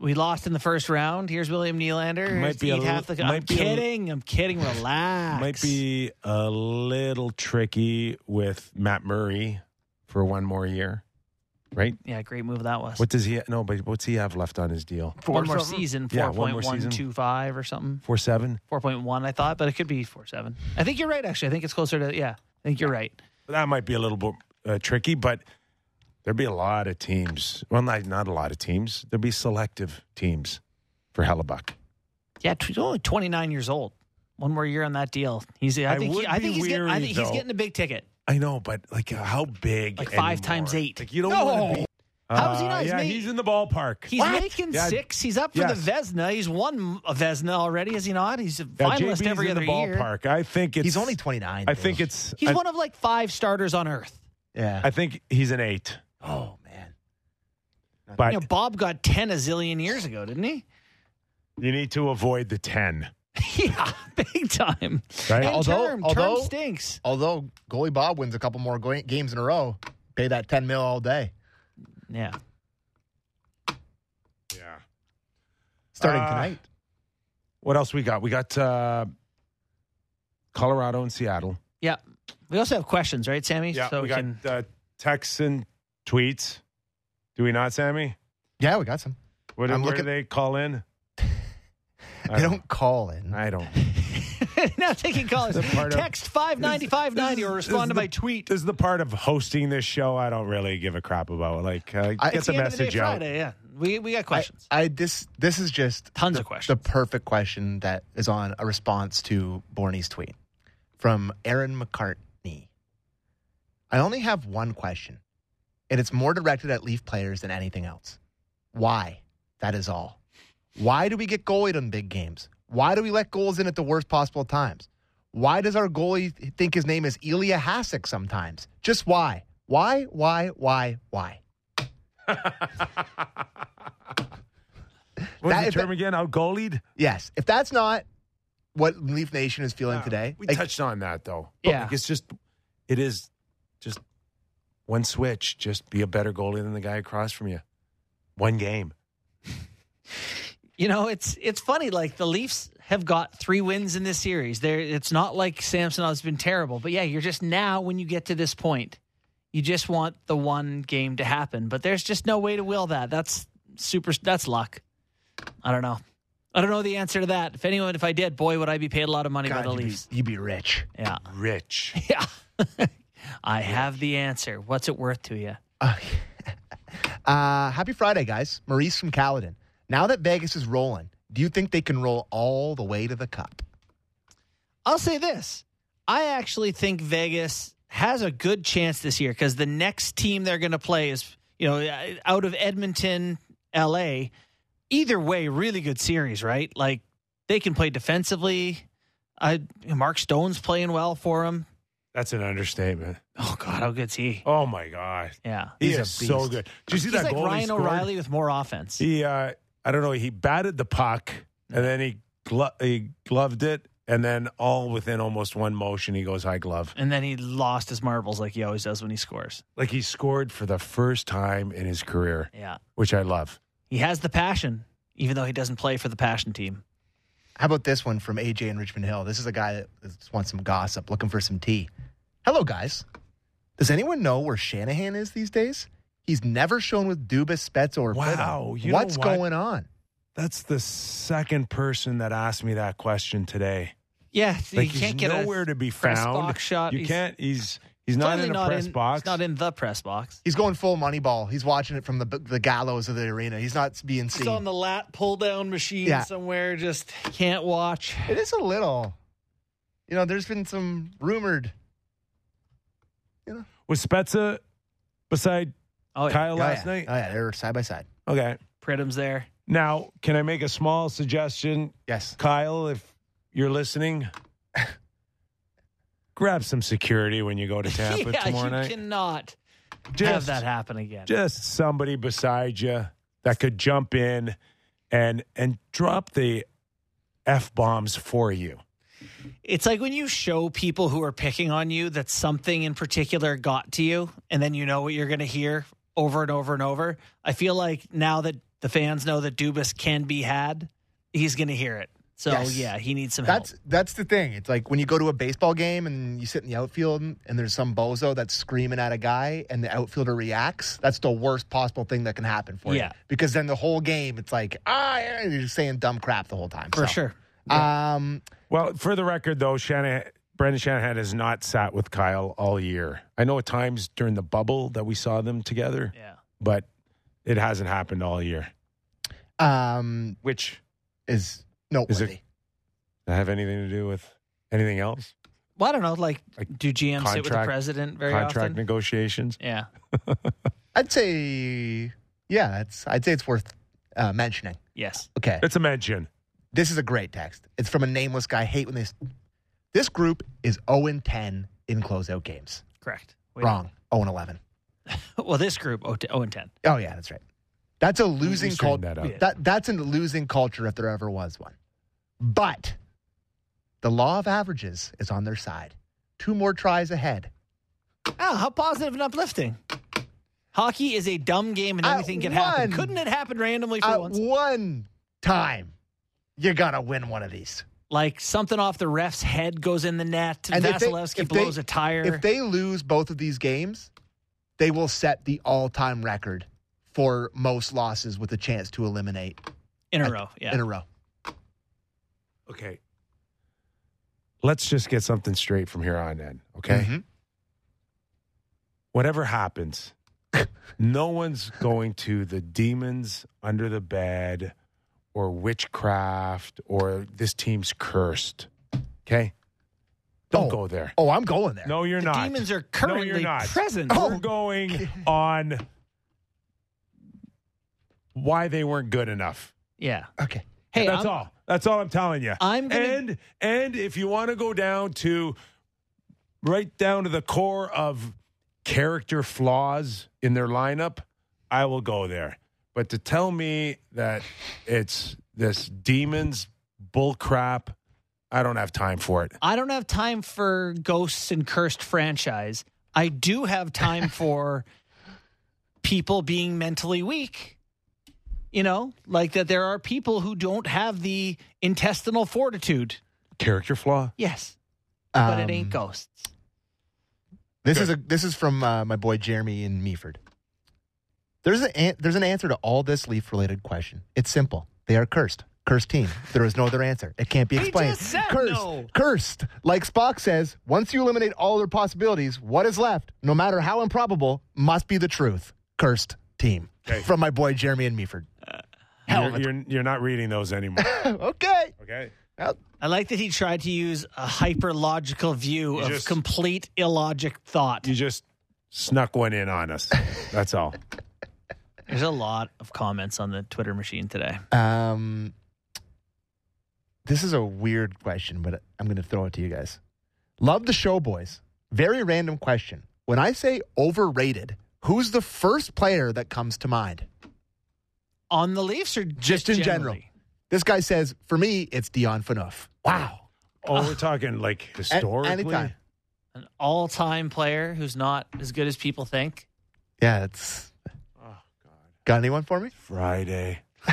Speaker 3: A, we lost in the first round. Here's William Nylander.
Speaker 2: Might be a
Speaker 3: eat half
Speaker 2: li-
Speaker 3: the. I'm
Speaker 2: be
Speaker 3: kidding. I'm kidding. Relax.
Speaker 2: Might be a little tricky with Matt Murray for one more year. right?
Speaker 3: Yeah, great move that was.
Speaker 2: What does he? No, but what's he have left on his deal?
Speaker 3: one more season,
Speaker 2: Yeah,
Speaker 3: four
Speaker 2: one
Speaker 3: point
Speaker 2: more
Speaker 3: one
Speaker 2: season.
Speaker 3: two five or something.
Speaker 2: Four seven.
Speaker 3: Four point one, I thought, but it could be four seven. I think you're right. Actually, I think it's closer to yeah. I think you're right.
Speaker 2: That might be a little bit uh, tricky, but there'd be a lot of teams. Well, not not a lot of teams. There'd be selective teams for Hellebuyck.
Speaker 3: Yeah, he's only 29 years old. One more year on that deal. He's. I
Speaker 2: I
Speaker 3: think. He, I think he's getting. I
Speaker 2: weary,
Speaker 3: think he's getting a big ticket.
Speaker 2: I know, but like uh, how big?
Speaker 3: Like five
Speaker 2: anymore?
Speaker 3: times eight.
Speaker 2: Like you don't
Speaker 3: No.
Speaker 2: want to be.
Speaker 3: How is he
Speaker 2: Uh,
Speaker 3: not? He's
Speaker 2: yeah,
Speaker 3: made-
Speaker 2: he's in the ballpark.
Speaker 3: He's
Speaker 2: What?
Speaker 3: making
Speaker 2: Yeah,
Speaker 3: six. He's up for
Speaker 2: yes.
Speaker 3: the Vezina. He's won a Vezina already, is he not? He's a
Speaker 2: Yeah,
Speaker 3: finalist
Speaker 2: JB's
Speaker 3: every
Speaker 2: in
Speaker 3: other
Speaker 2: the
Speaker 3: year.
Speaker 2: ballpark. I think it's.
Speaker 4: He's only 29.
Speaker 2: I think it's.
Speaker 3: He's
Speaker 2: I,
Speaker 3: one of like five starters on Earth.
Speaker 4: Yeah.
Speaker 2: I think he's an eight.
Speaker 4: Oh man.
Speaker 2: But
Speaker 3: you know, Bob got 10 a zillion years ago, didn't he?
Speaker 2: you need to avoid the ten.
Speaker 3: yeah, big time.
Speaker 2: Right?
Speaker 3: And
Speaker 4: although,
Speaker 3: term,
Speaker 4: although
Speaker 3: term stinks.
Speaker 4: Although goalie Bob wins a couple more go- games in a row, pay that 10 mil all day.
Speaker 3: Yeah.
Speaker 2: Yeah.
Speaker 4: Starting
Speaker 2: Uh,
Speaker 4: tonight.
Speaker 2: What else we got? We got uh, Colorado and Seattle.
Speaker 3: Yeah. We also have questions, right, Sammy?
Speaker 2: Yeah,
Speaker 3: so
Speaker 2: we
Speaker 3: we
Speaker 2: got
Speaker 3: can.
Speaker 2: uh, texts and tweets. Do we not, Sammy?
Speaker 4: Yeah, we got some.
Speaker 2: What, do-
Speaker 4: I'm
Speaker 2: where
Speaker 4: looking-
Speaker 2: do they call in?
Speaker 4: They don't call in.
Speaker 2: I don't.
Speaker 3: now taking callers.
Speaker 2: This is part of-
Speaker 3: Text 59590 or respond to
Speaker 2: This
Speaker 3: my tweet.
Speaker 2: This is the part of hosting this show I don't really give a crap about. Like, uh,
Speaker 4: I-
Speaker 2: get
Speaker 3: It's
Speaker 2: the
Speaker 3: the end of the day
Speaker 2: message out.
Speaker 3: Friday, yeah. We, we got questions.
Speaker 4: I, I this this is just
Speaker 3: Tons
Speaker 4: the,
Speaker 3: of questions.
Speaker 4: The perfect question that is on a response to Borny's tweet from Aaron McCartney. I only have one question, and it's more directed at Leaf players than anything else. Why? That is all. Why do we get goalied in big games? Why do we let goals in at the worst possible times? Why does our goalie think his name is Ilya Hasek sometimes? Just why? Why? Why? Why? Why?
Speaker 2: What's
Speaker 4: That-
Speaker 2: the term
Speaker 4: that-
Speaker 2: again? Out goalied?
Speaker 4: Yes. If that's not what Leaf Nation is feeling today,
Speaker 2: We
Speaker 4: like,
Speaker 2: touched on that though.
Speaker 3: Yeah.
Speaker 2: Like, it's just, it is just one switch. Just be a better goalie than the guy across from you. One game.
Speaker 3: You know, it's it's funny. Like the Leafs have got three wins in this series. There, it's not like Samsonov's been terrible, but yeah, you're just now when you get to this point, you just want the one game to happen. But there's just no way to will that. That's super. That's luck. I don't know. I don't know the answer to that. If anyone, if I did, boy, would I be paid a lot of money by the
Speaker 4: you'd, be,
Speaker 3: Leafs.
Speaker 4: you'd be rich.
Speaker 3: Yeah,
Speaker 2: Rich.
Speaker 3: yeah. I have the answer. What's it worth to you?
Speaker 4: Uh, happy Friday, guys. Maurice from Caledon. Now that Vegas is rolling, do you think they can roll all the way to the cup?
Speaker 3: I'll say this. I actually think Vegas has a good chance this year because the next team they're going to play is, you know, out of Edmonton, LA. Either way, really good series, right? Like they can play defensively. I Mark Stone's playing well for them.
Speaker 2: That's an understatement.
Speaker 3: Oh God, how good's he?
Speaker 2: Oh my god,
Speaker 3: Yeah,
Speaker 2: he
Speaker 4: He's a
Speaker 2: is so good. Did you see
Speaker 3: he's
Speaker 2: that
Speaker 3: like
Speaker 2: goal
Speaker 3: Ryan
Speaker 2: scored?
Speaker 3: O'Reilly with more offense.
Speaker 2: He, uh, I don't know. He batted the puck and then he glo- he gloved it, and then all within almost one motion, he goes high glove.
Speaker 3: And then he lost his marbles like he always does when he scores.
Speaker 2: Like he scored for the first time in his career,
Speaker 3: Yeah,
Speaker 2: which I love.
Speaker 3: he has the passion, even though he doesn't play for the passion team.
Speaker 4: How about this one from AJ in Richmond Hill? This is a guy that just wants some gossip, looking for some tea. Hello, guys. Does anyone know where Shanahan is these days? He's never shown with Dubas, Spezza, or
Speaker 2: Wow,
Speaker 4: Fiddle.
Speaker 2: you know
Speaker 4: What's
Speaker 2: what?
Speaker 4: going on?
Speaker 2: That's the second person that asked me that question today.
Speaker 3: Yeah,
Speaker 2: Like
Speaker 3: you can't get
Speaker 2: nowhere
Speaker 3: a
Speaker 2: to be found.
Speaker 3: box shot.
Speaker 2: You
Speaker 3: He's
Speaker 2: can't. He's he's not
Speaker 3: clearly
Speaker 2: in a press
Speaker 3: in,
Speaker 2: box.
Speaker 3: He's not in the press box.
Speaker 4: He's going full money ball. He's watching it from the the gallows of the arena. He's not being seen.
Speaker 3: He's on the lat pull down machine
Speaker 4: Yeah.
Speaker 3: somewhere. Just can't watch.
Speaker 4: It is a little. You know, there's been some rumored.
Speaker 2: You know, was Spezza beside
Speaker 3: Oh, yeah.
Speaker 2: Kyle
Speaker 4: Oh,
Speaker 2: last
Speaker 4: yeah.
Speaker 2: night?
Speaker 4: Oh yeah, they're side by side.
Speaker 2: Okay.
Speaker 3: Pridham's there.
Speaker 2: Now, can I make a small suggestion,
Speaker 4: Yes.
Speaker 2: Kyle? If you're listening, grab some security when you go to Tampa
Speaker 3: yeah,
Speaker 2: tomorrow
Speaker 3: you
Speaker 2: night.
Speaker 3: cannot have that happen again.
Speaker 2: Just somebody beside you that could jump in and and drop the f bombs for you.
Speaker 3: It's like when you show people who are picking on you that something in particular got to you, and then you know what you're going to hear over and over and over. I feel like now that the fans know that Dubas can be had, he's going to hear it. So
Speaker 4: Yes.
Speaker 3: yeah, he needs some help.
Speaker 4: That's that's the thing. It's like when you go to a baseball game and you sit in the outfield and there's some bozo that's screaming at a guy and the outfielder reacts. That's the worst possible thing that can happen for you.
Speaker 3: Yeah.
Speaker 4: Because then the whole game, it's like ah, you're just saying dumb crap the whole time.
Speaker 3: For
Speaker 4: So,
Speaker 3: sure.
Speaker 4: Um,
Speaker 2: Well, for the record, though, Shanahan, Brendan Shanahan has not sat with Kyle all year. I know at times during the bubble that we saw them together,
Speaker 3: Yeah.
Speaker 2: but it hasn't happened all year.
Speaker 4: um,
Speaker 2: Which
Speaker 4: is
Speaker 2: is
Speaker 4: noteworthy.
Speaker 2: it? Does that have anything to do with anything else?
Speaker 3: Well, I don't know. Like, do GM sit with the president very
Speaker 2: contract
Speaker 3: often?
Speaker 2: negotiations.
Speaker 3: Yeah.
Speaker 4: I'd say, yeah, it's. I'd say it's worth uh, mentioning.
Speaker 3: Yes.
Speaker 4: Okay.
Speaker 2: It's a mention.
Speaker 4: This is a great text. It's from a nameless guy. I hate when this. This group is 0 and 10 in closeout games.
Speaker 3: Correct. Wait.
Speaker 4: Wrong. 0 and 11.
Speaker 3: Well, this group, oh, t- oh and 10.
Speaker 4: Oh yeah, that's right. That's a losing culture.
Speaker 2: that out.
Speaker 4: That, that's a losing culture if there ever was one. But the law of averages is on their side. Two more tries ahead.
Speaker 3: Oh, how positive and uplifting. Hockey is a dumb game and
Speaker 4: At
Speaker 3: anything can happen. Couldn't it happen randomly for
Speaker 4: At
Speaker 3: once?
Speaker 4: one time, you gotta win one of these.
Speaker 3: Like something off the ref's head goes in the net.
Speaker 4: And
Speaker 3: Vasilevskiy
Speaker 4: if they-
Speaker 3: blows a tire.
Speaker 4: If they lose both of these games, they will set the all-time record for most losses with a chance to eliminate
Speaker 3: in a
Speaker 4: at-
Speaker 3: row. Yeah.
Speaker 4: in a row.
Speaker 2: Okay. Let's just get something straight from here on in, okay?
Speaker 4: Mhm.
Speaker 2: Whatever happens, no one's going to the demons under the bed or witchcraft or this team's cursed. Okay? Don't
Speaker 4: Oh.
Speaker 2: go there.
Speaker 4: Oh, I'm going there.
Speaker 2: No, you're
Speaker 3: The
Speaker 2: not.
Speaker 3: demons are
Speaker 2: no,
Speaker 3: currently
Speaker 2: you're not.
Speaker 3: present.
Speaker 2: We're going on why they weren't good enough.
Speaker 3: Yeah.
Speaker 4: Okay.
Speaker 3: Hey,
Speaker 2: that's
Speaker 3: I'm-
Speaker 2: all. That's all I'm telling you.
Speaker 3: I'm gonna-
Speaker 2: and and if you want to go down to right down to the core of character flaws in their lineup, I will go there. But to tell me that it's this demons bull crap, I don't have time for it.
Speaker 3: I don't have time for ghosts and cursed franchise. I do have time for people being mentally weak. You know, like that there are people who don't have the intestinal fortitude.
Speaker 2: Character flaw?
Speaker 3: Yes. But it ain't
Speaker 4: Um,
Speaker 3: ghosts.
Speaker 4: This is a this is from uh, my boy Jeremy in Meaford. There's an an- there's an answer to all this Leaf related question. It's simple. They are cursed. Cursed team. There is no other answer. It can't be
Speaker 3: He
Speaker 4: explained.
Speaker 3: just said
Speaker 4: cursed.
Speaker 3: no.
Speaker 4: Cursed. Like Spock says, once you eliminate all other possibilities, what is left, no matter how improbable, must be the truth. Cursed team.
Speaker 2: Okay.
Speaker 4: From my boy Jeremy and Meaford. Hell
Speaker 2: You're, you're, you're not reading those anymore.
Speaker 4: okay.
Speaker 2: Okay.
Speaker 4: Well,
Speaker 3: I like that he tried to use a hyper logical view
Speaker 2: You
Speaker 3: of
Speaker 2: just-
Speaker 3: complete illogic thought.
Speaker 2: You just snuck one in on us. That's all.
Speaker 3: There's a lot of comments on the Twitter machine today.
Speaker 4: Um, this is a weird question, but I'm going to throw it to you guys. Love the show, boys. Very random question. When I say overrated, who's the first player that comes to mind?
Speaker 3: On the Leafs or just,
Speaker 4: Just in general. This guy says, for me, it's Dion Phaneuf. Wow.
Speaker 2: Oh, we're talking like historically.
Speaker 4: anytime.
Speaker 3: An all time player who's not as good as people think.
Speaker 4: Yeah, it's.
Speaker 2: Oh God.
Speaker 4: Got anyone for me?
Speaker 2: Friday.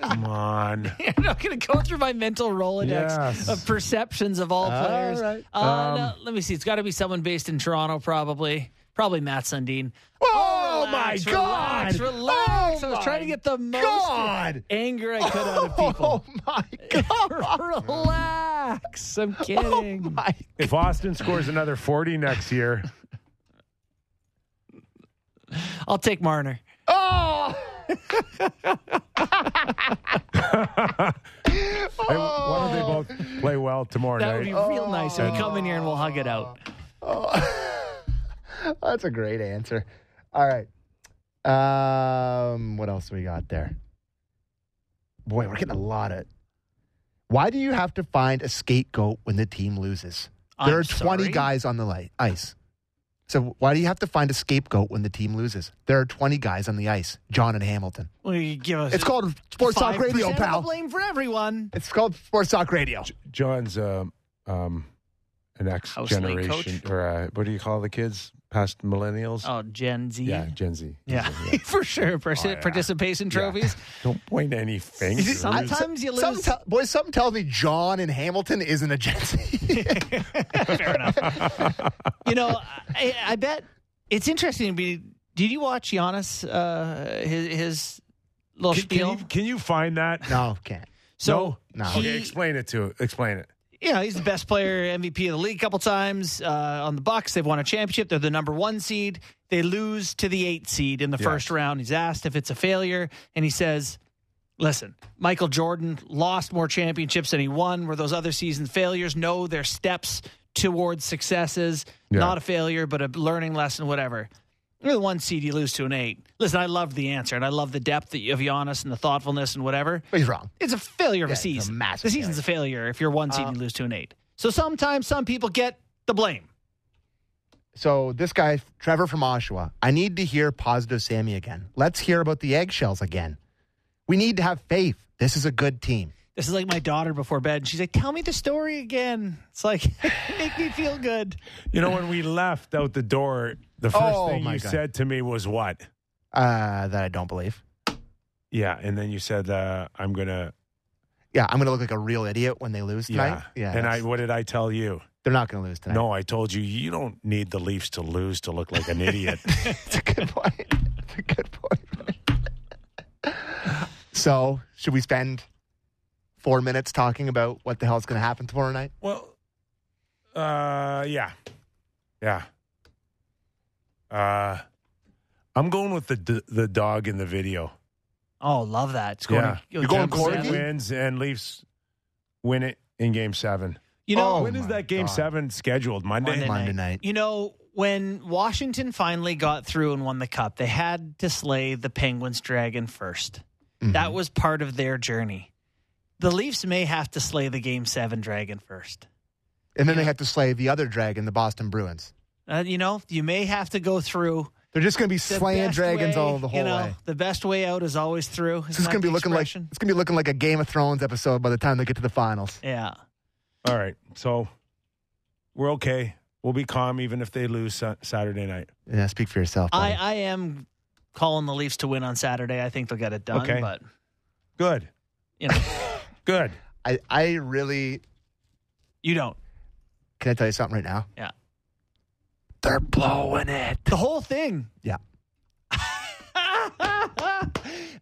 Speaker 2: Come on.
Speaker 3: You're not going to go through my mental Rolodex
Speaker 2: Yes.
Speaker 3: of perceptions of all
Speaker 4: All
Speaker 3: players.
Speaker 4: right.
Speaker 3: Uh,
Speaker 2: Um,
Speaker 3: no, let me see. It's got to be someone based in Toronto, probably. Probably Mats Sundin.
Speaker 4: Oh,
Speaker 3: relax,
Speaker 4: my God.
Speaker 3: Relax, relax.
Speaker 4: Oh,
Speaker 3: I was trying to get the most
Speaker 4: God.
Speaker 3: anger I could out of
Speaker 4: oh
Speaker 3: people.
Speaker 4: Oh, my God.
Speaker 3: relax. I'm oh kidding.
Speaker 4: Oh, my.
Speaker 2: If Auston scores another 40 next year,
Speaker 3: I'll take Marner.
Speaker 4: Oh!
Speaker 2: hey, why don't they both oh. play well tomorrow
Speaker 3: That would be real nice if we come in here and we'll hug it out.
Speaker 4: That's a great answer. All right. Um, what else we got there? Boy, we're getting a lot of. Why do you have to find a scapegoat when the team loses? There
Speaker 3: I'm
Speaker 4: are 20
Speaker 3: sorry?
Speaker 4: guys on the li- ice. So why do you have to find a scapegoat when the team loses? There are 20 guys on the ice. John and Hamilton.
Speaker 3: Well, you give us
Speaker 4: It's called Sports Talk
Speaker 3: 5%
Speaker 4: Radio,
Speaker 3: of the
Speaker 4: pal.
Speaker 3: blame for everyone.
Speaker 4: It's called Sports Talk Radio.
Speaker 2: John's um, um, an X
Speaker 3: House league
Speaker 2: generation or uh, what do you call the kids past millennials?
Speaker 3: Oh, Gen Z.
Speaker 2: yeah, Gen Z.
Speaker 3: Yeah, for sure. Partic-
Speaker 2: Oh, yeah.
Speaker 3: Participation trophies.
Speaker 2: Don't point any fingers.
Speaker 3: Sometimes you lose.
Speaker 4: Something tell- boys, something tells me John in Hamilton isn't a Gen Z. Fair enough.
Speaker 3: you know, I, I bet it's interesting to be. Did you watch Giannis? Uh, his his little
Speaker 2: Can, can
Speaker 3: spiel.
Speaker 2: you, can you find that?
Speaker 4: no, can't.
Speaker 3: so
Speaker 4: No.
Speaker 3: he-
Speaker 2: Okay, explain it to explain it.
Speaker 3: Yeah, he's the best player, MVP of the league a couple times uh, on the Bucks. They've won a championship. They're the number one seed. They lose to the eight seed in the first round. He's asked if it's a failure, and he says, "Listen, Michael Jordan lost more championships than he won. Were those other seasons failures? No, they're steps towards successes.
Speaker 2: Yeah.
Speaker 3: Not a failure, but a learning lesson. Whatever." You're the one seed, you lose to an eight. Listen, I love the answer, and I love the depth of Giannis and the thoughtfulness and whatever.
Speaker 4: But he's wrong.
Speaker 3: It's a failure of
Speaker 4: Yeah,
Speaker 3: a
Speaker 4: it's a
Speaker 3: season.
Speaker 4: massive
Speaker 3: the season's a failure if you're one seed and you uh, lose to an eight. So sometimes some people get the blame.
Speaker 4: So this guy, Trevor from Oshawa, I need to hear positive Sammy again. Let's hear about the eggshells again. We need to have faith. This is a good team.
Speaker 3: This is like my daughter before bed. And she's like, "Tell me the story again." It's like make me feel good.
Speaker 2: You know, when we left out the door, the first
Speaker 4: Oh,
Speaker 2: thing you
Speaker 4: God.
Speaker 2: said to me was what?
Speaker 4: Uh, that I don't believe.
Speaker 2: Yeah, and then you said, uh, "I'm gonna."
Speaker 4: Yeah, I'm going to look like a real idiot when they lose tonight.
Speaker 2: Yeah,
Speaker 4: Yeah,
Speaker 2: And I, what did I tell you?
Speaker 4: they're not going to lose tonight.
Speaker 2: No, I told you you don't need the Leafs to lose to look like an idiot.
Speaker 4: It's a good point. It's a good point. so, should we spend four minutes talking about what the hell is going to happen tomorrow night?
Speaker 2: well, uh, yeah, yeah. Uh, I'm going with the d- the dog in the video.
Speaker 3: Oh, love that. It's going
Speaker 2: Yeah.
Speaker 3: to,
Speaker 4: You're going
Speaker 3: Temple
Speaker 4: Corgi?
Speaker 3: Seven.
Speaker 2: Wins and Leafs win it in Game Seven.
Speaker 3: You know,
Speaker 4: Oh,
Speaker 2: when is that Game
Speaker 4: God.
Speaker 2: Seven scheduled? Monday.
Speaker 3: Monday,
Speaker 4: Monday
Speaker 3: night.
Speaker 4: night.
Speaker 3: You know, when Washington finally got through and won the cup, they had to slay the Penguins dragon 1st That was part of their journey. The Leafs may have to slay the Game Seven dragon first.
Speaker 4: And then they have to slay the other dragon, the Boston Bruins.
Speaker 3: Uh, you know, you may have to go through
Speaker 4: They're just going to be slaying dragons
Speaker 3: way,
Speaker 4: all the whole
Speaker 3: you know,
Speaker 4: way.
Speaker 3: The best way out is always through.
Speaker 4: This is going to be looking like it's going to be looking like a Game of Thrones episode by the time they get to the finals.
Speaker 3: yeah.
Speaker 2: All right, so we're okay. We'll be calm even if they lose Sa- Saturday night.
Speaker 4: Yeah, speak for yourself.
Speaker 3: I. I am calling the Leafs to win on Saturday. I think they'll get it done.
Speaker 2: Okay.
Speaker 3: But
Speaker 2: Good,
Speaker 3: you know,
Speaker 2: good.
Speaker 4: I, I really
Speaker 3: you don't.
Speaker 4: can I tell you something right now?
Speaker 3: Yeah.
Speaker 4: They're blowing it.
Speaker 3: The whole thing.
Speaker 4: Yeah.
Speaker 3: uh,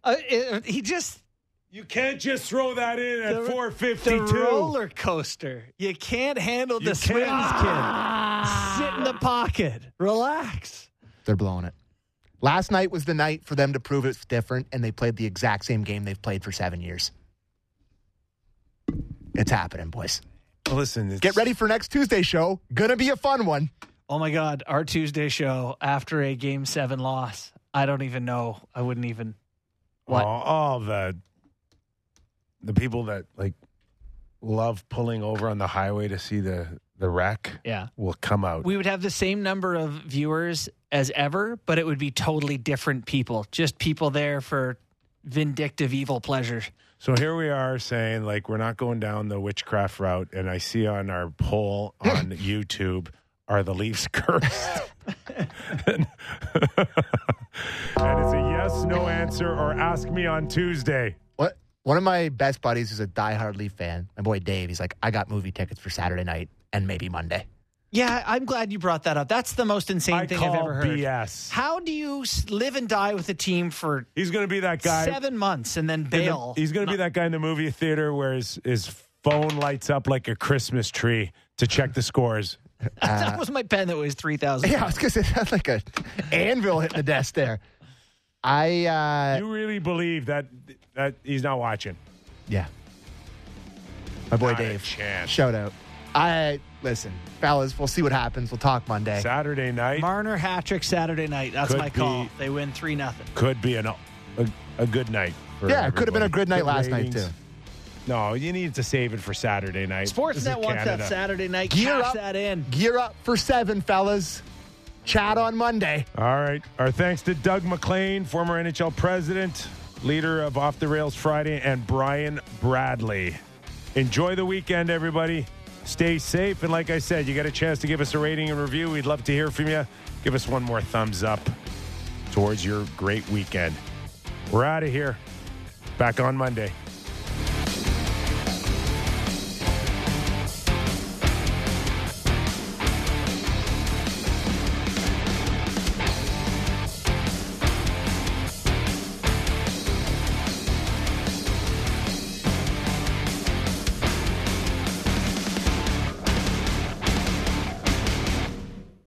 Speaker 3: it- he just
Speaker 2: You can't just throw that in at
Speaker 3: The-
Speaker 2: four
Speaker 3: the roller coaster. You can't handle
Speaker 2: You
Speaker 3: the swings,
Speaker 2: can't.
Speaker 3: kid. Sit in the pocket. Relax.
Speaker 4: They're blowing it. Last night was the night for them to prove it's different, and they played the exact same game they've played for seven years. It's happening, boys.
Speaker 2: Listen, it's,
Speaker 4: Get ready for next Tuesday show. Gonna be a fun one.
Speaker 3: Oh my God, our Tuesday show after a game seven loss. I don't even know. I wouldn't even. What?
Speaker 2: All, all the the people that like love pulling over on the highway to see the the wreck
Speaker 3: Yeah.
Speaker 2: will come out.
Speaker 3: We would have the same number of viewers as ever, but it would be totally different people. Just people there for vindictive evil pleasure.
Speaker 2: So here we are saying like we're not going down the witchcraft route, and I see on our poll on YouTube are the Leafs cursed, and, and it's a yes no answer or ask me on Tuesday.
Speaker 4: What? One of my best buddies is a diehard Leaf fan. My boy Dave. He's like, I got movie tickets for Saturday night and maybe Monday.
Speaker 3: Yeah, I'm glad you brought that up. That's the most insane
Speaker 2: I
Speaker 3: thing
Speaker 2: call
Speaker 3: I've ever heard.
Speaker 2: BS.
Speaker 3: How do you live and die with a team for
Speaker 2: He's going to be that guy.
Speaker 3: seven months and then
Speaker 2: in the-
Speaker 3: bail?
Speaker 2: he's going to be that guy in the movie theater where his, his phone lights up like a Christmas tree to check the scores.
Speaker 3: that was my pen that weighs three thousand.
Speaker 4: Yeah, I was gonna say that's like a anvil hitting the desk there. I uh
Speaker 2: You really believe that that he's not watching?
Speaker 4: yeah. My boy
Speaker 2: Not a
Speaker 4: Dave.
Speaker 2: chance.
Speaker 4: Shout out. I listen, fellas, we'll see what happens. We'll talk Monday.
Speaker 2: Saturday night
Speaker 3: Marner hat trick Saturday night. That's
Speaker 2: Could
Speaker 3: my call.
Speaker 2: be-
Speaker 3: They win three nothing.
Speaker 2: could be an, a, a good night. For
Speaker 4: Yeah, it could have been a good night last night, too.
Speaker 2: No, you need to save it for Saturday night.
Speaker 3: Sportsnet wants
Speaker 2: Canada.
Speaker 3: that Saturday night.
Speaker 4: Gear
Speaker 3: Cash
Speaker 4: up.
Speaker 3: that in.
Speaker 4: Gear up for seven, fellas. Chat on Monday.
Speaker 2: All right. Our thanks to Doug MacLean, former NHL president, leader of Off the Rails Friday, and Brian Bradley. Enjoy the weekend, everybody. Stay safe. And like I said, you got a chance to give us a rating and review. We'd love to hear from you. Give us one more thumbs up towards your great weekend. We're out of here. Back on Monday.